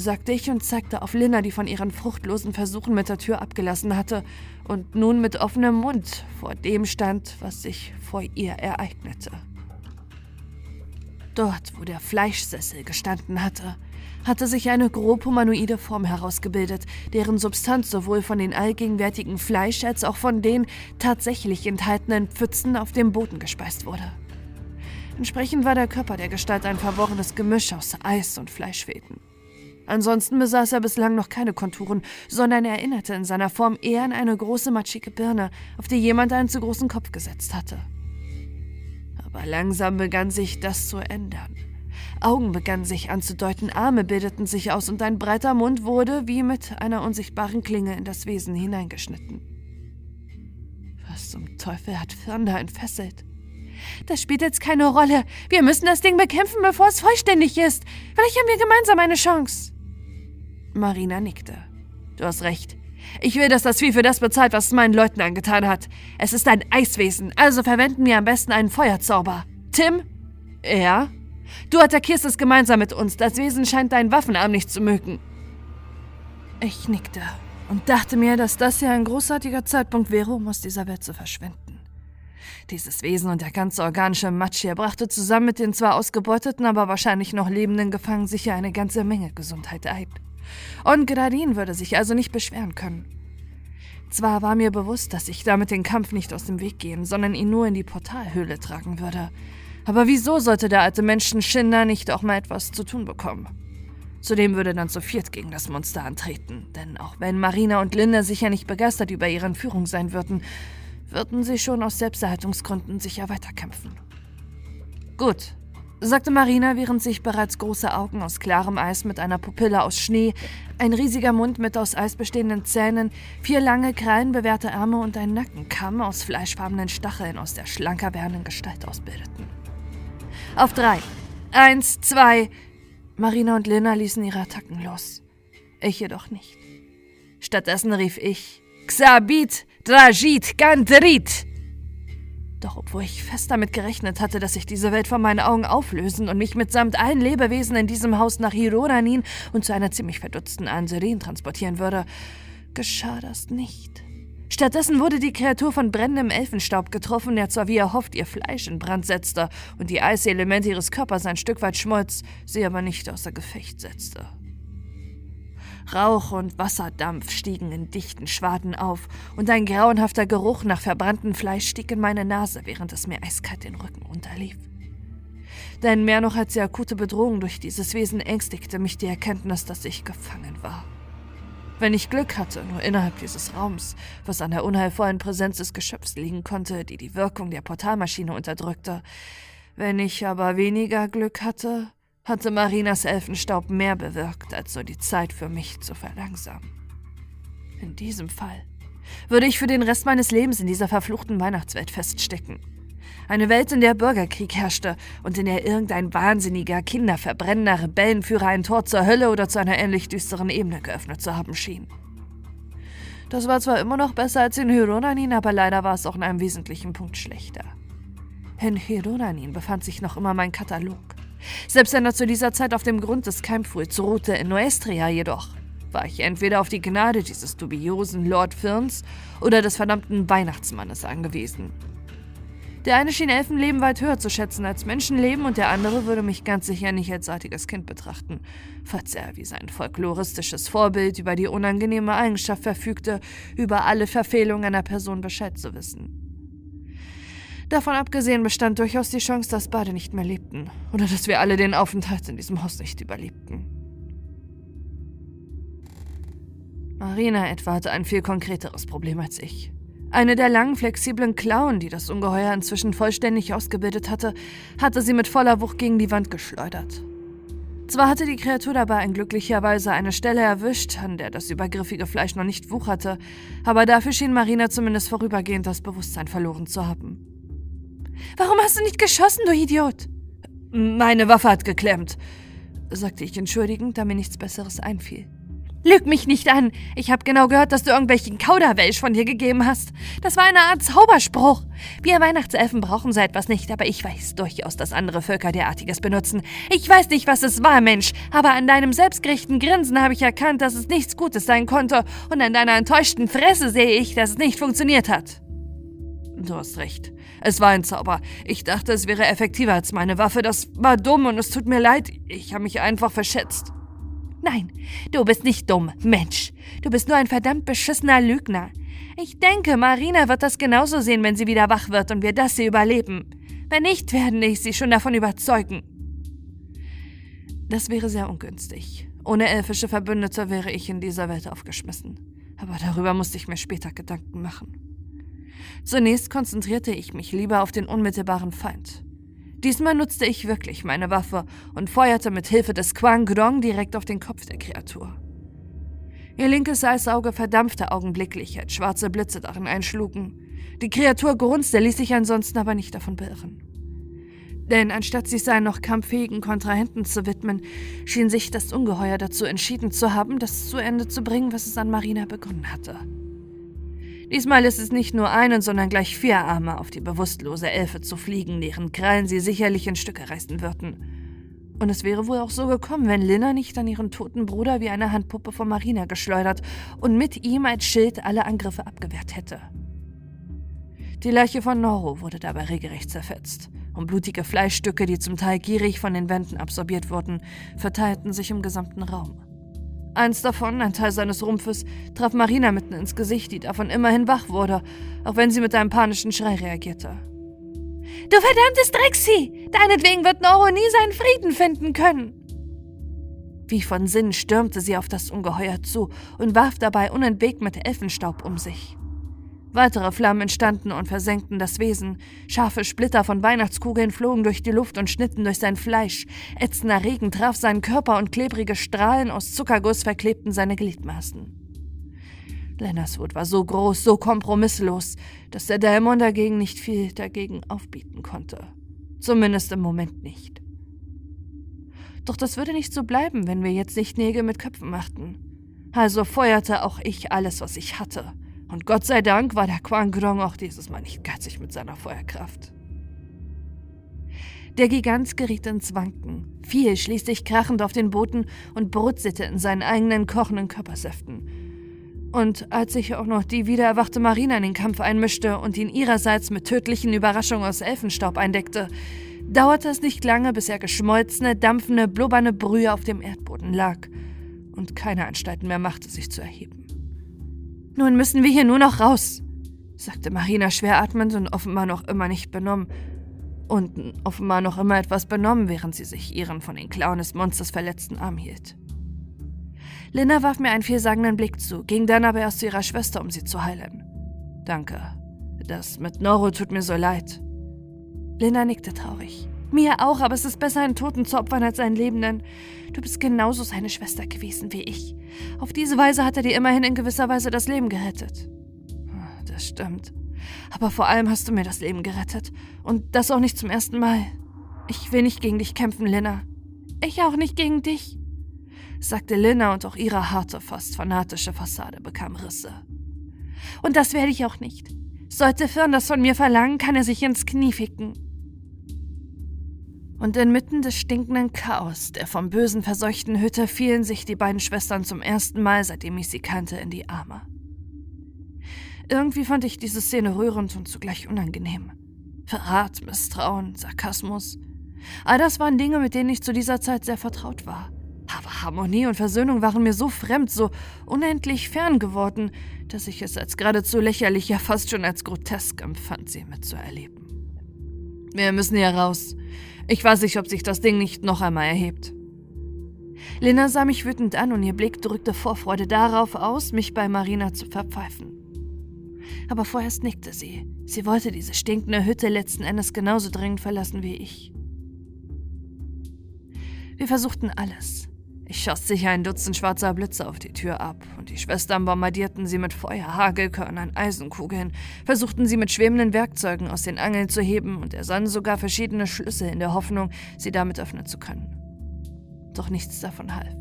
A: sagte ich und zeigte auf Linna, die von ihren fruchtlosen Versuchen mit der Tür abgelassen hatte und nun mit offenem Mund vor dem stand, was sich vor ihr ereignete. Dort, wo der Fleischsessel gestanden hatte, hatte sich eine grob humanoide Form herausgebildet, deren Substanz sowohl von den allgegenwärtigen Fleisch als auch von den tatsächlich enthaltenen Pfützen auf dem Boden gespeist wurde. Entsprechend war der Körper der Gestalt ein verworrenes Gemisch aus Eis und Fleischfäden. Ansonsten besaß er bislang noch keine Konturen, sondern erinnerte in seiner Form eher an eine große matschige Birne, auf die jemand einen zu großen Kopf gesetzt hatte. Aber langsam begann sich das zu ändern. Augen begannen sich anzudeuten, Arme bildeten sich aus und ein breiter Mund wurde wie mit einer unsichtbaren Klinge in das Wesen hineingeschnitten. Was zum Teufel hat Firn entfesselt? Das spielt jetzt keine Rolle. Wir müssen das Ding bekämpfen, bevor es vollständig ist. Vielleicht haben wir gemeinsam eine Chance. Marina nickte. Du hast recht. Ich will, dass das Vieh für das bezahlt, was es meinen Leuten angetan hat. Es ist ein Eiswesen, also verwenden wir am besten einen Feuerzauber. Tim? Ja? Du attackierst es gemeinsam mit uns. Das Wesen scheint deinen Waffenarm nicht zu mögen. Ich nickte und dachte mir, dass das ja ein großartiger Zeitpunkt wäre, um aus dieser Welt zu verschwinden. Dieses Wesen und der ganze organische Matsch hier brachte zusammen mit den zwar ausgebeuteten, aber wahrscheinlich noch lebenden Gefangenen sicher eine ganze Menge Gesundheit ein. Und Gradin würde sich also nicht beschweren können. Zwar war mir bewusst, dass ich damit den Kampf nicht aus dem Weg gehen, sondern ihn nur in die Portalhöhle tragen würde. Aber wieso sollte der alte Menschenschinder nicht auch mal etwas zu tun bekommen? Zudem würde dann zu viert gegen das Monster antreten, denn auch wenn Marina und Linda sicher nicht begeistert über ihre Führung sein würden, würden sie schon aus Selbsterhaltungsgründen sicher weiterkämpfen. Gut, sagte Marina, während sich bereits große Augen aus klarem Eis mit einer Pupille aus Schnee, ein riesiger Mund mit aus Eis bestehenden Zähnen, vier lange krallenbewehrte Arme und ein Nackenkamm aus fleischfarbenen Stacheln aus der schlanker werdenden Gestalt ausbildeten. Auf drei. Eins, zwei. Marina und Lina ließen ihre Attacken los. Ich jedoch nicht. Stattdessen rief ich Xabit, Drajit, Gandrit doch obwohl ich fest damit gerechnet hatte, dass sich diese Welt vor meinen Augen auflösen und mich mitsamt allen Lebewesen in diesem Haus nach Hiroranin und zu einer ziemlich verdutzten Anserin transportieren würde, geschah das nicht. Stattdessen wurde die Kreatur von brennendem Elfenstaub getroffen, der zwar wie erhofft ihr Fleisch in Brand setzte und die Eiselemente ihres Körpers ein Stück weit schmolz, sie aber nicht außer Gefecht setzte. Rauch und Wasserdampf stiegen in dichten Schwaden auf, und ein grauenhafter Geruch nach verbranntem Fleisch stieg in meine Nase, während es mir eiskalt den Rücken runterlief. Denn mehr noch als die akute Bedrohung durch dieses Wesen ängstigte mich die Erkenntnis, dass ich gefangen war. Wenn ich Glück hatte, nur innerhalb dieses Raums, was an der unheilvollen Präsenz des Geschöpfs liegen konnte, die die Wirkung der Portalmaschine unterdrückte. Wenn ich aber weniger Glück hatte, hatte Marinas Elfenstaub mehr bewirkt, als so die Zeit für mich zu verlangsamen. In diesem Fall würde ich für den Rest meines Lebens in dieser verfluchten Weihnachtswelt feststecken. Eine Welt, in der Bürgerkrieg herrschte und in der irgendein wahnsinniger, kinderverbrennender Rebellenführer ein Tor zur Hölle oder zu einer ähnlich düsteren Ebene geöffnet zu haben schien. Das war zwar immer noch besser als in Hyronanin, aber leider war es auch in einem wesentlichen Punkt schlechter. In Hyronanin befand sich noch immer mein Katalog. Selbst wenn er zu dieser Zeit auf dem Grund des Keimfruits ruhte, in Nuestria jedoch war ich entweder auf die Gnade dieses dubiosen Lord Firns oder des verdammten Weihnachtsmannes angewiesen. Der eine schien Elfenleben weit höher zu schätzen als Menschenleben und der andere würde mich ganz sicher nicht als artiges Kind betrachten, falls er wie sein folkloristisches Vorbild über die unangenehme Eigenschaft verfügte, über alle Verfehlungen einer Person Bescheid zu wissen. Davon abgesehen bestand durchaus die Chance, dass beide nicht mehr lebten oder dass wir alle den Aufenthalt in diesem Haus nicht überlebten. Marina etwa hatte ein viel konkreteres Problem als ich. Eine der langen, flexiblen Klauen, die das Ungeheuer inzwischen vollständig ausgebildet hatte, hatte sie mit voller Wucht gegen die Wand geschleudert. Zwar hatte die Kreatur dabei in glücklicher Weise eine Stelle erwischt, an der das übergriffige Fleisch noch nicht wucherte, aber dafür schien Marina zumindest vorübergehend das Bewusstsein verloren zu haben.
C: Warum hast du nicht geschossen, du Idiot?
A: Meine Waffe hat geklemmt, sagte ich entschuldigend, da mir nichts Besseres einfiel.
C: Lüg mich nicht an. Ich habe genau gehört, dass du irgendwelchen Kauderwelsch von dir gegeben hast. Das war eine Art Zauberspruch. Wir Weihnachtselfen brauchen so etwas nicht, aber ich weiß durchaus, dass andere Völker derartiges benutzen. Ich weiß nicht, was es war, Mensch, aber an deinem selbstgerechten Grinsen habe ich erkannt, dass es nichts Gutes sein konnte, und an deiner enttäuschten Fresse sehe ich, dass es nicht funktioniert hat.
A: Du hast recht. Es war ein Zauber. Ich dachte, es wäre effektiver als meine Waffe. Das war dumm und es tut mir leid. Ich habe mich einfach verschätzt.
C: Nein, du bist nicht dumm, Mensch. Du bist nur ein verdammt beschissener Lügner. Ich denke, Marina wird das genauso sehen, wenn sie wieder wach wird und wir das sie überleben. Wenn nicht, werde ich sie schon davon überzeugen.
A: Das wäre sehr ungünstig. Ohne elfische Verbündete wäre ich in dieser Welt aufgeschmissen. Aber darüber musste ich mir später Gedanken machen. Zunächst konzentrierte ich mich lieber auf den unmittelbaren Feind. Diesmal nutzte ich wirklich meine Waffe und feuerte mit Hilfe des Quang Grong direkt auf den Kopf der Kreatur. Ihr linkes Eisauge verdampfte augenblicklich, als schwarze Blitze darin einschlugen. Die Kreatur grunzte, ließ sich ansonsten aber nicht davon beirren. Denn anstatt sich seinen noch kampffähigen Kontrahenten zu widmen, schien sich das Ungeheuer dazu entschieden zu haben, das zu Ende zu bringen, was es an Marina begonnen hatte. Diesmal ist es nicht nur einen, sondern gleich vier Arme auf die bewusstlose Elfe zu fliegen, deren Krallen sie sicherlich in Stücke reißen würden. Und es wäre wohl auch so gekommen, wenn Lina nicht an ihren toten Bruder wie eine Handpuppe von Marina geschleudert und mit ihm als Schild alle Angriffe abgewehrt hätte. Die Leiche von Noro wurde dabei regelrecht zerfetzt, und blutige Fleischstücke, die zum Teil gierig von den Wänden absorbiert wurden, verteilten sich im gesamten Raum. Eins davon, ein Teil seines Rumpfes, traf Marina mitten ins Gesicht, die davon immerhin wach wurde, auch wenn sie mit einem panischen Schrei reagierte.
C: Du verdammtes Drecksvieh! Deinetwegen wird Noro nie seinen Frieden finden können!
A: Wie von Sinn stürmte sie auf das Ungeheuer zu und warf dabei unentwegt mit Elfenstaub um sich. Weitere Flammen entstanden und versenkten das Wesen. Scharfe Splitter von Weihnachtskugeln flogen durch die Luft und schnitten durch sein Fleisch. Ätzender Regen traf seinen Körper und klebrige Strahlen aus Zuckerguss verklebten seine Gliedmaßen. Lenners Wut war so groß, so kompromisslos, dass der Dämon dagegen nicht viel dagegen aufbieten konnte. Zumindest im Moment nicht. Doch das würde nicht so bleiben, wenn wir jetzt nicht Nägel mit Köpfen machten. Also feuerte auch ich alles, was ich hatte. Und Gott sei Dank war der Quang Grong auch dieses Mal nicht geizig mit seiner Feuerkraft. Der Gigant geriet ins Wanken, fiel schließlich krachend auf den Boden und brutzelte in seinen eigenen kochenden Körpersäften. Und als sich auch noch die wieder erwachte Marina in den Kampf einmischte und ihn ihrerseits mit tödlichen Überraschungen aus Elfenstaub eindeckte, dauerte es nicht lange, bis er geschmolzene, dampfende, blubbernde Brühe auf dem Erdboden lag und keine Anstalten mehr machte, sich zu erheben. Nun müssen wir hier nur noch raus, sagte Marina schweratmend und offenbar noch immer nicht benommen. Und offenbar noch immer etwas benommen, während sie sich ihren von den Klauen des Monsters verletzten Arm hielt. Linda warf mir einen vielsagenden Blick zu, ging dann aber erst zu ihrer Schwester, um sie zu heilen. Danke. Das mit Noro tut mir so leid. Linda nickte traurig. Mir auch, aber es ist besser, einen Toten zu opfern als einen Lebenden. Du bist genauso seine Schwester gewesen wie ich. Auf diese Weise hat er dir immerhin in gewisser Weise das Leben gerettet. Das stimmt. Aber vor allem hast du mir das Leben gerettet. Und das auch nicht zum ersten Mal. Ich will nicht gegen dich kämpfen, Lina.
C: Ich auch nicht gegen dich,
A: sagte Lina und auch ihre harte, fast fanatische Fassade bekam Risse.
C: Und das werde ich auch nicht. Sollte Firn das von mir verlangen, kann er sich ins Knie ficken.
A: Und inmitten des stinkenden Chaos der vom Bösen verseuchten Hütte fielen sich die beiden Schwestern zum ersten Mal, seitdem ich sie kannte, in die Arme. Irgendwie fand ich diese Szene rührend und zugleich unangenehm. Verrat, Misstrauen, Sarkasmus. All das waren Dinge, mit denen ich zu dieser Zeit sehr vertraut war. Aber Harmonie und Versöhnung waren mir so fremd, so unendlich fern geworden, dass ich es als geradezu lächerlich, ja fast schon als grotesk empfand, sie mitzuerleben. Wir müssen hier raus. Ich weiß nicht, ob sich das Ding nicht noch einmal erhebt. Lena sah mich wütend an und ihr Blick drückte Vorfreude darauf aus, mich bei Marina zu verpfeifen. Aber vorerst nickte sie. Sie wollte diese stinkende Hütte letzten Endes genauso dringend verlassen wie ich. Wir versuchten alles. Ich schoss sicher ein Dutzend schwarzer Blitze auf die Tür ab, und die Schwestern bombardierten sie mit Feuer, Hagelkörnern, Eisenkugeln, versuchten sie mit schwebenden Werkzeugen aus den Angeln zu heben und ersannen sogar verschiedene Schlüssel in der Hoffnung, sie damit öffnen zu können. Doch nichts davon half.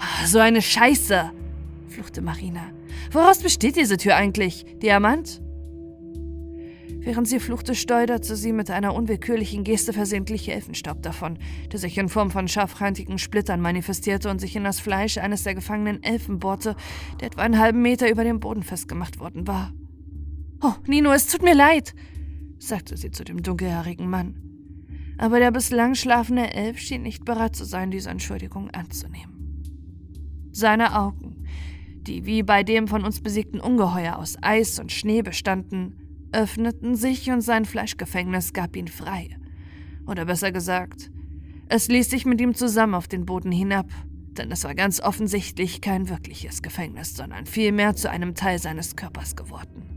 A: Ah, so eine Scheiße! fluchte Marina. Woraus besteht diese Tür eigentlich? Diamant? Während sie fluchte, steuerte sie mit einer unwillkürlichen Geste versehentlich Elfenstaub davon, der sich in Form von scharfkantigen Splittern manifestierte und sich in das Fleisch eines der gefangenen Elfen bohrte, der etwa einen halben Meter über dem Boden festgemacht worden war. Oh, Nino, es tut mir leid, sagte sie zu dem dunkelhaarigen Mann. Aber der bislang schlafende Elf schien nicht bereit zu sein, diese Entschuldigung anzunehmen. Seine Augen, die wie bei dem von uns besiegten Ungeheuer aus Eis und Schnee bestanden, öffneten sich und sein Fleischgefängnis gab ihn frei. Oder besser gesagt, es ließ sich mit ihm zusammen auf den Boden hinab, denn es war ganz offensichtlich kein wirkliches Gefängnis, sondern vielmehr zu einem Teil seines Körpers geworden.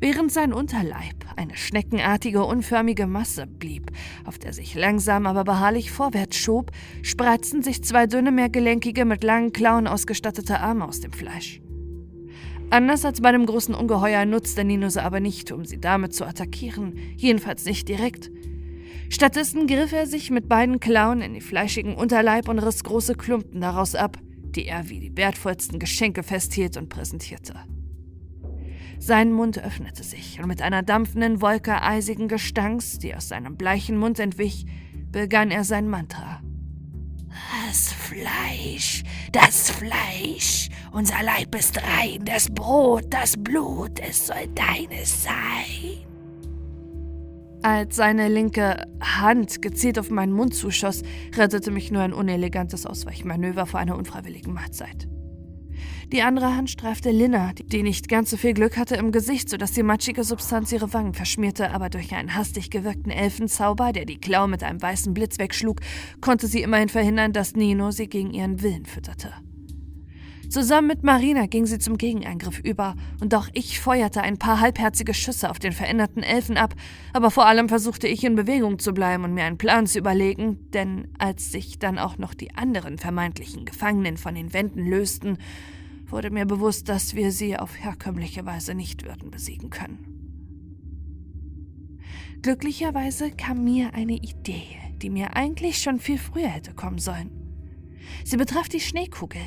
A: Während sein Unterleib eine schneckenartige, unförmige Masse blieb, auf der sich langsam aber beharrlich vorwärts schob, spreizten sich zwei dünne, mehrgelenkige, mit langen Klauen ausgestattete Arme aus dem Fleisch. Anders als bei dem großen Ungeheuer nutzte Nino sie aber nicht, um sie damit zu attackieren, jedenfalls nicht direkt. Stattdessen griff er sich mit beiden Klauen in die fleischigen Unterleib und riss große Klumpen daraus ab, die er wie die wertvollsten Geschenke festhielt und präsentierte. Sein Mund öffnete sich und mit einer dampfenden Wolke eisigen Gestanks, die aus seinem bleichen Mund entwich, begann er sein Mantra. Das Fleisch, das Fleisch, unser Leib ist rein, das Brot, das Blut, es soll deines sein. Als seine linke Hand gezielt auf meinen Mund zuschoss, rettete mich nur ein unelegantes Ausweichmanöver vor einer unfreiwilligen Mahlzeit. Die andere Hand streifte Linna, die nicht ganz so viel Glück hatte im Gesicht, sodass die matschige Substanz ihre Wangen verschmierte, aber durch einen hastig gewirkten Elfenzauber, der die Klau mit einem weißen Blitz wegschlug, konnte sie immerhin verhindern, dass Nino sie gegen ihren Willen fütterte. Zusammen mit Marina ging sie zum Gegenangriff über, und auch ich feuerte ein paar halbherzige Schüsse auf den veränderten Elfen ab, aber vor allem versuchte ich in Bewegung zu bleiben und mir einen Plan zu überlegen, denn als sich dann auch noch die anderen vermeintlichen Gefangenen von den Wänden lösten, wurde mir bewusst, dass wir sie auf herkömmliche Weise nicht würden besiegen können. Glücklicherweise kam mir eine Idee, die mir eigentlich schon viel früher hätte kommen sollen. Sie betraf die Schneekugel.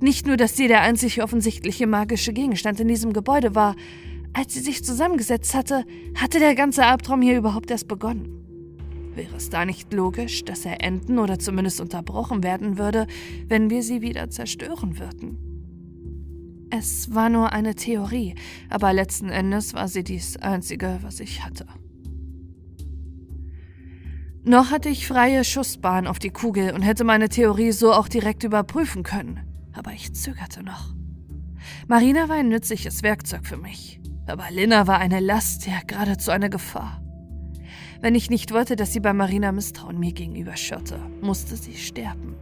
A: Nicht nur, dass sie der einzig offensichtliche magische Gegenstand in diesem Gebäude war, als sie sich zusammengesetzt hatte, hatte der ganze Albtraum hier überhaupt erst begonnen. Wäre es da nicht logisch, dass er enden oder zumindest unterbrochen werden würde, wenn wir sie wieder zerstören würden? Es war nur eine Theorie, aber letzten Endes war sie dies Einzige, was ich hatte. Noch hatte ich freie Schussbahn auf die Kugel und hätte meine Theorie so auch direkt überprüfen können, aber ich zögerte noch. Marina war ein nützliches Werkzeug für mich, aber Lina war eine Last, ja geradezu eine Gefahr. Wenn ich nicht wollte, dass sie bei Marina Misstrauen mir gegenüber schürte, musste sie sterben.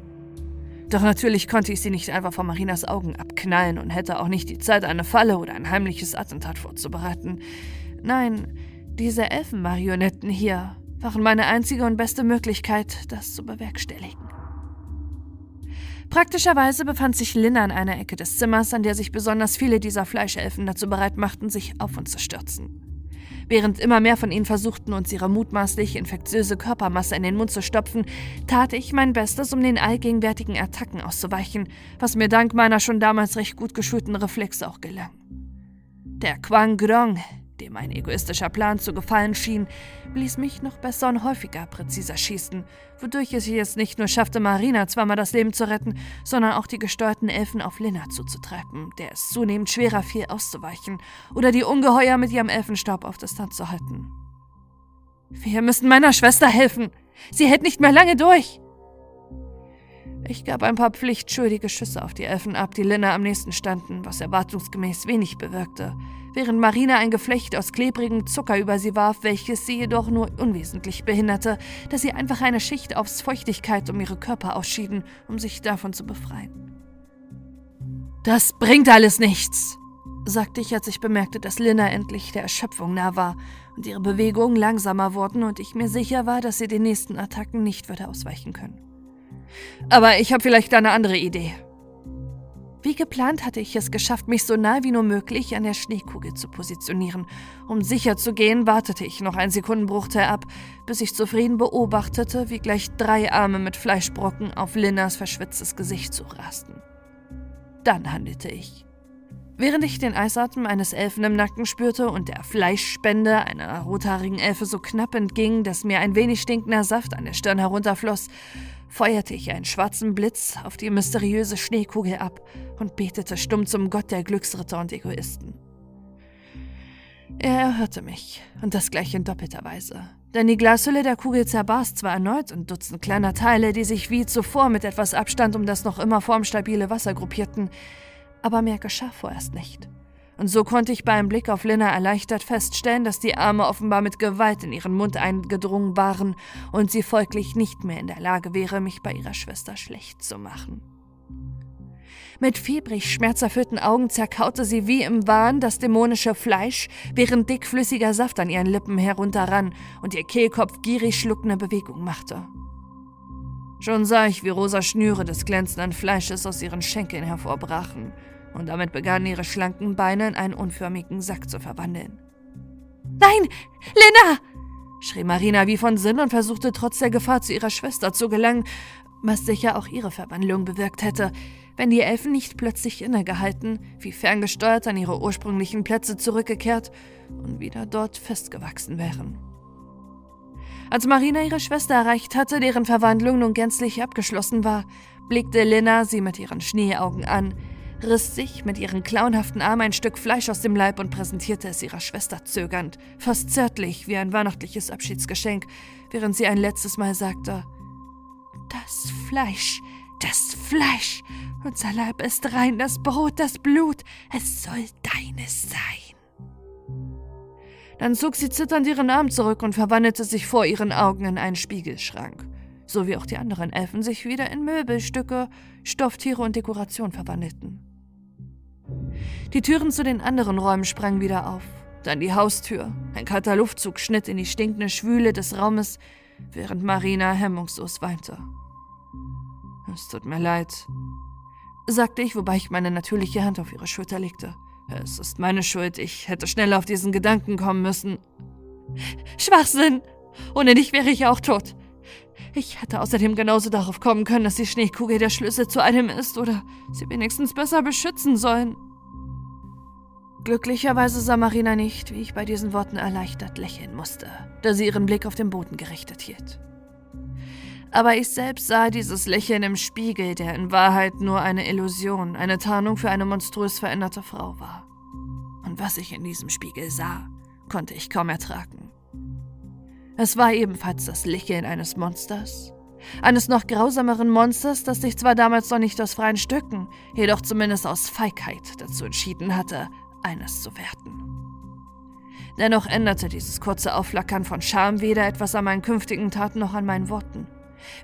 A: Doch natürlich konnte ich sie nicht einfach vor Marinas Augen abknallen und hätte auch nicht die Zeit, eine Falle oder ein heimliches Attentat vorzubereiten. Nein, diese Elfenmarionetten hier waren meine einzige und beste Möglichkeit, das zu bewerkstelligen. Praktischerweise befand sich Linna in einer Ecke des Zimmers, an der sich besonders viele dieser Fleischelfen dazu bereit machten, sich auf uns zu stürzen. Während immer mehr von ihnen versuchten, uns ihre mutmaßlich infektiöse Körpermasse in den Mund zu stopfen, tat ich mein Bestes, um den allgegenwärtigen Attacken auszuweichen, was mir dank meiner schon damals recht gut geschulten Reflexe auch gelang. Der Quang Grong, dem ein egoistischer Plan zu gefallen schien, ließ mich noch besser und häufiger präziser schießen, wodurch es jetzt nicht nur schaffte, Marina zweimal das Leben zu retten, sondern auch die gesteuerten Elfen auf Lina zuzutreiben, der es zunehmend schwerer fiel, auszuweichen oder die Ungeheuer mit ihrem Elfenstaub auf Distanz zu halten. Wir müssen meiner Schwester helfen. Sie hält nicht mehr lange durch. Ich gab ein paar pflichtschuldige Schüsse auf die Elfen ab, die Lina am nächsten standen, was erwartungsgemäß wenig bewirkte, während Marina ein Geflecht aus klebrigem Zucker über sie warf, welches sie jedoch nur unwesentlich behinderte, da sie einfach eine Schicht aus Feuchtigkeit um ihre Körper ausschieden, um sich davon zu befreien. Das bringt alles nichts, sagte ich, als ich bemerkte, dass Lina endlich der Erschöpfung nah war und ihre Bewegungen langsamer wurden und ich mir sicher war, dass sie den nächsten Attacken nicht würde ausweichen können. Aber ich habe vielleicht eine andere Idee. Wie geplant hatte ich es geschafft, mich so nah wie nur möglich an der Schneekugel zu positionieren. Um sicher zu gehen, wartete ich noch einen Sekundenbruchteil ab, bis ich zufrieden beobachtete, wie gleich drei Arme mit Fleischbrocken auf Linnas verschwitztes Gesicht zurasten. Dann handelte ich. Während ich den Eisatmen eines Elfen im Nacken spürte und der Fleischspende einer rothaarigen Elfe so knapp entging, dass mir ein wenig stinkender Saft an der Stirn herunterfloss, feuerte ich einen schwarzen Blitz auf die mysteriöse Schneekugel ab und betete stumm zum Gott der Glücksritter und Egoisten. Er erhörte mich, und das gleich in doppelter Weise. Denn die Glashülle der Kugel zerbarst zwar erneut in Dutzend kleiner Teile, die sich wie zuvor mit etwas Abstand um das noch immer formstabile Wasser gruppierten, aber mehr geschah vorerst nicht und so konnte ich beim Blick auf Lina erleichtert feststellen, dass die Arme offenbar mit Gewalt in ihren Mund eingedrungen waren und sie folglich nicht mehr in der Lage wäre, mich bei ihrer Schwester schlecht zu machen. Mit fiebrig schmerzerfüllten Augen zerkaute sie wie im Wahn das dämonische Fleisch, während dickflüssiger Saft an ihren Lippen herunterrann und ihr Kehlkopf gierig schluckende Bewegung machte. Schon sah ich, wie rosa Schnüre des glänzenden Fleisches aus ihren Schenkeln hervorbrachen und damit begannen ihre schlanken Beine in einen unförmigen Sack zu verwandeln.
C: Nein, Lena!
A: schrie Marina wie von Sinn und versuchte trotz der Gefahr zu ihrer Schwester zu gelangen, was sicher auch ihre Verwandlung bewirkt hätte, wenn die Elfen nicht plötzlich innegehalten, wie ferngesteuert an ihre ursprünglichen Plätze zurückgekehrt und wieder dort festgewachsen wären. Als Marina ihre Schwester erreicht hatte, deren Verwandlung nun gänzlich abgeschlossen war, blickte Lena sie mit ihren Schneeaugen an, riss sich mit ihren klauenhaften Armen ein Stück Fleisch aus dem Leib und präsentierte es ihrer Schwester zögernd, fast zärtlich wie ein weihnachtliches Abschiedsgeschenk, während sie ein letztes Mal sagte: Das Fleisch, das Fleisch, unser Leib ist rein, das Brot, das Blut, es soll deines sein. Dann zog sie zitternd ihren Arm zurück und verwandelte sich vor ihren Augen in einen Spiegelschrank, so wie auch die anderen Elfen sich wieder in Möbelstücke, Stofftiere und Dekoration verwandelten. Die Türen zu den anderen Räumen sprangen wieder auf. Dann die Haustür. Ein kalter Luftzug schnitt in die stinkende Schwüle des Raumes, während Marina hemmungslos weinte. Es tut mir leid, sagte ich, wobei ich meine natürliche Hand auf ihre Schulter legte. Es ist meine Schuld, ich hätte schneller auf diesen Gedanken kommen müssen.
C: Schwachsinn! Ohne dich wäre ich auch tot. Ich hätte außerdem genauso darauf kommen können, dass die Schneekugel der Schlüssel zu allem ist oder sie wenigstens besser beschützen sollen.
A: Glücklicherweise sah Marina nicht, wie ich bei diesen Worten erleichtert lächeln musste, da sie ihren Blick auf den Boden gerichtet hielt. Aber ich selbst sah dieses Lächeln im Spiegel, der in Wahrheit nur eine Illusion, eine Tarnung für eine monströs veränderte Frau war. Und was ich in diesem Spiegel sah, konnte ich kaum ertragen. Es war ebenfalls das Lächeln eines Monsters. Eines noch grausameren Monsters, das sich zwar damals noch nicht aus freien Stücken, jedoch zumindest aus Feigheit dazu entschieden hatte, eines zu werden. Dennoch änderte dieses kurze Aufflackern von Scham weder etwas an meinen künftigen Taten noch an meinen Worten.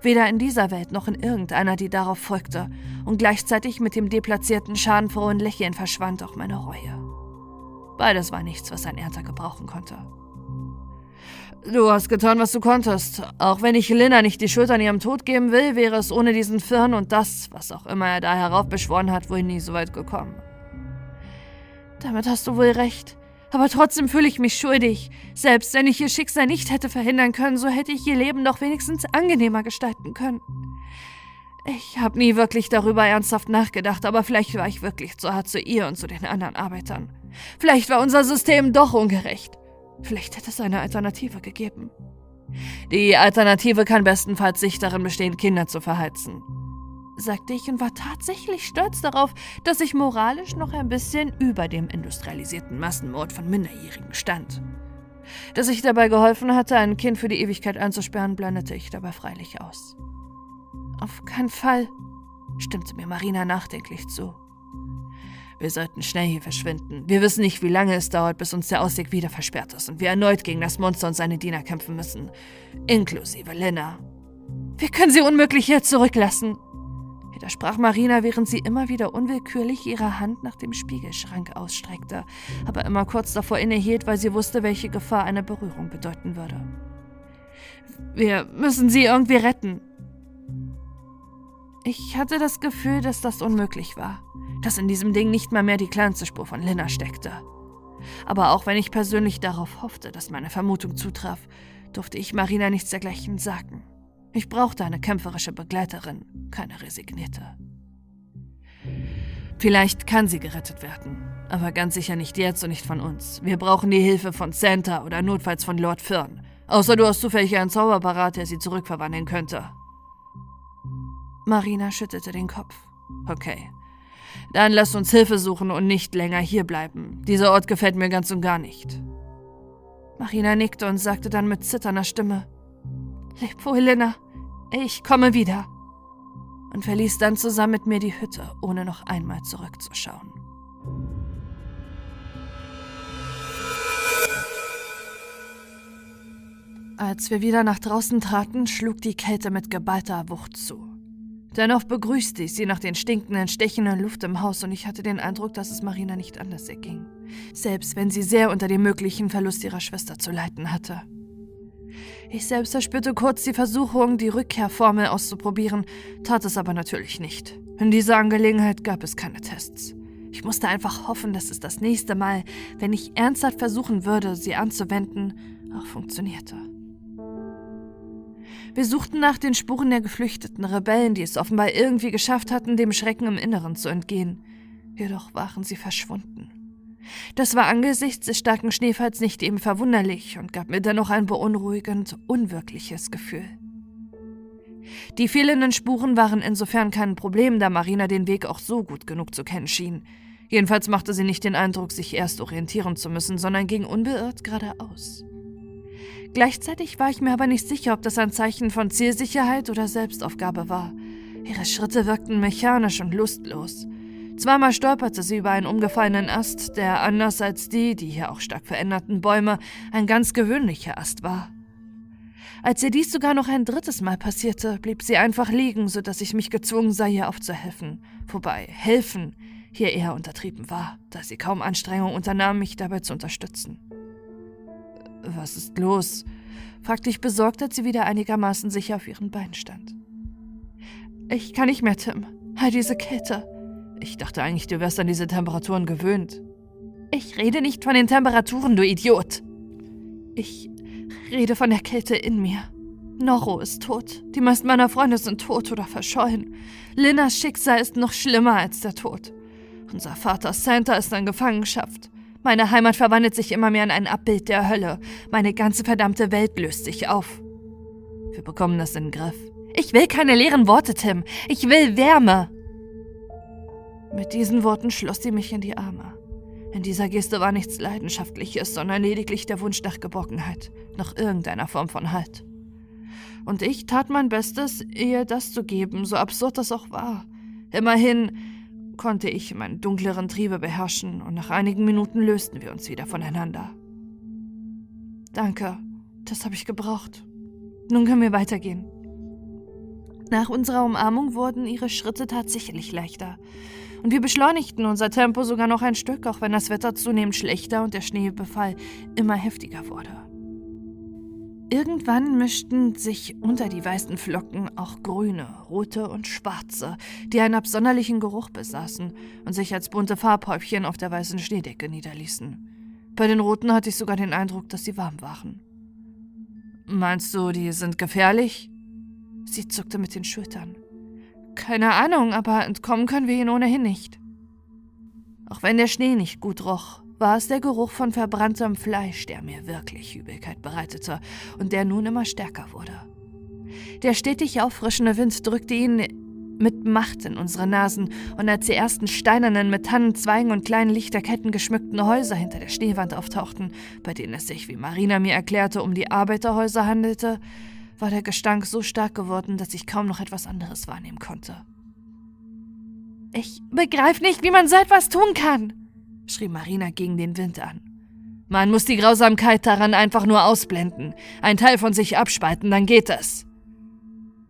A: Weder in dieser Welt noch in irgendeiner, die darauf folgte, und gleichzeitig mit dem deplatzierten, schadenfrohen Lächeln verschwand auch meine Reue. Beides war nichts, was ein Ernter gebrauchen konnte.
B: Du hast getan, was du konntest. Auch wenn ich Lina nicht die Schuld an ihrem Tod geben will, wäre es ohne diesen Firn und das, was auch immer er da heraufbeschworen hat, wohl nie so weit gekommen.
A: Damit hast du wohl recht. Aber trotzdem fühle ich mich schuldig. Selbst wenn ich ihr Schicksal nicht hätte verhindern können, so hätte ich ihr Leben doch wenigstens angenehmer gestalten können. Ich habe nie wirklich darüber ernsthaft nachgedacht, aber vielleicht war ich wirklich zu hart zu ihr und zu den anderen Arbeitern. Vielleicht war unser System doch ungerecht. Vielleicht hätte es eine Alternative gegeben.
B: Die Alternative kann bestenfalls sich darin bestehen, Kinder zu verheizen,
A: sagte ich und war tatsächlich stolz darauf, dass ich moralisch noch ein bisschen über dem industrialisierten Massenmord von Minderjährigen stand. Dass ich dabei geholfen hatte, ein Kind für die Ewigkeit einzusperren, blendete ich dabei freilich aus. Auf keinen Fall, stimmte mir Marina nachdenklich zu.
B: Wir sollten schnell hier verschwinden. Wir wissen nicht, wie lange es dauert, bis uns der Ausweg wieder versperrt ist und wir erneut gegen das Monster und seine Diener kämpfen müssen. Inklusive Lena.
A: Wir können sie unmöglich hier zurücklassen, widersprach Marina, während sie immer wieder unwillkürlich ihre Hand nach dem Spiegelschrank ausstreckte, aber immer kurz davor innehielt, weil sie wusste, welche Gefahr eine Berührung bedeuten würde. Wir müssen sie irgendwie retten. Ich hatte das Gefühl, dass das unmöglich war dass in diesem Ding nicht mal mehr die kleinste Spur von Lina steckte. Aber auch wenn ich persönlich darauf hoffte, dass meine Vermutung zutraf, durfte ich Marina nichts dergleichen sagen. Ich brauchte eine kämpferische Begleiterin, keine resignierte.
B: Vielleicht kann sie gerettet werden, aber ganz sicher nicht jetzt und nicht von uns. Wir brauchen die Hilfe von Santa oder notfalls von Lord Fern. Außer du hast zufällig einen Zauberparat, der sie zurückverwandeln könnte.
A: Marina schüttelte den Kopf.
B: Okay, dann lasst uns Hilfe suchen und nicht länger hierbleiben. Dieser Ort gefällt mir ganz und gar nicht.
A: Marina nickte und sagte dann mit zitternder Stimme: Leb wohl, Lina. Ich komme wieder. Und verließ dann zusammen mit mir die Hütte, ohne noch einmal zurückzuschauen. Als wir wieder nach draußen traten, schlug die Kälte mit geballter Wucht zu. Dennoch begrüßte ich sie nach den stinkenden, stechenden Luft im Haus und ich hatte den Eindruck, dass es Marina nicht anders erging. Selbst wenn sie sehr unter dem möglichen Verlust ihrer Schwester zu leiden hatte. Ich selbst verspürte kurz die Versuchung, die Rückkehrformel auszuprobieren, tat es aber natürlich nicht. In dieser Angelegenheit gab es keine Tests. Ich musste einfach hoffen, dass es das nächste Mal, wenn ich ernsthaft versuchen würde, sie anzuwenden, auch funktionierte. Wir suchten nach den Spuren der geflüchteten Rebellen, die es offenbar irgendwie geschafft hatten, dem Schrecken im Inneren zu entgehen. Jedoch waren sie verschwunden. Das war angesichts des starken Schneefalls nicht eben verwunderlich und gab mir dennoch ein beunruhigend, unwirkliches Gefühl. Die fehlenden Spuren waren insofern kein Problem, da Marina den Weg auch so gut genug zu kennen schien. Jedenfalls machte sie nicht den Eindruck, sich erst orientieren zu müssen, sondern ging unbeirrt geradeaus. Gleichzeitig war ich mir aber nicht sicher, ob das ein Zeichen von Zielsicherheit oder Selbstaufgabe war. Ihre Schritte wirkten mechanisch und lustlos. Zweimal stolperte sie über einen umgefallenen Ast, der anders als die, die hier auch stark veränderten Bäume, ein ganz gewöhnlicher Ast war. Als ihr dies sogar noch ein drittes Mal passierte, blieb sie einfach liegen, so dass ich mich gezwungen sah, ihr aufzuhelfen. Wobei helfen hier eher untertrieben war, da sie kaum Anstrengung unternahm, mich dabei zu unterstützen. Was ist los? fragte ich besorgt, als sie wieder einigermaßen sicher auf ihren Beinen stand. Ich kann nicht mehr, Tim. All diese Kälte. Ich dachte eigentlich, du wärst an diese Temperaturen gewöhnt. Ich rede nicht von den Temperaturen, du Idiot. Ich rede von der Kälte in mir. Noro ist tot. Die meisten meiner Freunde sind tot oder verschollen. Linas Schicksal ist noch schlimmer als der Tod. Unser Vater Santa ist in Gefangenschaft. Meine Heimat verwandelt sich immer mehr in ein Abbild der Hölle. Meine ganze verdammte Welt löst sich auf. Wir bekommen das in den Griff. Ich will keine leeren Worte, Tim. Ich will Wärme. Mit diesen Worten schloss sie mich in die Arme. In dieser Geste war nichts Leidenschaftliches, sondern lediglich der Wunsch nach Geborgenheit, nach irgendeiner Form von Halt. Und ich tat mein Bestes, ihr das zu geben, so absurd das auch war. Immerhin konnte ich meine dunkleren Triebe beherrschen und nach einigen Minuten lösten wir uns wieder voneinander. Danke, das habe ich gebraucht. Nun können wir weitergehen. Nach unserer Umarmung wurden ihre Schritte tatsächlich leichter. Und wir beschleunigten unser Tempo sogar noch ein Stück, auch wenn das Wetter zunehmend schlechter und der Schneebefall immer heftiger wurde. Irgendwann mischten sich unter die weißen Flocken auch grüne, rote und schwarze, die einen absonderlichen Geruch besaßen und sich als bunte Farbhäubchen auf der weißen Schneedecke niederließen. Bei den roten hatte ich sogar den Eindruck, dass sie warm waren. Meinst du, die sind gefährlich? Sie zuckte mit den Schultern. Keine Ahnung, aber entkommen können wir ihnen ohnehin nicht. Auch wenn der Schnee nicht gut roch, war es der Geruch von verbranntem Fleisch, der mir wirklich Übelkeit bereitete und der nun immer stärker wurde. Der stetig auffrischende Wind drückte ihn mit Macht in unsere Nasen, und als die ersten steinernen, mit Tannenzweigen und kleinen Lichterketten geschmückten Häuser hinter der Schneewand auftauchten, bei denen es sich, wie Marina mir erklärte, um die Arbeiterhäuser handelte, war der Gestank so stark geworden, dass ich kaum noch etwas anderes wahrnehmen konnte. Ich begreife nicht, wie man so etwas tun kann, schrie Marina gegen den Wind an. Man muss die Grausamkeit daran einfach nur ausblenden, ein Teil von sich abspalten, dann geht es,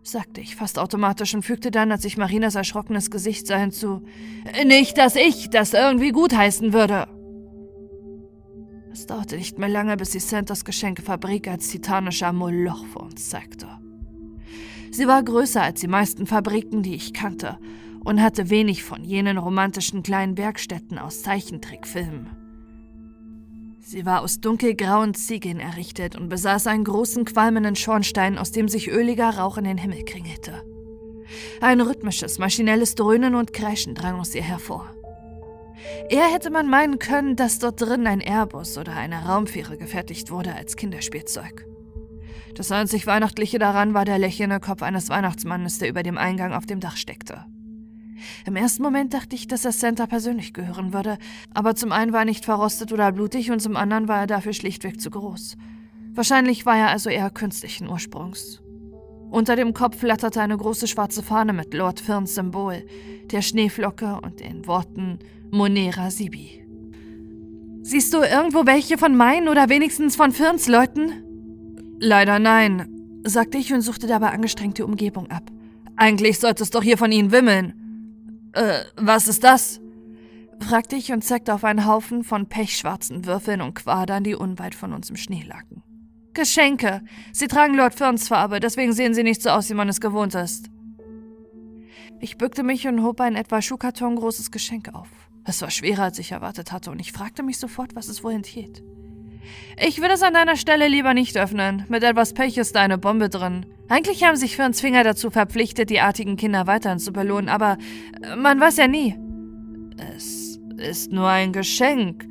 A: sagte ich fast automatisch und fügte dann, als ich Marinas erschrockenes Gesicht sah, hinzu, nicht, dass ich das irgendwie gutheißen würde. Es dauerte nicht mehr lange, bis die Santos Geschenkefabrik als titanischer Moloch vor uns zeigte. Sie war größer als die meisten Fabriken, die ich kannte, und hatte wenig von jenen romantischen kleinen Werkstätten aus Zeichentrickfilmen. Sie war aus dunkelgrauen Ziegeln errichtet und besaß einen großen qualmenden Schornstein, aus dem sich öliger Rauch in den Himmel kringelte. Ein rhythmisches, maschinelles Dröhnen und Kreischen drang aus ihr hervor. Eher hätte man meinen können, dass dort drin ein Airbus oder eine Raumfähre gefertigt wurde als Kinderspielzeug. Das einzig Weihnachtliche daran war der lächelnde Kopf eines Weihnachtsmannes, der über dem Eingang auf dem Dach steckte. Im ersten Moment dachte ich, dass er Santa persönlich gehören würde, aber zum einen war er nicht verrostet oder blutig und zum anderen war er dafür schlichtweg zu groß. Wahrscheinlich war er also eher künstlichen Ursprungs. Unter dem Kopf flatterte eine große schwarze Fahne mit Lord Firns Symbol, der Schneeflocke und den Worten Monera Sibi. Siehst du irgendwo welche von meinen oder wenigstens von Firns Leuten? Leider nein, sagte ich und suchte dabei angestrengt die Umgebung ab. Eigentlich sollte es doch hier von ihnen wimmeln. Äh, was ist das? fragte ich und zeigte auf einen Haufen von pechschwarzen Würfeln und Quadern, die unweit von uns im Schnee lagen. Geschenke. Sie tragen Lord Ferns Farbe, deswegen sehen sie nicht so aus, wie man es gewohnt ist. Ich bückte mich und hob ein etwa Schuhkarton großes Geschenk auf. Es war schwerer, als ich erwartet hatte, und ich fragte mich sofort, was es wohl enthielt. Ich würde es an deiner Stelle lieber nicht öffnen. Mit etwas Pech ist da eine Bombe drin. Eigentlich haben sich Ferns Finger dazu verpflichtet, die artigen Kinder weiterhin zu belohnen, aber äh, man weiß ja nie. Es ist nur ein Geschenk,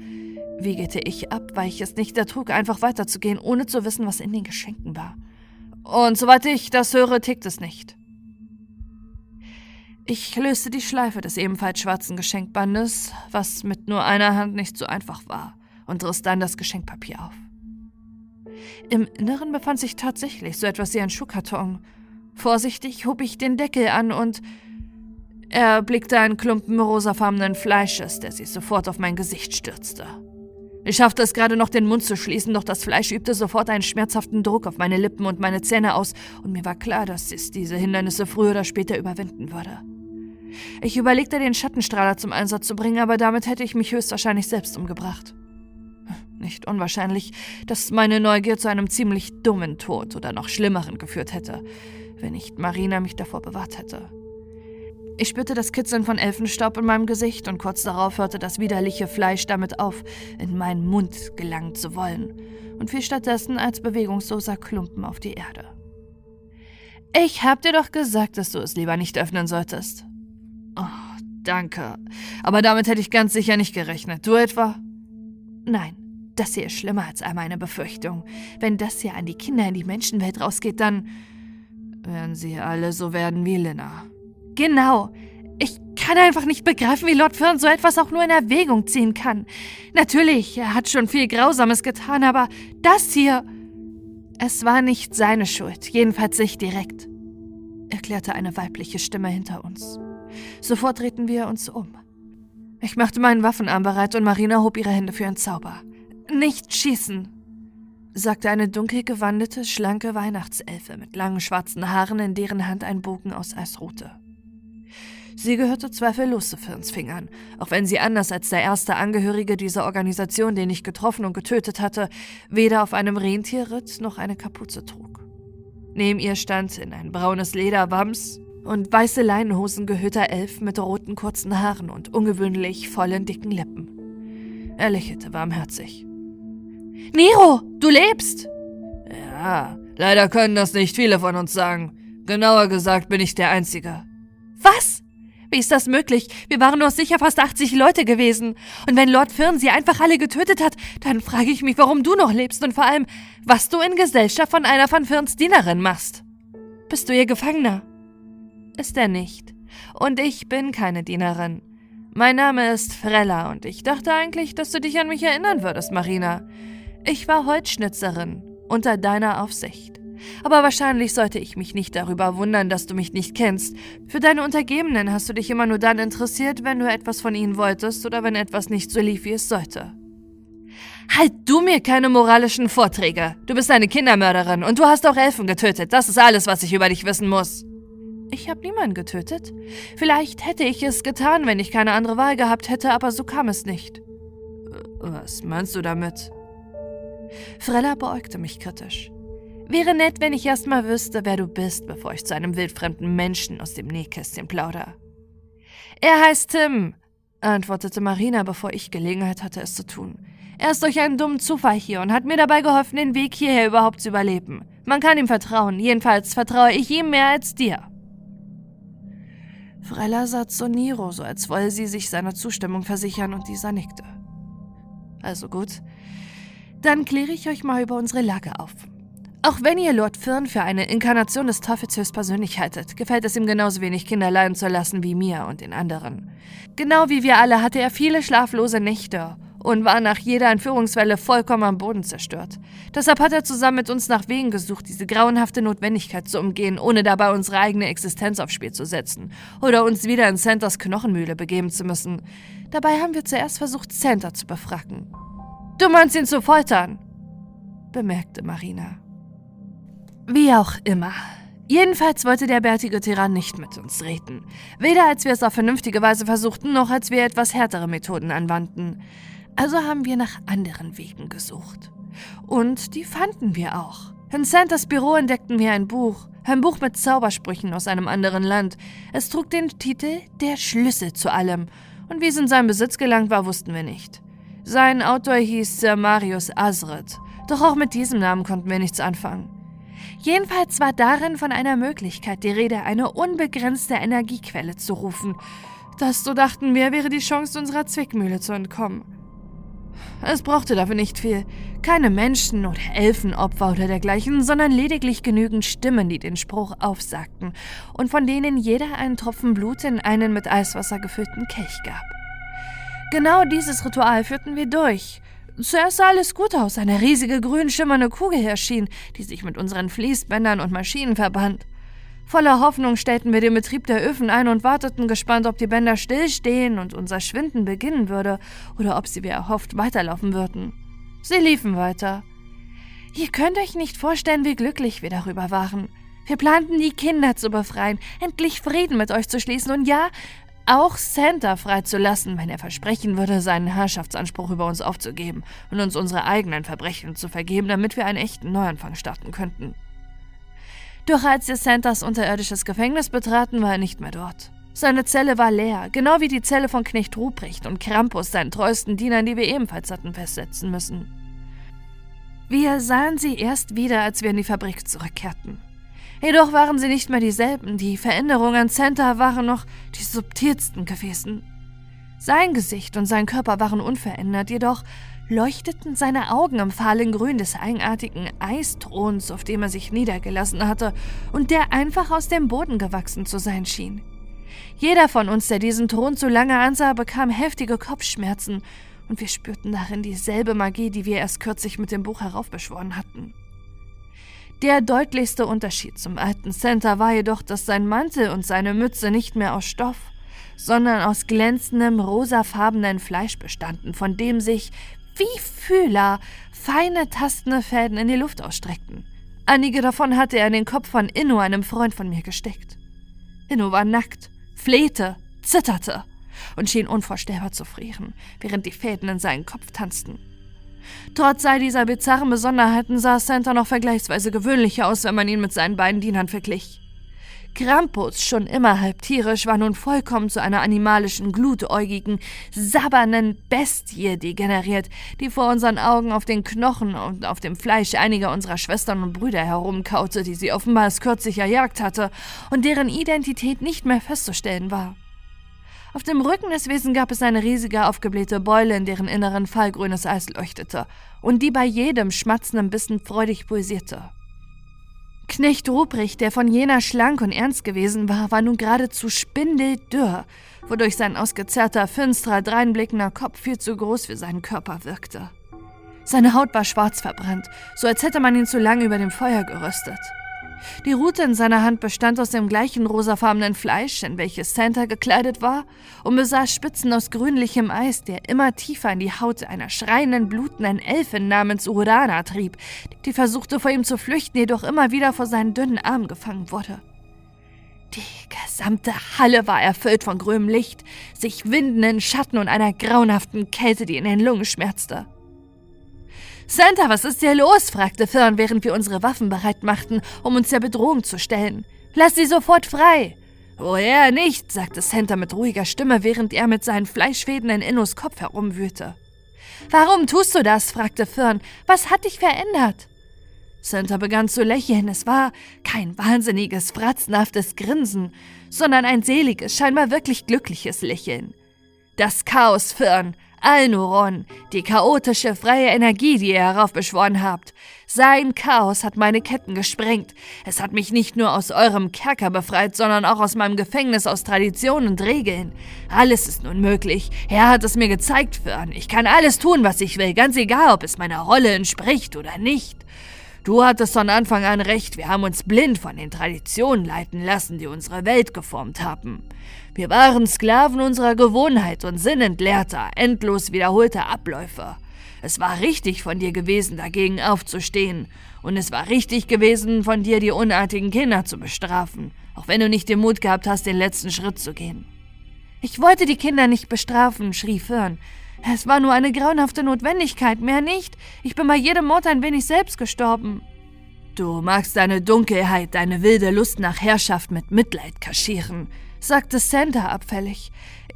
A: wiegete ich ab, weil ich es nicht ertrug, einfach weiterzugehen, ohne zu wissen, was in den Geschenken war. Und soweit ich das höre, tickt es nicht. Ich löste die Schleife des ebenfalls schwarzen Geschenkbandes, was mit nur einer Hand nicht so einfach war, und riss dann das Geschenkpapier auf. Im Inneren befand sich tatsächlich so etwas wie ein Schuhkarton. Vorsichtig hob ich den Deckel an und er blickte einen Klumpen rosafarbenen Fleisches, der sich sofort auf mein Gesicht stürzte. Ich schaffte es gerade noch, den Mund zu schließen, doch das Fleisch übte sofort einen schmerzhaften Druck auf meine Lippen und meine Zähne aus, und mir war klar, dass es diese Hindernisse früher oder später überwinden würde. Ich überlegte, den Schattenstrahler zum Einsatz zu bringen, aber damit hätte ich mich höchstwahrscheinlich selbst umgebracht. Nicht unwahrscheinlich, dass meine Neugier zu einem ziemlich dummen Tod oder noch schlimmeren geführt hätte, wenn nicht Marina mich davor bewahrt hätte. Ich spürte das Kitzeln von Elfenstaub in meinem Gesicht und kurz darauf hörte das widerliche Fleisch damit auf, in meinen Mund gelangen zu wollen und fiel stattdessen als bewegungsloser Klumpen auf die Erde. Ich hab dir doch gesagt, dass du es lieber nicht öffnen solltest. Oh, danke. Aber damit hätte ich ganz sicher nicht gerechnet. Du etwa? Nein, das hier ist schlimmer als all meine Befürchtung. Wenn das hier an die Kinder in die Menschenwelt rausgeht, dann werden sie alle so werden wie Lina. Genau. Ich kann einfach nicht begreifen, wie Lord Fern so etwas auch nur in Erwägung ziehen kann. Natürlich, er hat schon viel Grausames getan, aber das hier. Es war nicht seine Schuld, jedenfalls nicht direkt, erklärte eine weibliche Stimme hinter uns. Sofort drehten wir uns um. Ich machte meinen Waffenarm bereit und Marina hob ihre Hände für einen Zauber. Nicht schießen, sagte eine dunkel gewandete, schlanke Weihnachtselfe mit langen schwarzen Haaren, in deren Hand ein Bogen aus Eisrute. Sie gehörte zweifellos zu Firns Fingern, auch wenn sie anders als der erste Angehörige dieser Organisation, den ich getroffen und getötet hatte, weder auf einem Rentier ritt noch eine Kapuze trug. Neben ihr stand in ein braunes Lederwams und weiße Leinenhosen gehüllter Elf mit roten kurzen Haaren und ungewöhnlich vollen dicken Lippen. Er lächelte warmherzig.
C: Nero, du lebst!
B: Ja, leider können das nicht viele von uns sagen. Genauer gesagt bin ich der Einzige.
C: Was? Wie ist das möglich? Wir waren nur sicher fast 80 Leute gewesen. Und wenn Lord Firn sie einfach alle getötet hat, dann frage ich mich, warum du noch lebst und vor allem, was du in Gesellschaft von einer von Firns Dienerinnen machst. Bist du ihr Gefangener?
A: Ist er nicht. Und ich bin keine Dienerin. Mein Name ist Frella und ich dachte eigentlich, dass du dich an mich erinnern würdest, Marina. Ich war Holzschnitzerin unter deiner Aufsicht. Aber wahrscheinlich sollte ich mich nicht darüber wundern, dass du mich nicht kennst. Für deine Untergebenen hast du dich immer nur dann interessiert, wenn du etwas von ihnen wolltest oder wenn etwas nicht so lief, wie es sollte.
C: Halt du mir keine moralischen Vorträge. Du bist eine Kindermörderin und du hast auch Elfen getötet. Das ist alles, was ich über dich wissen muss.
A: Ich habe niemanden getötet. Vielleicht hätte ich es getan, wenn ich keine andere Wahl gehabt hätte, aber so kam es nicht.
B: Was meinst du damit?
A: Frella beäugte mich kritisch. Wäre nett, wenn ich erst mal wüsste, wer du bist, bevor ich zu einem wildfremden Menschen aus dem Nähkästchen plauder. Er heißt Tim, antwortete Marina, bevor ich Gelegenheit hatte, es zu tun. Er ist durch einen dummen Zufall hier und hat mir dabei geholfen, den Weg hierher überhaupt zu überleben. Man kann ihm vertrauen, jedenfalls vertraue ich ihm mehr als dir. Frella sah zu Niro, so als wolle sie sich seiner Zustimmung versichern, und dieser nickte. Also gut, dann kläre ich euch mal über unsere Lage auf. Auch wenn ihr Lord Fyrn für eine Inkarnation des Teufels höchstpersönlich haltet, gefällt es ihm genauso wenig, Kinder leiden zu lassen wie mir und den anderen. Genau wie wir alle hatte er viele schlaflose Nächte und war nach jeder Entführungswelle vollkommen am Boden zerstört. Deshalb hat er zusammen mit uns nach Wegen gesucht, diese grauenhafte Notwendigkeit zu umgehen, ohne dabei unsere eigene Existenz aufs Spiel zu setzen oder uns wieder in Santas Knochenmühle begeben zu müssen. Dabei haben wir zuerst versucht, Santa zu befracken. Du meinst ihn zu foltern, bemerkte Marina. Wie auch immer. Jedenfalls wollte der bärtige Tyrann nicht mit uns reden. Weder als wir es auf vernünftige Weise versuchten, noch als wir etwas härtere Methoden anwandten. Also haben wir nach anderen Wegen gesucht. Und die fanden wir auch. In Santas Büro entdeckten wir ein Buch. Ein Buch mit Zaubersprüchen aus einem anderen Land. Es trug den Titel Der Schlüssel zu allem. Und wie es in seinen Besitz gelangt war, wussten wir nicht. Sein Autor hieß Sir Marius Asred. Doch auch mit diesem Namen konnten wir nichts anfangen. Jedenfalls war darin von einer Möglichkeit die Rede, eine unbegrenzte Energiequelle zu rufen. Das, so dachten wir, wäre die Chance, unserer Zwickmühle zu entkommen. Es brauchte dafür nicht viel. Keine Menschen oder Elfenopfer oder dergleichen, sondern lediglich genügend Stimmen, die den Spruch aufsagten und von denen jeder einen Tropfen Blut in einen mit Eiswasser gefüllten Kelch gab. Genau dieses Ritual führten wir durch, Zuerst sah alles gut aus. Eine riesige grün schimmernde Kugel erschien, die sich mit unseren Fließbändern und Maschinen verband. Voller Hoffnung stellten wir den Betrieb der Öfen ein und warteten gespannt, ob die Bänder stillstehen und unser Schwinden beginnen würde oder ob sie wie erhofft weiterlaufen würden. Sie liefen weiter. Ihr könnt euch nicht vorstellen, wie glücklich wir darüber waren. Wir planten, die Kinder zu befreien, endlich Frieden mit euch zu schließen und ja, auch Santa freizulassen, wenn er versprechen würde, seinen Herrschaftsanspruch über uns aufzugeben und uns unsere eigenen Verbrechen zu vergeben, damit wir einen echten Neuanfang starten könnten. Doch als wir Santas unterirdisches Gefängnis betraten, war er nicht mehr dort. Seine Zelle war leer, genau wie die Zelle von Knecht Ruprecht und Krampus, seinen treuesten Dienern, die wir ebenfalls hatten festsetzen müssen. Wir sahen sie erst wieder, als wir in die Fabrik zurückkehrten. Jedoch waren sie nicht mehr dieselben. Die Veränderungen an Santa waren noch die subtilsten gewesen. Sein Gesicht und sein Körper waren unverändert, jedoch leuchteten seine Augen im fahlen Grün des eigenartigen Eisthrons, auf dem er sich niedergelassen hatte und der einfach aus dem Boden gewachsen zu sein schien. Jeder von uns, der diesen Thron zu lange ansah, bekam heftige Kopfschmerzen, und wir spürten darin dieselbe Magie, die wir erst kürzlich mit dem Buch heraufbeschworen hatten. Der deutlichste Unterschied zum alten Center war jedoch, dass sein Mantel und seine Mütze nicht mehr aus Stoff, sondern aus glänzendem rosafarbenen Fleisch bestanden, von dem sich, wie Fühler, feine tastende Fäden in die Luft ausstreckten. Einige davon hatte er in den Kopf von Inno, einem Freund von mir, gesteckt. Inno war nackt, flehte zitterte und schien unvorstellbar zu frieren, während die Fäden in seinen Kopf tanzten. Trotz all dieser bizarren Besonderheiten sah Santa noch vergleichsweise gewöhnlicher aus, wenn man ihn mit seinen beiden Dienern verglich. Krampus, schon immer halb tierisch, war nun vollkommen zu einer animalischen, glutäugigen, sabbernden Bestie degeneriert, die vor unseren Augen auf den Knochen und auf dem Fleisch einiger unserer Schwestern und Brüder herumkaute, die sie offenbar erst kürzlich erjagt hatte und deren Identität nicht mehr festzustellen war. Auf dem Rücken des Wesen gab es eine riesige aufgeblähte Beule, in deren Inneren fallgrünes Eis leuchtete und die bei jedem schmatzenden Bissen freudig pulsierte. Knecht Ruprecht, der von jener schlank und ernst gewesen war, war nun geradezu spindeldürr, wodurch sein ausgezerrter, finsterer, dreinblickender Kopf viel zu groß für seinen Körper wirkte. Seine Haut war schwarz verbrannt, so als hätte man ihn zu lange über dem Feuer geröstet. Die Rute in seiner Hand bestand aus dem gleichen rosafarbenen Fleisch, in welches Santa gekleidet war, und besaß Spitzen aus grünlichem Eis, der immer tiefer in die Haut einer schreienden, blutenden Elfin namens Urana trieb, die versuchte vor ihm zu flüchten, jedoch immer wieder vor seinen dünnen Armen gefangen wurde. Die gesamte Halle war erfüllt von grünem Licht, sich windenden Schatten und einer grauenhaften Kälte, die in den Lungen schmerzte. Santa, was ist hier los? fragte Fern, während wir unsere Waffen bereit machten, um uns der Bedrohung zu stellen. Lass sie sofort frei! Woher nicht, sagte Santa mit ruhiger Stimme, während er mit seinen Fleischfäden in Innos Kopf herumwühlte. Warum tust du das? fragte Fern. Was hat dich verändert? Santa begann zu lächeln. Es war kein wahnsinniges, fratzenhaftes Grinsen, sondern ein seliges, scheinbar wirklich glückliches Lächeln. Das Chaos, Fern, Alnuron, die chaotische freie Energie, die ihr heraufbeschworen habt. Sein Chaos hat meine Ketten gesprengt. Es hat mich nicht nur aus eurem Kerker befreit, sondern auch aus meinem Gefängnis aus Tradition und Regeln. Alles ist nun möglich. Er hat es mir gezeigt, Fern. Ich kann alles tun, was ich will, ganz egal, ob es meiner Rolle entspricht oder nicht. Du hattest von Anfang an recht, wir haben uns blind von den Traditionen leiten lassen, die unsere Welt geformt haben. Wir waren Sklaven unserer Gewohnheit und sinnentleerter, endlos wiederholter Abläufe. Es war richtig von dir gewesen, dagegen aufzustehen. Und es war richtig gewesen, von dir die unartigen Kinder zu bestrafen, auch wenn du nicht den Mut gehabt hast, den letzten Schritt zu gehen. Ich wollte die Kinder nicht bestrafen, schrie Fern. Es war nur eine grauenhafte Notwendigkeit, mehr nicht. Ich bin bei jedem Mord ein wenig selbst gestorben. Du magst deine Dunkelheit, deine wilde Lust nach Herrschaft mit Mitleid kaschieren sagte Santa abfällig.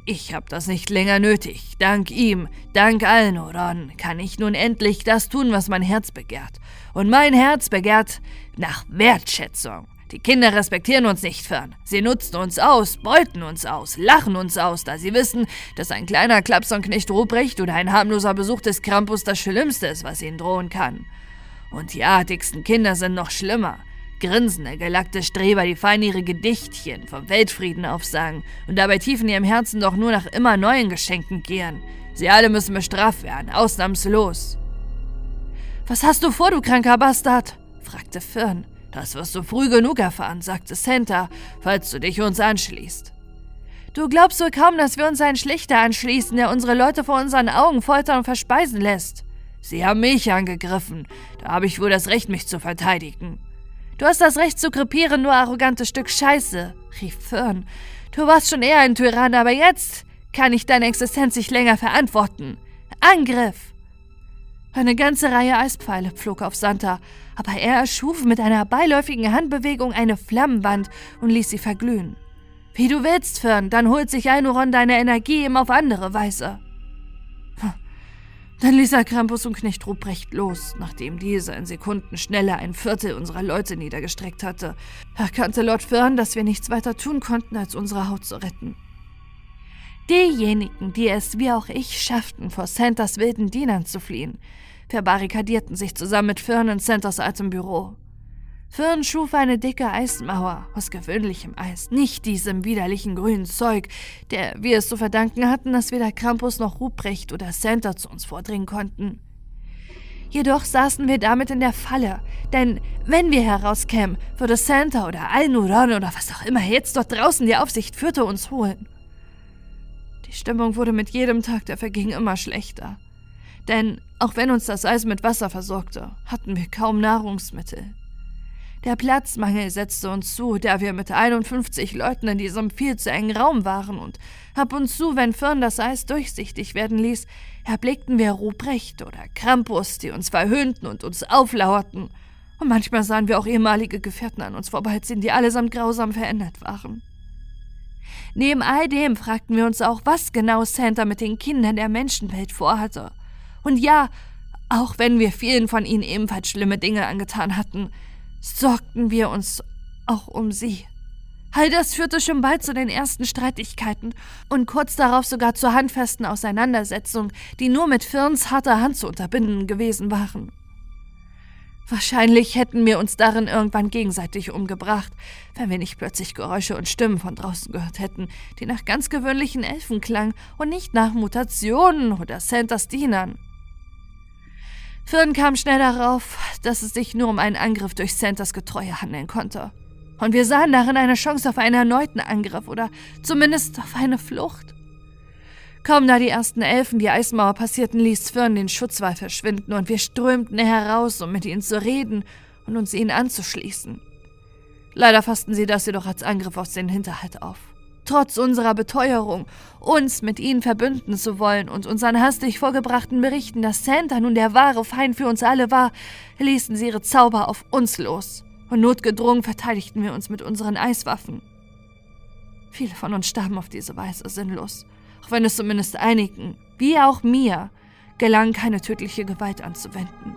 A: Ich hab das nicht länger nötig. Dank ihm, dank Alnoron, kann ich nun endlich das tun, was mein Herz begehrt. Und mein Herz begehrt nach Wertschätzung. Die Kinder respektieren uns nicht fern. Sie nutzen uns aus, beuten uns aus, lachen uns aus, da sie wissen, dass ein kleiner Klapsonknecht Ruprecht oder ein harmloser Besuch des Krampus das Schlimmste ist, was ihnen drohen kann. Und die artigsten Kinder sind noch schlimmer grinsende, gelackte Streber, die fein ihre Gedichtchen vom Weltfrieden aufsagen und dabei tief in ihrem Herzen doch nur nach immer neuen Geschenken gieren. Sie alle müssen bestraft werden, ausnahmslos. Was hast du vor, du kranker Bastard? fragte Fern. Das wirst du früh genug erfahren, sagte Santa, falls du dich uns anschließt. Du glaubst wohl kaum, dass wir uns einen Schlichter anschließen, der unsere Leute vor unseren Augen foltern und verspeisen lässt. Sie haben mich angegriffen, da habe ich wohl das Recht, mich zu verteidigen. Du hast das Recht zu krepieren, nur arrogantes Stück Scheiße, rief Fern. Du warst schon eher ein Tyrann, aber jetzt kann ich deine Existenz nicht länger verantworten. Angriff! Eine ganze Reihe Eispfeile flog auf Santa, aber er erschuf mit einer beiläufigen Handbewegung eine Flammenwand und ließ sie verglühen. Wie du willst, Fern, dann holt sich Ainuron deine Energie eben auf andere Weise. Dann ließ er Krampus und Knecht Ruprecht los, nachdem dieser in Sekundenschnelle ein Viertel unserer Leute niedergestreckt hatte. Erkannte Lord Fern, dass wir nichts weiter tun konnten, als unsere Haut zu retten. Diejenigen, die es wie auch ich schafften, vor Santas wilden Dienern zu fliehen, verbarrikadierten sich zusammen mit Fern in Santas altem Büro. Fern schuf eine dicke Eismauer aus gewöhnlichem Eis, nicht diesem widerlichen grünen Zeug, der wir es zu verdanken hatten, dass weder Krampus noch Ruprecht oder Santa zu uns vordringen konnten. Jedoch saßen wir damit in der Falle, denn wenn wir herauskämen, würde Santa oder Alnuran oder was auch immer jetzt dort draußen die Aufsicht führte, uns holen. Die Stimmung wurde mit jedem Tag, der verging, immer schlechter. Denn auch wenn uns das Eis mit Wasser versorgte, hatten wir kaum Nahrungsmittel. Der Platzmangel setzte uns zu, da wir mit 51 Leuten in diesem viel zu engen Raum waren und ab und zu, wenn Firn das Eis durchsichtig werden ließ, erblickten wir Ruprecht oder Krampus, die uns verhöhnten und uns auflauerten. Und manchmal sahen wir auch ehemalige Gefährten an uns vorbeiziehen, die allesamt grausam verändert waren. Neben all dem fragten wir uns auch, was genau Santa mit den Kindern der Menschenwelt vorhatte. Und ja, auch wenn wir vielen von ihnen ebenfalls schlimme Dinge angetan hatten, sorgten wir uns auch um sie. All das führte schon bald zu den ersten Streitigkeiten und kurz darauf sogar zur handfesten Auseinandersetzung, die nur mit Firns harter Hand zu unterbinden gewesen waren. Wahrscheinlich hätten wir uns darin irgendwann gegenseitig umgebracht, wenn wir nicht plötzlich Geräusche und Stimmen von draußen gehört hätten, die nach ganz gewöhnlichen Elfen klangen und nicht nach Mutationen oder Santas Dienern. Fern kam schnell darauf, dass es sich nur um einen Angriff durch Santas Getreue handeln konnte. Und wir sahen darin eine Chance auf einen erneuten Angriff oder zumindest auf eine Flucht. Kaum da die ersten Elfen die Eismauer passierten, ließ Fern den Schutzwall verschwinden und wir strömten heraus, um mit ihnen zu reden und uns ihnen anzuschließen. Leider fassten sie das jedoch als Angriff aus den Hinterhalt auf trotz unserer Beteuerung, uns mit ihnen verbünden zu wollen und unseren hastig vorgebrachten Berichten, dass Santa nun der wahre Feind für uns alle war, ließen sie ihre Zauber auf uns los, und notgedrungen verteidigten wir uns mit unseren Eiswaffen. Viele von uns starben auf diese Weise sinnlos, auch wenn es zumindest einigen, wie auch mir, gelang, keine tödliche Gewalt anzuwenden.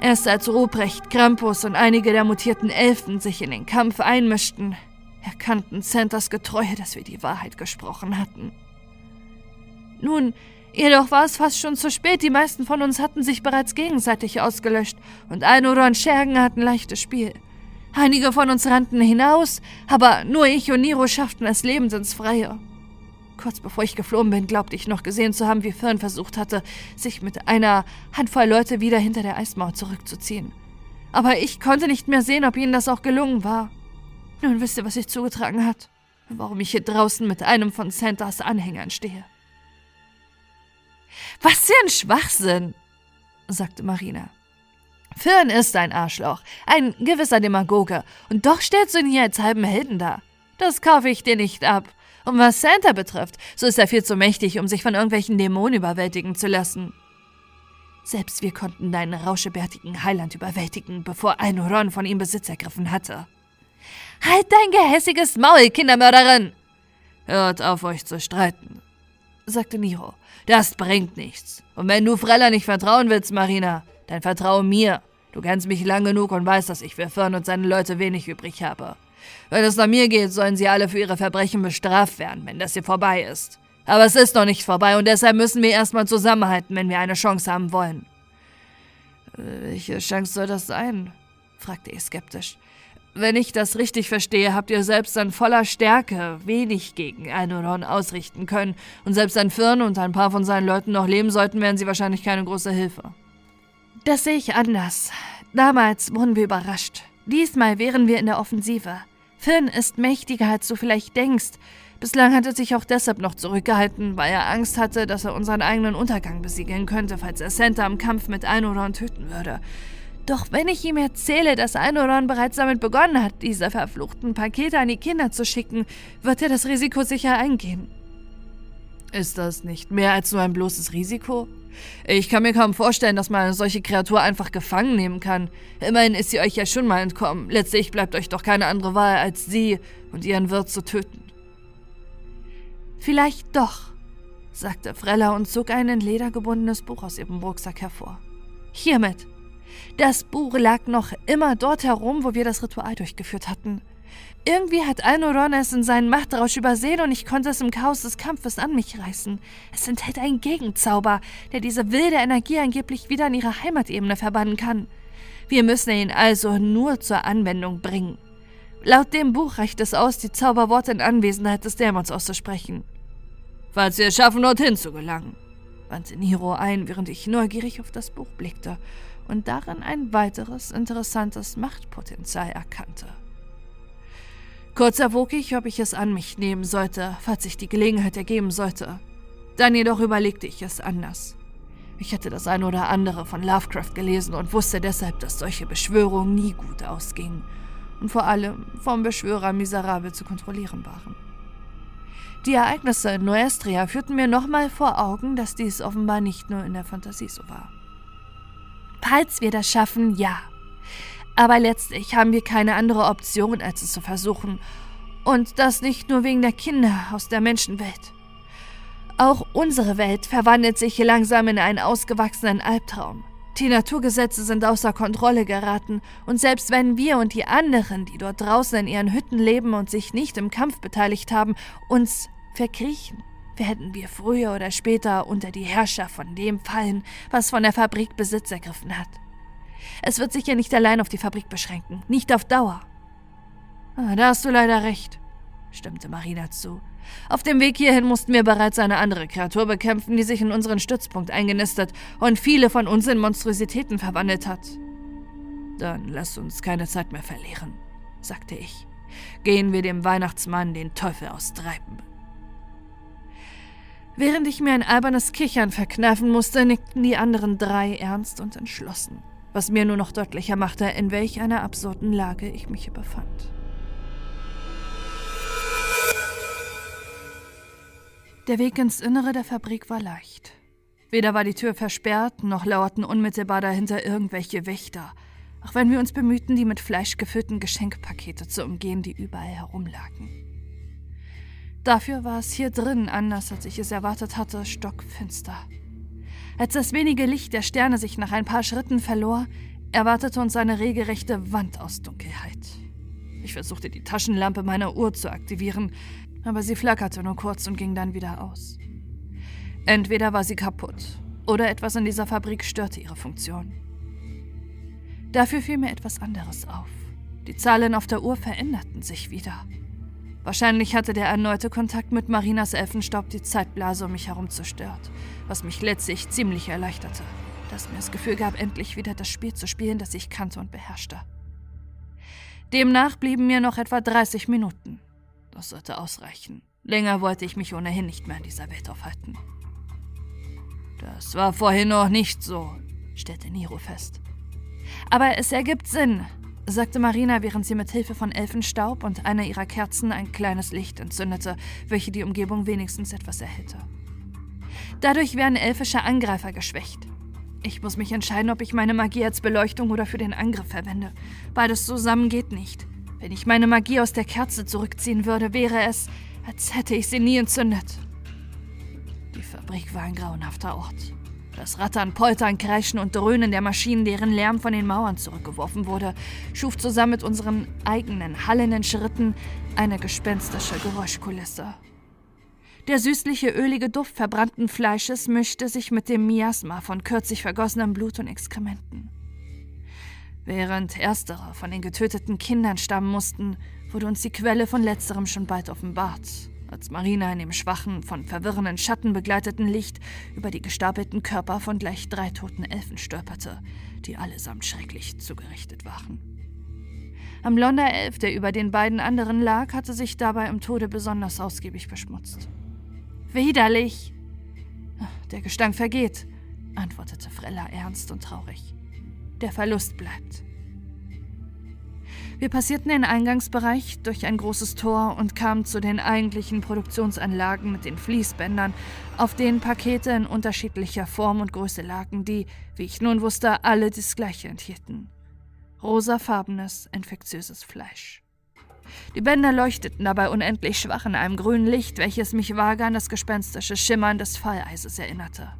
A: Erst als Ruprecht, Krampus und einige der mutierten Elfen sich in den Kampf einmischten, erkannten Santas Getreue, dass wir die Wahrheit gesprochen hatten. Nun, jedoch war es fast schon zu spät. Die meisten von uns hatten sich bereits gegenseitig ausgelöscht und Einor und Schergen hatten leichtes Spiel. Einige von uns rannten hinaus, aber nur ich und Niro schafften es lebend ins Freie. Kurz bevor ich geflohen bin, glaubte ich noch gesehen zu haben, wie Fern versucht hatte, sich mit einer Handvoll Leute wieder hinter der Eismauer zurückzuziehen. Aber ich konnte nicht mehr sehen, ob ihnen das auch gelungen war. Nun wisst ihr, was sich zugetragen hat. Warum ich hier draußen mit einem von Santas Anhängern stehe. Was für ein Schwachsinn, sagte Marina. Fern ist ein Arschloch, ein gewisser Demagoge, und doch stellst du ihn hier als halben Helden dar. Das kaufe ich dir nicht ab. Und was Santa betrifft, so ist er viel zu mächtig, um sich von irgendwelchen Dämonen überwältigen zu lassen. Selbst wir konnten deinen rauschebärtigen Heiland überwältigen, bevor Alnoron von ihm Besitz ergriffen hatte. Halt dein gehässiges Maul, Kindermörderin! Hört auf, euch zu streiten, sagte Niro. Das bringt nichts. Und wenn du Frella nicht vertrauen willst, Marina, dann vertraue mir. Du kennst mich lang genug und weißt, dass ich für Fern und seine Leute wenig übrig habe. Wenn es nach mir geht, sollen sie alle für ihre Verbrechen bestraft werden, wenn das hier vorbei ist. Aber es ist noch nicht vorbei und deshalb müssen wir erstmal zusammenhalten, wenn wir eine Chance haben wollen. Welche Chance soll das sein? fragte ich skeptisch. Wenn ich das richtig verstehe, habt ihr selbst an voller Stärke wenig gegen Anoron ausrichten können. Und selbst ein Firn und ein paar von seinen Leuten noch leben sollten, wären sie wahrscheinlich keine große Hilfe. Das sehe ich anders. Damals wurden wir überrascht. Diesmal wären wir in der Offensive. Firn ist mächtiger, als du vielleicht denkst. Bislang hat er sich auch deshalb noch zurückgehalten, weil er Angst hatte, dass er unseren eigenen Untergang besiegeln könnte, falls er Santa im Kampf mit Anoron töten würde. Doch wenn ich ihm erzähle, dass Einoron bereits damit begonnen hat, diese verfluchten Pakete an die Kinder zu schicken, wird er das Risiko sicher eingehen. Ist das nicht mehr als nur ein bloßes Risiko? Ich kann mir kaum vorstellen, dass man eine solche Kreatur einfach gefangen nehmen kann. Immerhin ist sie euch ja schon mal entkommen. Letztlich bleibt euch doch keine andere Wahl, als sie und ihren Wirt zu töten. Vielleicht doch, sagte Frella und zog ein in Leder gebundenes Buch aus ihrem Rucksack hervor. Hiermit das Buch lag noch immer dort herum, wo wir das Ritual durchgeführt hatten. Irgendwie hat Alnoron es in seinen Machtrausch übersehen und ich konnte es im Chaos des Kampfes an mich reißen. Es enthält einen Gegenzauber, der diese wilde Energie angeblich wieder in ihre Heimatebene verbannen kann. Wir müssen ihn also nur zur Anwendung bringen. Laut dem Buch reicht es aus, die Zauberworte in Anwesenheit des Dämons auszusprechen. Falls wir es schaffen, dorthin zu gelangen, wandte Niro ein, während ich neugierig auf das Buch blickte und darin ein weiteres interessantes Machtpotenzial erkannte. Kurz erwog ich, ob ich es an mich nehmen sollte, falls sich die Gelegenheit ergeben sollte. Dann jedoch überlegte ich es anders. Ich hätte das eine oder andere von Lovecraft gelesen und wusste deshalb, dass solche Beschwörungen nie gut ausgingen und vor allem vom Beschwörer miserabel zu kontrollieren waren. Die Ereignisse in Noestria führten mir nochmal vor Augen, dass dies offenbar nicht nur in der Fantasie so war. Falls wir das schaffen, ja. Aber letztlich haben wir keine andere Option, als es zu versuchen. Und das nicht nur wegen der Kinder aus der Menschenwelt. Auch unsere Welt verwandelt sich hier langsam in einen ausgewachsenen Albtraum. Die Naturgesetze sind außer Kontrolle geraten, und selbst wenn wir und die anderen, die dort draußen in ihren Hütten leben und sich nicht im Kampf beteiligt haben, uns verkriechen, werden wir früher oder später unter die Herrschaft von dem fallen, was von der Fabrik Besitz ergriffen hat. Es wird sich ja nicht allein auf die Fabrik beschränken, nicht auf Dauer. Ah, da hast du leider recht, stimmte Marina zu. Auf dem Weg hierhin mussten wir bereits eine andere Kreatur bekämpfen, die sich in unseren Stützpunkt eingenistet und viele von uns in Monstrositäten verwandelt hat. Dann lass uns keine Zeit mehr verlieren, sagte ich. Gehen wir dem Weihnachtsmann den Teufel austreiben. Während ich mir ein albernes Kichern verkneifen musste, nickten die anderen drei ernst und entschlossen, was mir nur noch deutlicher machte, in welch einer absurden Lage ich mich befand. Der Weg ins Innere der Fabrik war leicht. Weder war die Tür versperrt, noch lauerten unmittelbar dahinter irgendwelche Wächter, auch wenn wir uns bemühten, die mit Fleisch gefüllten Geschenkpakete zu umgehen, die überall herumlagen. Dafür war es hier drin, anders als ich es erwartet hatte, stockfinster. Als das wenige Licht der Sterne sich nach ein paar Schritten verlor, erwartete uns eine regelrechte Wand aus Dunkelheit. Ich versuchte die Taschenlampe meiner Uhr zu aktivieren, aber sie flackerte nur kurz und ging dann wieder aus. Entweder war sie kaputt oder etwas in dieser Fabrik störte ihre Funktion. Dafür fiel mir etwas anderes auf. Die Zahlen auf der Uhr veränderten sich wieder. Wahrscheinlich hatte der erneute Kontakt mit Marinas Elfenstaub die Zeitblase um mich herum zerstört, was mich letztlich ziemlich erleichterte, dass mir das Gefühl gab, endlich wieder das Spiel zu spielen, das ich kannte und beherrschte. Demnach blieben mir noch etwa 30 Minuten. Das sollte ausreichen. Länger wollte ich mich ohnehin nicht mehr in dieser Welt aufhalten. Das war vorhin noch nicht so, stellte Niro fest. Aber es ergibt Sinn, sagte Marina, während sie mit Hilfe von Elfenstaub und einer ihrer Kerzen ein kleines Licht entzündete, welche die Umgebung wenigstens etwas erhellte. Dadurch werden elfische Angreifer geschwächt. Ich muss mich entscheiden, ob ich meine Magie als Beleuchtung oder für den Angriff verwende. Beides zusammen geht nicht. Wenn ich meine Magie aus der Kerze zurückziehen würde, wäre es, als hätte ich sie nie entzündet. Die Fabrik war ein grauenhafter Ort. Das Rattern, Poltern, Kreischen und Dröhnen der Maschinen, deren Lärm von den Mauern zurückgeworfen wurde, schuf zusammen mit unseren eigenen hallenden Schritten eine gespenstische Geräuschkulisse. Der süßliche, ölige Duft verbrannten Fleisches mischte sich mit dem Miasma von kürzlich vergossenem Blut und Exkrementen. Während erstere von den getöteten Kindern stammen mussten, wurde uns die Quelle von letzterem schon bald offenbart als Marina in dem schwachen, von verwirrenden Schatten begleiteten Licht über die gestapelten Körper von gleich drei toten Elfen stolperte, die allesamt schrecklich zugerichtet waren. Am blonder Elf, der über den beiden anderen lag, hatte sich dabei im Tode besonders ausgiebig beschmutzt. Widerlich! Der Gestank vergeht, antwortete Frella ernst und traurig. Der Verlust bleibt. Wir passierten den Eingangsbereich durch ein großes Tor und kamen zu den eigentlichen Produktionsanlagen mit den Fließbändern, auf denen Pakete in unterschiedlicher Form und Größe lagen, die, wie ich nun wusste, alle das gleiche enthielten. Rosafarbenes, infektiöses Fleisch. Die Bänder leuchteten dabei unendlich schwach in einem grünen Licht, welches mich vage an das gespenstische Schimmern des Falleises erinnerte.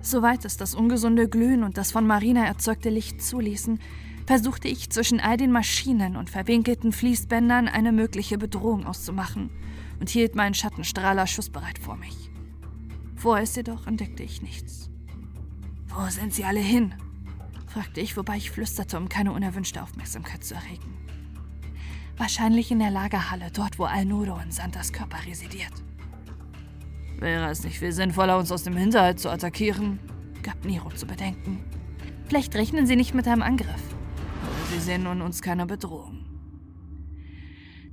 A: Soweit es das ungesunde Glühen und das von Marina erzeugte Licht zuließen, versuchte ich zwischen all den Maschinen und verwinkelten Fließbändern eine mögliche Bedrohung auszumachen und hielt meinen Schattenstrahler schussbereit vor mich. Vor es jedoch entdeckte ich nichts. Wo sind sie alle hin? fragte ich, wobei ich flüsterte, um keine unerwünschte Aufmerksamkeit zu erregen. Wahrscheinlich in der Lagerhalle, dort wo Alnudo in Santas Körper residiert. Wäre es nicht viel sinnvoller, uns aus dem Hinterhalt zu attackieren? gab Nero zu bedenken. Vielleicht rechnen sie nicht mit einem Angriff. Sie sehen nun uns keine Bedrohung.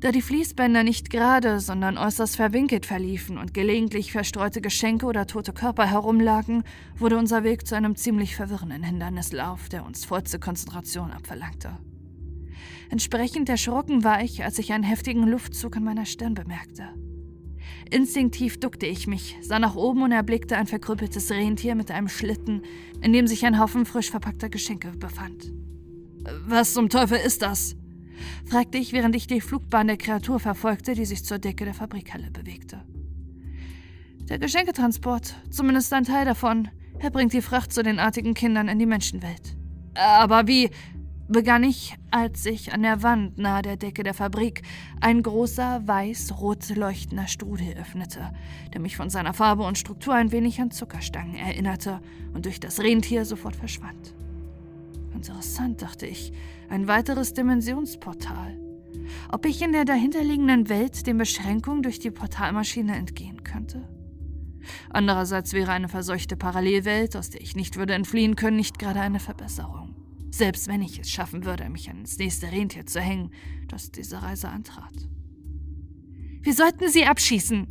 A: Da die Fließbänder nicht gerade, sondern äußerst verwinkelt verliefen und gelegentlich verstreute Geschenke oder tote Körper herumlagen, wurde unser Weg zu einem ziemlich verwirrenden Hindernislauf, der uns vollste Konzentration abverlangte. Entsprechend erschrocken war ich, als ich einen heftigen Luftzug an meiner Stirn bemerkte. Instinktiv duckte ich mich, sah nach oben und erblickte ein verkrüppeltes Rentier mit einem Schlitten, in dem sich ein Haufen frisch verpackter Geschenke befand. Was zum Teufel ist das? fragte ich, während ich die Flugbahn der Kreatur verfolgte, die sich zur Decke der Fabrikhalle bewegte. Der Geschenketransport, zumindest ein Teil davon, er bringt die Fracht zu den artigen Kindern in die Menschenwelt. Aber wie, begann ich, als sich an der Wand nahe der Decke der Fabrik ein großer, weiß-rot leuchtender Strudel öffnete, der mich von seiner Farbe und Struktur ein wenig an Zuckerstangen erinnerte und durch das Rentier sofort verschwand. Interessant, dachte ich, ein weiteres Dimensionsportal. Ob ich in der dahinterliegenden Welt den Beschränkungen durch die Portalmaschine entgehen könnte? Andererseits wäre eine verseuchte Parallelwelt, aus der ich nicht würde entfliehen können, nicht gerade eine Verbesserung. Selbst wenn ich es schaffen würde, mich ans nächste Rentier zu hängen, das diese Reise antrat. Wir sollten sie abschießen,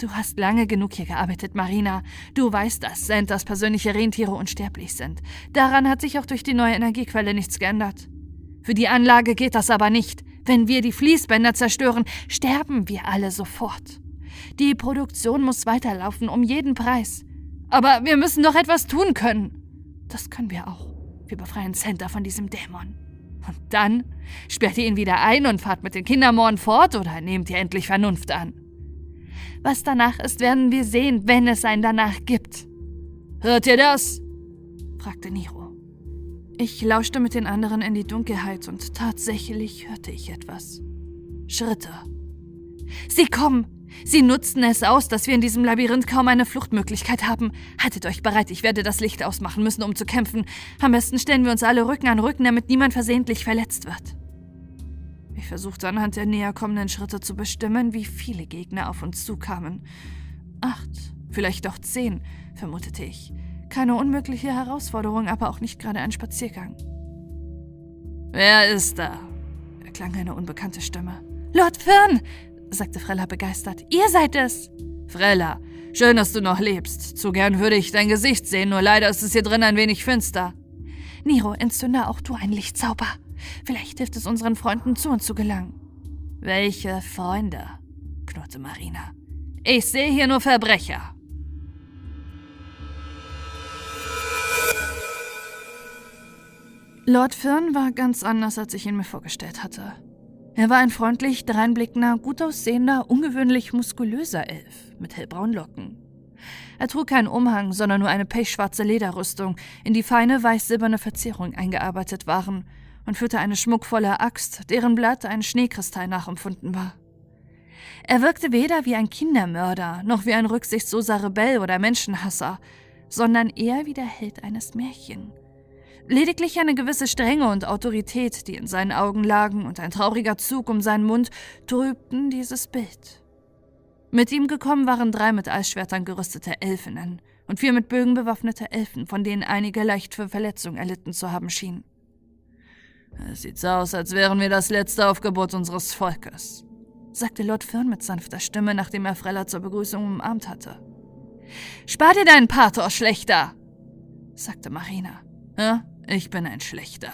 A: Du hast lange genug hier gearbeitet, Marina. Du weißt, dass Santas persönliche Rentiere unsterblich sind. Daran hat sich auch durch die neue Energiequelle nichts geändert. Für die Anlage geht das aber nicht. Wenn wir die Fließbänder zerstören, sterben wir alle sofort. Die Produktion muss weiterlaufen, um jeden Preis. Aber wir müssen doch etwas tun können. Das können wir auch. Wir befreien Santa von diesem Dämon. Und dann sperrt ihr ihn wieder ein und fahrt mit den Kindermohren fort oder nehmt ihr endlich Vernunft an? Was danach ist, werden wir sehen, wenn es ein danach gibt. Hört ihr das? fragte Niro. Ich lauschte mit den anderen in die Dunkelheit und tatsächlich hörte ich etwas. Schritte. Sie kommen! Sie nutzen es aus, dass wir in diesem Labyrinth kaum eine Fluchtmöglichkeit haben. Haltet euch bereit, ich werde das Licht ausmachen müssen, um zu kämpfen. Am besten stellen wir uns alle Rücken an Rücken, damit niemand versehentlich verletzt wird. Ich versuchte anhand der näher kommenden Schritte zu bestimmen, wie viele Gegner auf uns zukamen. Acht, vielleicht doch zehn, vermutete ich. Keine unmögliche Herausforderung, aber auch nicht gerade ein Spaziergang. Wer ist da? erklang eine unbekannte Stimme. Lord Fern, sagte Frella begeistert. Ihr seid es. Frella, schön, dass du noch lebst. Zu gern würde ich dein Gesicht sehen, nur leider ist es hier drin ein wenig finster. Niro, entzünde auch du einen Lichtzauber. Vielleicht hilft es unseren Freunden zu uns zu gelangen. Welche Freunde? knurrte Marina. Ich sehe hier nur Verbrecher. Lord Fern war ganz anders, als ich ihn mir vorgestellt hatte. Er war ein freundlich, dreinblickender, gut aussehender, ungewöhnlich muskulöser Elf mit hellbraunen Locken. Er trug keinen Umhang, sondern nur eine pechschwarze Lederrüstung, in die feine weiß-silberne Verzierung eingearbeitet waren und führte eine schmuckvolle Axt, deren Blatt ein Schneekristall nachempfunden war. Er wirkte weder wie ein Kindermörder noch wie ein rücksichtsloser Rebell oder Menschenhasser, sondern eher wie der Held eines Märchen. Lediglich eine gewisse Strenge und Autorität, die in seinen Augen lagen, und ein trauriger Zug um seinen Mund trübten dieses Bild. Mit ihm gekommen waren drei mit Eisschwertern gerüstete Elfinnen und vier mit Bögen bewaffnete Elfen, von denen einige leicht für Verletzung erlitten zu haben schienen. Es sieht so aus, als wären wir das letzte Aufgebot unseres Volkes, sagte Lord Fern mit sanfter Stimme, nachdem er Frella zur Begrüßung umarmt hatte. Spar dir deinen Pathos, Schlechter, sagte Marina. Ja, ich bin ein Schlechter.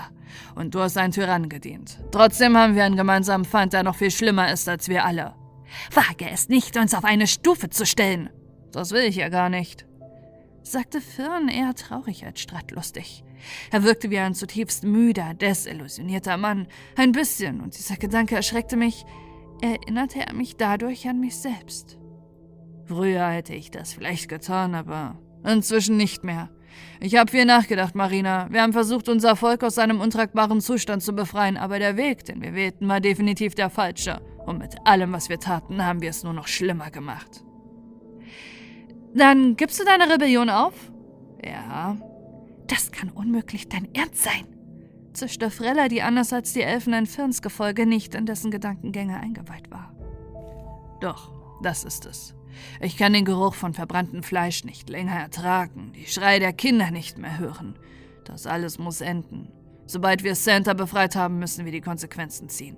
A: Und du hast einen Tyrann gedient. Trotzdem haben wir einen gemeinsamen Feind, der noch viel schlimmer ist als wir alle. Wage es nicht, uns auf eine Stufe zu stellen. Das will ich ja gar nicht, sagte Fern eher traurig als streitlustig. Er wirkte wie ein zutiefst müder, desillusionierter Mann. Ein bisschen, und dieser Gedanke erschreckte mich, erinnerte er mich dadurch an mich selbst. Früher hätte ich das vielleicht getan, aber inzwischen nicht mehr. Ich habe viel nachgedacht, Marina. Wir haben versucht, unser Volk aus seinem untragbaren Zustand zu befreien, aber der Weg, den wir wählten, war definitiv der falsche. Und mit allem, was wir taten, haben wir es nur noch schlimmer gemacht. Dann gibst du deine Rebellion auf? Ja, das kann unmöglich dein Ernst sein, zischte Frella, die anders als die Elfen ein Firnsgefolge nicht in dessen Gedankengänge eingeweiht war. Doch, das ist es. Ich kann den Geruch von verbranntem Fleisch nicht länger ertragen, die Schreie der Kinder nicht mehr hören. Das alles muss enden. Sobald wir Santa befreit haben, müssen wir die Konsequenzen ziehen.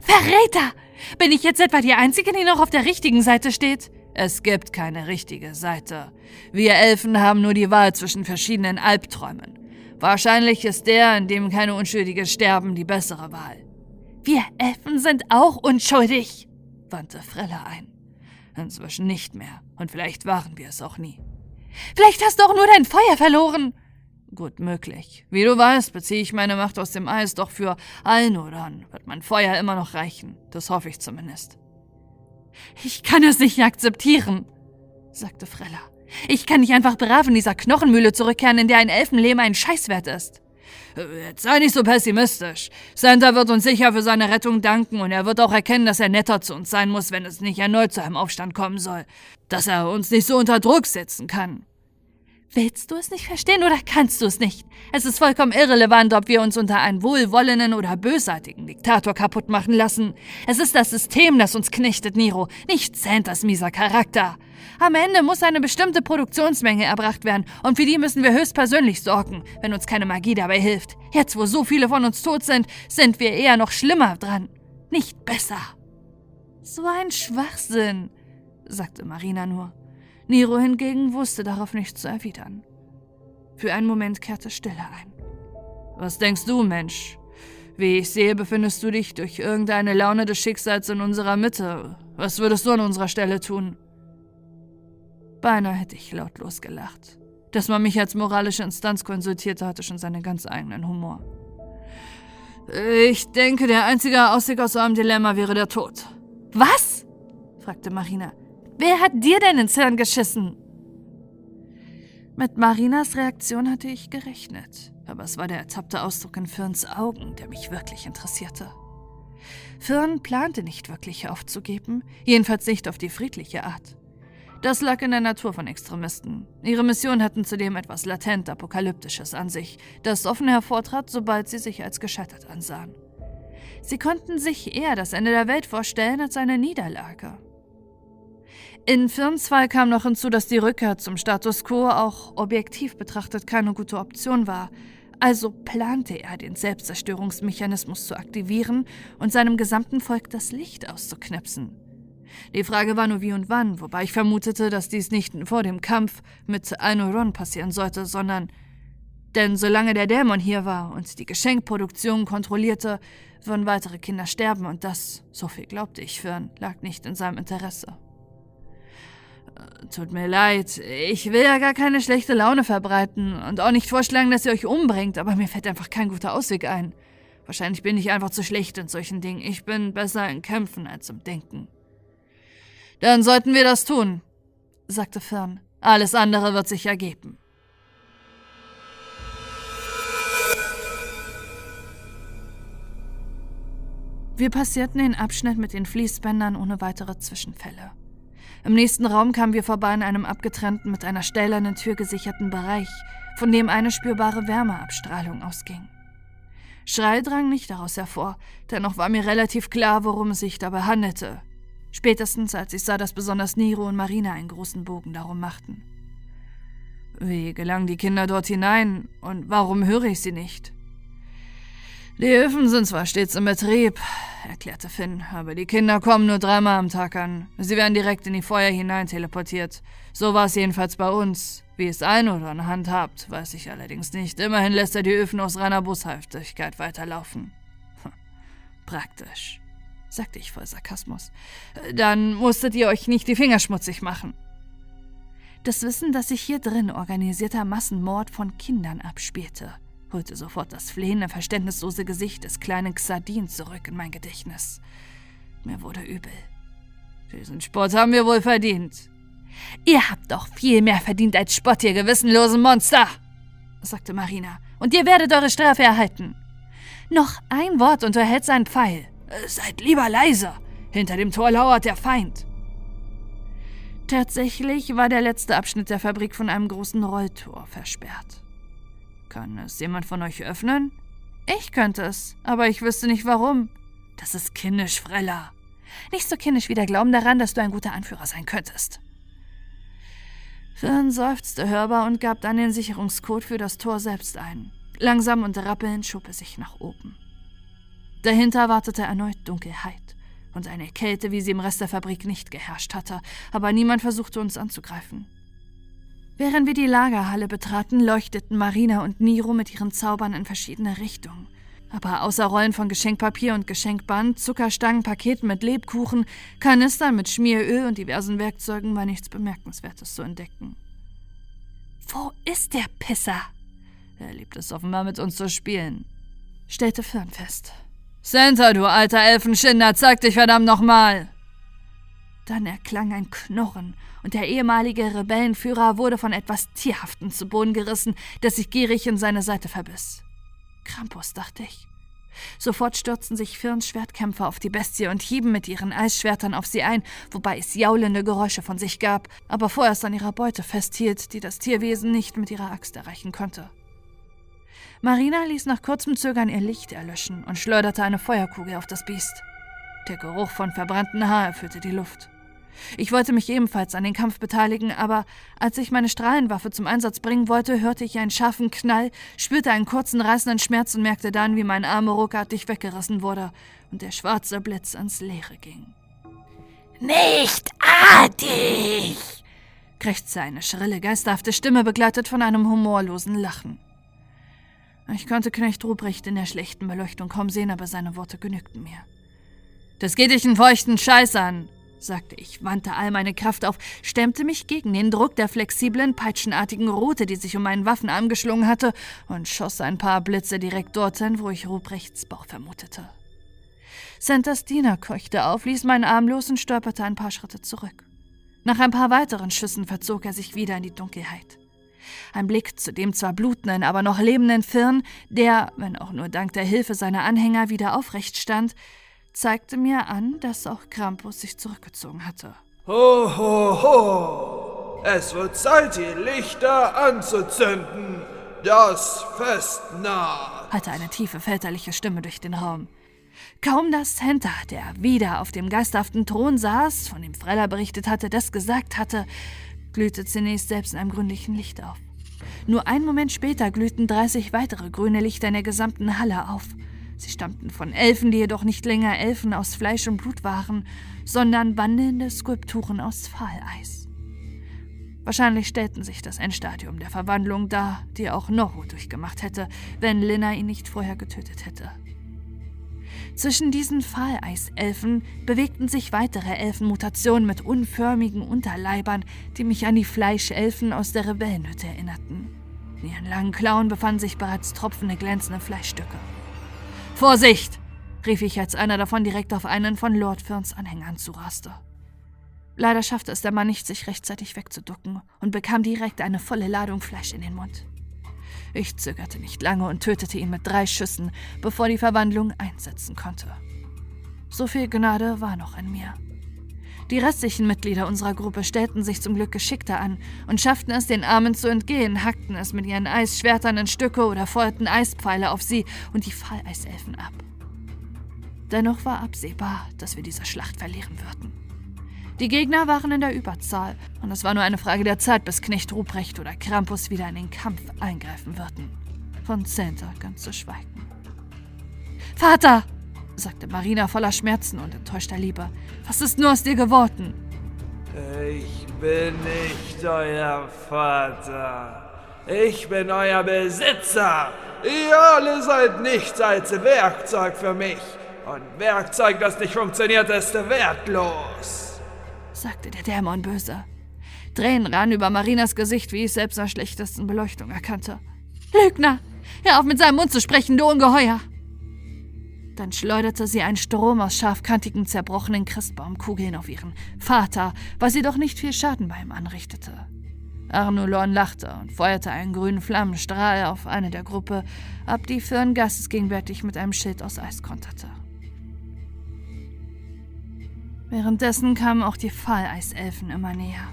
C: Verräter! Bin ich jetzt etwa die Einzige, die noch auf der richtigen Seite steht?
B: Es gibt keine richtige Seite. Wir Elfen haben nur die Wahl zwischen verschiedenen Albträumen. Wahrscheinlich ist der, in dem keine Unschuldige sterben, die bessere Wahl.
C: Wir Elfen sind auch unschuldig,
B: wandte Frella ein. Inzwischen nicht mehr, und vielleicht waren wir es auch nie.
C: Vielleicht hast du auch nur dein Feuer verloren.
B: Gut möglich. Wie du weißt, beziehe ich meine Macht aus dem Eis, doch für Alnoran wird mein Feuer immer noch reichen. Das hoffe ich zumindest.
C: Ich kann es nicht akzeptieren, sagte Frella. Ich kann nicht einfach brav in dieser Knochenmühle zurückkehren, in der ein Elfenleben ein Scheißwert ist.
B: Jetzt sei nicht so pessimistisch. Santa wird uns sicher für seine Rettung danken und er wird auch erkennen, dass er netter zu uns sein muss, wenn es nicht erneut zu einem Aufstand kommen soll. Dass er uns nicht so unter Druck setzen kann.
C: Willst du es nicht verstehen oder kannst du es nicht? Es ist vollkommen irrelevant, ob wir uns unter einen wohlwollenden oder bösartigen Diktator kaputt machen lassen. Es ist das System, das uns knechtet, Niro, nicht Santas mieser Charakter. Am Ende muss eine bestimmte Produktionsmenge erbracht werden und für die müssen wir höchstpersönlich sorgen, wenn uns keine Magie dabei hilft. Jetzt, wo so viele von uns tot sind, sind wir eher noch schlimmer dran. Nicht besser.
A: So ein Schwachsinn, sagte Marina nur. Nero hingegen wusste darauf nichts zu erwidern. Für einen Moment kehrte Stille ein.
B: Was denkst du, Mensch? Wie ich sehe, befindest du dich durch irgendeine Laune des Schicksals in unserer Mitte. Was würdest du an unserer Stelle tun?
A: Beinahe hätte ich lautlos gelacht. Dass man mich als moralische Instanz konsultierte, hatte schon seinen ganz eigenen Humor.
B: Ich denke, der einzige Ausweg aus einem Dilemma wäre der Tod.
C: Was? fragte Marina. Wer hat dir denn ins Hirn geschissen?
A: Mit Marinas Reaktion hatte ich gerechnet, aber es war der ertappte Ausdruck in Firns Augen, der mich wirklich interessierte. Firn plante nicht wirklich aufzugeben, jedenfalls nicht auf die friedliche Art. Das lag in der Natur von Extremisten. Ihre Missionen hatten zudem etwas latent Apokalyptisches an sich, das offen hervortrat, sobald sie sich als gescheitert ansahen. Sie konnten sich eher das Ende der Welt vorstellen als eine Niederlage. In Firns Fall kam noch hinzu, dass die Rückkehr zum Status quo auch objektiv betrachtet keine gute Option war. Also plante er, den Selbstzerstörungsmechanismus zu aktivieren und seinem gesamten Volk das Licht auszuknipsen. Die Frage war nur wie und wann, wobei ich vermutete, dass dies nicht vor dem Kampf mit Ainoron passieren sollte, sondern denn solange der Dämon hier war und die Geschenkproduktion kontrollierte, würden weitere Kinder sterben und das, so viel glaubte ich Fern, lag nicht in seinem Interesse. Tut mir leid, ich will ja gar keine schlechte Laune verbreiten und auch nicht vorschlagen, dass ihr euch umbringt, aber mir fällt einfach kein guter Ausweg ein. Wahrscheinlich bin ich einfach zu schlecht in solchen Dingen. Ich bin besser in Kämpfen als im Denken. Dann sollten wir das tun, sagte Fern. Alles andere wird sich ergeben. Wir passierten den Abschnitt mit den Fließbändern ohne weitere Zwischenfälle. Im nächsten Raum kamen wir vorbei an einem abgetrennten, mit einer stählernen Tür gesicherten Bereich, von dem eine spürbare Wärmeabstrahlung ausging. Schrei drang nicht daraus hervor, dennoch war mir relativ klar, worum es sich dabei handelte. Spätestens als ich sah, dass besonders Nero und Marina einen großen Bogen darum machten. Wie gelangen die Kinder dort hinein und warum höre ich sie nicht? Die Öfen sind zwar stets im Betrieb, erklärte Finn, aber die Kinder kommen nur dreimal am Tag an. Sie werden direkt in die Feuer hinein teleportiert. So war es jedenfalls bei uns. Wie es ein oder eine Hand habt, weiß ich allerdings nicht. Immerhin lässt er die Öfen aus reiner Boshaftigkeit weiterlaufen. Hm, praktisch, sagte ich voll Sarkasmus. Dann musstet ihr euch nicht die Finger schmutzig machen. Das Wissen, dass sich hier drin organisierter Massenmord von Kindern abspielte, holte sofort das flehende, verständnislose Gesicht des kleinen Xardin zurück in mein Gedächtnis. Mir wurde übel. Diesen Spott haben wir wohl verdient. Ihr habt doch viel mehr verdient als Spott, ihr gewissenlosen Monster, sagte Marina. Und ihr werdet eure Strafe erhalten. Noch ein Wort und du erhältst einen Pfeil. Seid lieber leise. Hinter dem Tor lauert der Feind. Tatsächlich war der letzte Abschnitt der Fabrik von einem großen Rolltor versperrt. Kann es jemand von euch öffnen? Ich könnte es, aber ich wüsste nicht warum. Das ist kindisch, Frella. Nicht so kindisch wie der Glauben daran, dass du ein guter Anführer sein könntest. Fern seufzte hörbar und gab dann den Sicherungscode für das Tor selbst ein. Langsam und rappelnd schob er sich nach oben. Dahinter wartete erneut Dunkelheit und eine Kälte, wie sie im Rest der Fabrik nicht geherrscht hatte, aber niemand versuchte uns anzugreifen. Während wir die Lagerhalle betraten, leuchteten Marina und Niro mit ihren Zaubern in verschiedene Richtungen. Aber außer Rollen von Geschenkpapier und Geschenkband, Zuckerstangen, Paketen mit Lebkuchen, Kanistern mit Schmieröl und diversen Werkzeugen war nichts Bemerkenswertes zu entdecken.
C: Wo ist der Pisser?
B: Er liebt es offenbar mit uns zu spielen,
A: stellte Fern fest.
B: Santa, du alter Elfenschinder, zeig dich verdammt nochmal!
A: Dann erklang ein Knurren, und der ehemalige Rebellenführer wurde von etwas Tierhaftem zu Boden gerissen, das sich gierig in seine Seite verbiss. Krampus, dachte ich. Sofort stürzten sich Firns Schwertkämpfer auf die Bestie und hieben mit ihren Eisschwertern auf sie ein, wobei es jaulende Geräusche von sich gab, aber vorerst an ihrer Beute festhielt, die das Tierwesen nicht mit ihrer Axt erreichen konnte. Marina ließ nach kurzem Zögern ihr Licht erlöschen und schleuderte eine Feuerkugel auf das Biest. Der Geruch von verbrannten Haar erfüllte die Luft. Ich wollte mich ebenfalls an den Kampf beteiligen, aber als ich meine Strahlenwaffe zum Einsatz bringen wollte, hörte ich einen scharfen Knall, spürte einen kurzen reißenden Schmerz und merkte dann, wie mein Arm ruckartig weggerissen wurde und der schwarze Blitz ans Leere ging.
C: Nicht artig!
A: krächzte eine schrille, geisterhafte Stimme, begleitet von einem humorlosen Lachen. Ich konnte Knecht Ruprecht in der schlechten Beleuchtung kaum sehen, aber seine Worte genügten mir. Das geht dich einen feuchten Scheiß an, sagte ich, wandte all meine Kraft auf, stemmte mich gegen den Druck der flexiblen, peitschenartigen Rute, die sich um meinen Waffenarm geschlungen hatte, und schoss ein paar Blitze direkt dorthin, wo ich Ruprechts Bauch vermutete. Santas Diener keuchte auf, ließ meinen Arm los und stolperte ein paar Schritte zurück. Nach ein paar weiteren Schüssen verzog er sich wieder in die Dunkelheit. Ein Blick zu dem zwar blutenden, aber noch lebenden Firn, der, wenn auch nur dank der Hilfe seiner Anhänger, wieder aufrecht stand, zeigte mir an, dass auch Krampus sich zurückgezogen hatte.
H: Ho, ho, ho! Es wird Zeit, die Lichter anzuzünden. Das Fest naht,
A: hatte eine tiefe väterliche Stimme durch den Raum. Kaum dass Santa, der wieder auf dem geisterhaften Thron saß, von dem Freller berichtet hatte, das gesagt hatte, glühte zunächst selbst in einem grünlichen Licht auf. Nur einen Moment später glühten 30 weitere grüne Lichter in der gesamten Halle auf. Sie stammten von Elfen, die jedoch nicht länger Elfen aus Fleisch und Blut waren, sondern wandelnde Skulpturen aus Fahleis. Wahrscheinlich stellten sich das Endstadium der Verwandlung dar, die auch Noho durchgemacht hätte, wenn Lina ihn nicht vorher getötet hätte. Zwischen diesen Fahleiselfen bewegten sich weitere Elfenmutationen mit unförmigen Unterleibern, die mich an die Fleischelfen aus der Rebellenhütte erinnerten. In ihren langen Klauen befanden sich bereits tropfende, glänzende Fleischstücke. Vorsicht! rief ich, als einer davon direkt auf einen von Lord Ferns Anhängern zuraste. Leider schaffte es der Mann nicht, sich rechtzeitig wegzuducken und bekam direkt eine volle Ladung Fleisch in den Mund. Ich zögerte nicht lange und tötete ihn mit drei Schüssen, bevor die Verwandlung einsetzen konnte. So viel Gnade war noch in mir. Die restlichen Mitglieder unserer Gruppe stellten sich zum Glück geschickter an und schafften es, den Armen zu entgehen, hackten es mit ihren Eisschwertern in Stücke oder feuerten Eispfeile auf sie und die Falleiselfen ab. Dennoch war absehbar, dass wir diese Schlacht verlieren würden. Die Gegner waren in der Überzahl, und es war nur eine Frage der Zeit, bis Knecht Ruprecht oder Krampus wieder in den Kampf eingreifen würden. Von Santa ganz zu schweigen. Vater! Sagte Marina voller Schmerzen und enttäuschter Liebe. Was ist nur aus dir geworden?
H: Ich bin nicht euer Vater. Ich bin euer Besitzer. Ihr alle seid nichts als Werkzeug für mich. Und Werkzeug, das nicht funktioniert, ist wertlos,
A: sagte der Dämon böse. Tränen rannen über Marinas Gesicht, wie ich selbst nach schlechtesten Beleuchtung erkannte. Lügner! Hör auf mit seinem Mund zu sprechen, du Ungeheuer! Dann schleuderte sie einen Strom aus scharfkantigen, zerbrochenen Christbaumkugeln auf ihren Vater, was jedoch nicht viel Schaden bei ihm anrichtete. Arnulon lachte und feuerte einen grünen Flammenstrahl auf eine der Gruppe ab, die Fern geistesgegenwärtig mit einem Schild aus Eis konterte. Währenddessen kamen auch die Falleiselfen immer näher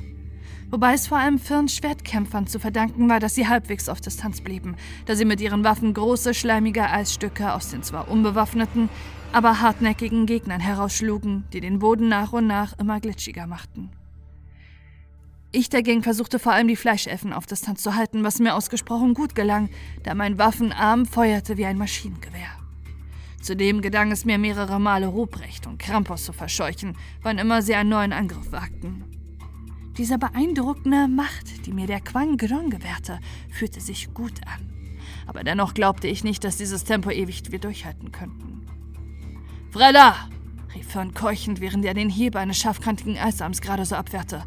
A: wobei es vor allem Firns Schwertkämpfern zu verdanken war, dass sie halbwegs auf Distanz blieben, da sie mit ihren Waffen große, schleimige Eisstücke aus den zwar unbewaffneten, aber hartnäckigen Gegnern herausschlugen, die den Boden nach und nach immer glitschiger machten. Ich dagegen versuchte vor allem die Fleischelfen auf Distanz zu halten, was mir ausgesprochen gut gelang, da mein Waffenarm feuerte wie ein Maschinengewehr. Zudem gelang es mir mehrere Male Ruprecht und Krampus zu verscheuchen, wann immer sie einen neuen Angriff wagten. Diese beeindruckende Macht, die mir der Quang Gron gewährte, fühlte sich gut an. Aber dennoch glaubte ich nicht, dass dieses Tempo ewig wir durchhalten könnten. Frella! rief Fern keuchend, während er den Hieb eines scharfkantigen Eisarms gerade so abwehrte.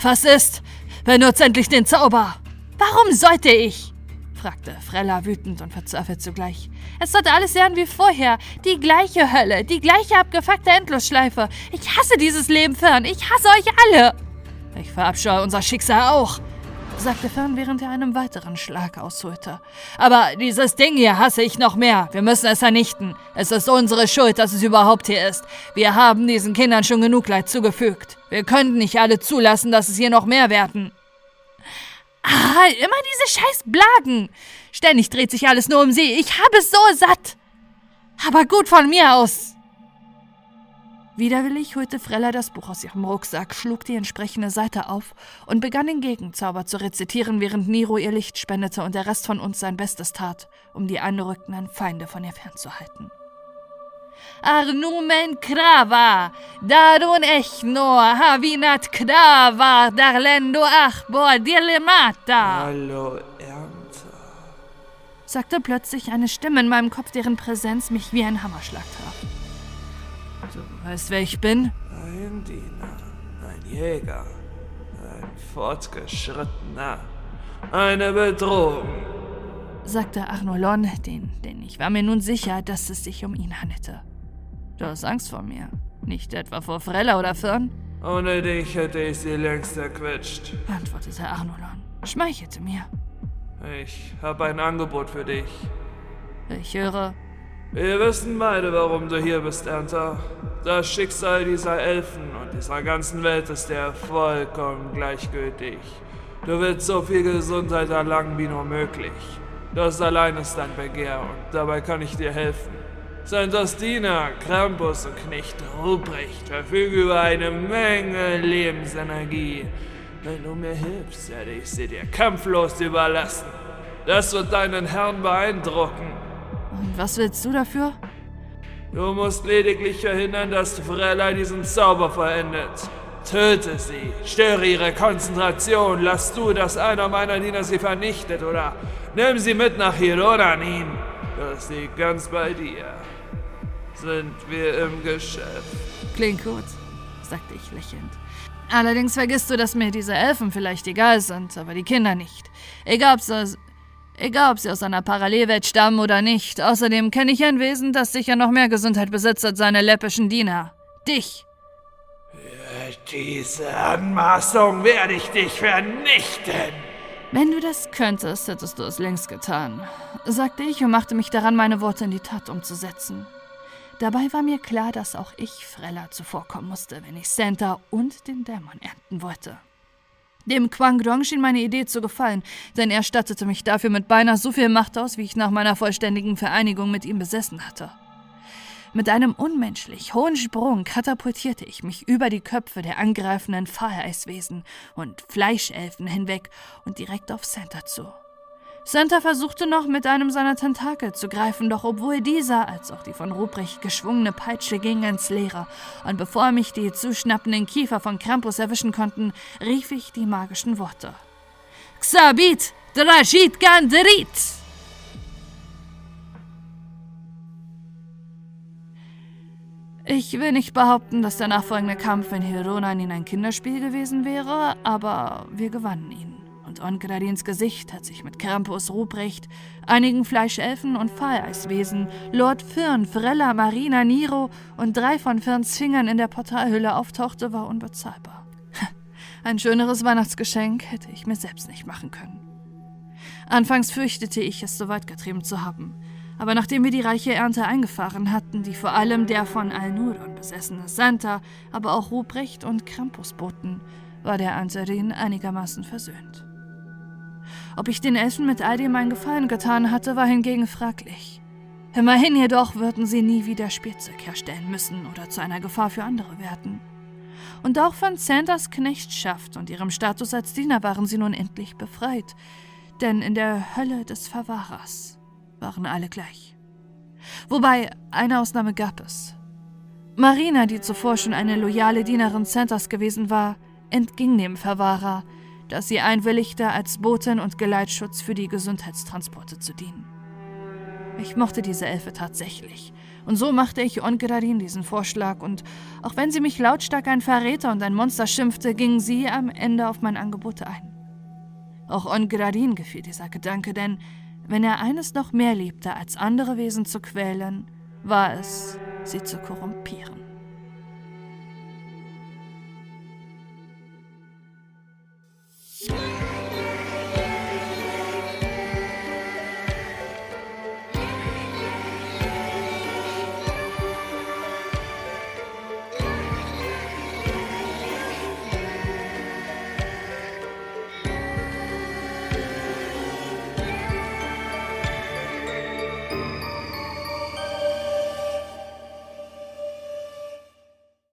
A: Was ist? Benutzt endlich den Zauber! Warum sollte ich? fragte Frella wütend und verzweifelt zugleich. Es sollte alles werden wie vorher. Die gleiche Hölle, die gleiche abgefuckte Endlosschleife. Ich hasse dieses Leben, Fern. Ich hasse euch alle. Verabscheue unser Schicksal auch, sagte Fern, während er einen weiteren Schlag ausholte. Aber dieses Ding hier hasse ich noch mehr. Wir müssen es vernichten. Es ist unsere Schuld, dass es überhaupt hier ist. Wir haben diesen Kindern schon genug Leid zugefügt. Wir können nicht alle zulassen, dass es hier noch mehr werden. Ah, immer diese scheiß Blagen. Ständig dreht sich alles nur um sie. Ich habe es so satt. Aber gut von mir aus. Widerwillig holte Frella das Buch aus ihrem Rucksack, schlug die entsprechende Seite auf und begann den Gegenzauber zu rezitieren, während Nero ihr Licht spendete und der Rest von uns sein Bestes tat, um die anrückenden Feinde von ihr fernzuhalten. Arnumen krava, darun echno, havinat krava, darlendo achbor dilemata.
H: Hallo, Ernte.
A: sagte plötzlich eine Stimme in meinem Kopf, deren Präsenz mich wie ein Hammerschlag traf. Du weißt, wer ich bin?
H: Ein Diener, ein Jäger, ein Fortgeschrittener, eine Bedrohung.
A: sagte Arnolon, den, denn ich war mir nun sicher, dass es sich um ihn handelte. Du hast Angst vor mir. Nicht etwa vor Frella oder Fern?
H: Ohne dich hätte ich sie längst erquetscht.
A: antwortete Arnolon, schmeichelte mir.
H: Ich habe ein Angebot für dich.
A: Ich höre,
H: Wir wissen beide, warum du hier bist, Ernter. Das Schicksal dieser Elfen und dieser ganzen Welt ist dir vollkommen gleichgültig. Du willst so viel Gesundheit erlangen wie nur möglich. Das allein ist dein Begehr und dabei kann ich dir helfen. Santos Diener, Krampus und Knecht Ruprecht verfügen über eine Menge Lebensenergie. Wenn du mir hilfst, werde ich sie dir kampflos überlassen. Das wird deinen Herrn beeindrucken.
A: Und was willst du dafür?
H: Du musst lediglich verhindern, dass Frella diesen Zauber verendet. Töte sie, störe ihre Konzentration, lass du, dass einer meiner Diener sie vernichtet oder nimm sie mit nach Hironanin. Das liegt ganz bei dir. Sind wir im Geschäft?
A: Klingt gut, sagte ich lächelnd. Allerdings vergisst du, dass mir diese Elfen vielleicht egal sind, aber die Kinder nicht. Egal, ob egal, ob sie aus einer Parallelwelt stammen oder nicht. Außerdem kenne ich ein Wesen, das sicher noch mehr Gesundheit besitzt als seine läppischen Diener. Dich.
H: Diese Anmaßung werde ich dich vernichten.
A: Wenn du das könntest, hättest du es längst getan, sagte ich und machte mich daran, meine Worte in die Tat umzusetzen. Dabei war mir klar, dass auch ich Frella zuvorkommen musste, wenn ich Santa und den Dämon ernten wollte. Dem Quang Dong schien meine Idee zu gefallen, denn er stattete mich dafür mit beinahe so viel Macht aus, wie ich nach meiner vollständigen Vereinigung mit ihm besessen hatte. Mit einem unmenschlich hohen Sprung katapultierte ich mich über die Köpfe der angreifenden Fahreiswesen und Fleischelfen hinweg und direkt auf Santa zu. Santa versuchte noch mit einem seiner Tentakel zu greifen, doch obwohl dieser als auch die von Ruprecht geschwungene Peitsche ging ins Leere, und bevor mich die zuschnappenden Kiefer von Krampus erwischen konnten, rief ich die magischen Worte. Xabit Drajit Ganderit! Ich will nicht behaupten, dass der nachfolgende Kampf in Hironanin ein Kinderspiel gewesen wäre, aber wir gewannen ihn. Und Onkradins Gesicht hat sich mit Krampus Ruprecht, einigen Fleischelfen und Fahleiswesen, Lord Firn, Frella, Marina, Niro und drei von Firns Fingern in der Portalhülle auftauchte, war unbezahlbar. Ein schöneres Weihnachtsgeschenk hätte ich mir selbst nicht machen können. Anfangs fürchtete ich, es so weit getrieben zu haben. Aber nachdem wir die reiche Ernte eingefahren hatten, die vor allem der von Al-Nudon besessene Santa, aber auch Ruprecht und Krampus boten, war der Anterin einigermaßen versöhnt. Ob ich den Elfen mit all dem einen Gefallen getan hatte, war hingegen fraglich. Immerhin jedoch würden sie nie wieder Spielzeug herstellen müssen oder zu einer Gefahr für andere werden. Und auch von Sanders Knechtschaft und ihrem Status als Diener waren sie nun endlich befreit, denn in der Hölle des Verwahrers waren alle gleich. Wobei, eine Ausnahme gab es. Marina, die zuvor schon eine loyale Dienerin Santas gewesen war, entging dem Verwahrer, dass sie einwilligte, als Botin und Geleitschutz für die Gesundheitstransporte zu dienen. Ich mochte diese Elfe tatsächlich, und so machte ich Ongradin diesen Vorschlag, und auch wenn sie mich lautstark ein Verräter und ein Monster schimpfte, ging sie am Ende auf mein Angebot ein. Auch Ongradin gefiel dieser Gedanke, denn wenn er eines noch mehr liebte, als andere Wesen zu quälen, war es, sie zu korrumpieren.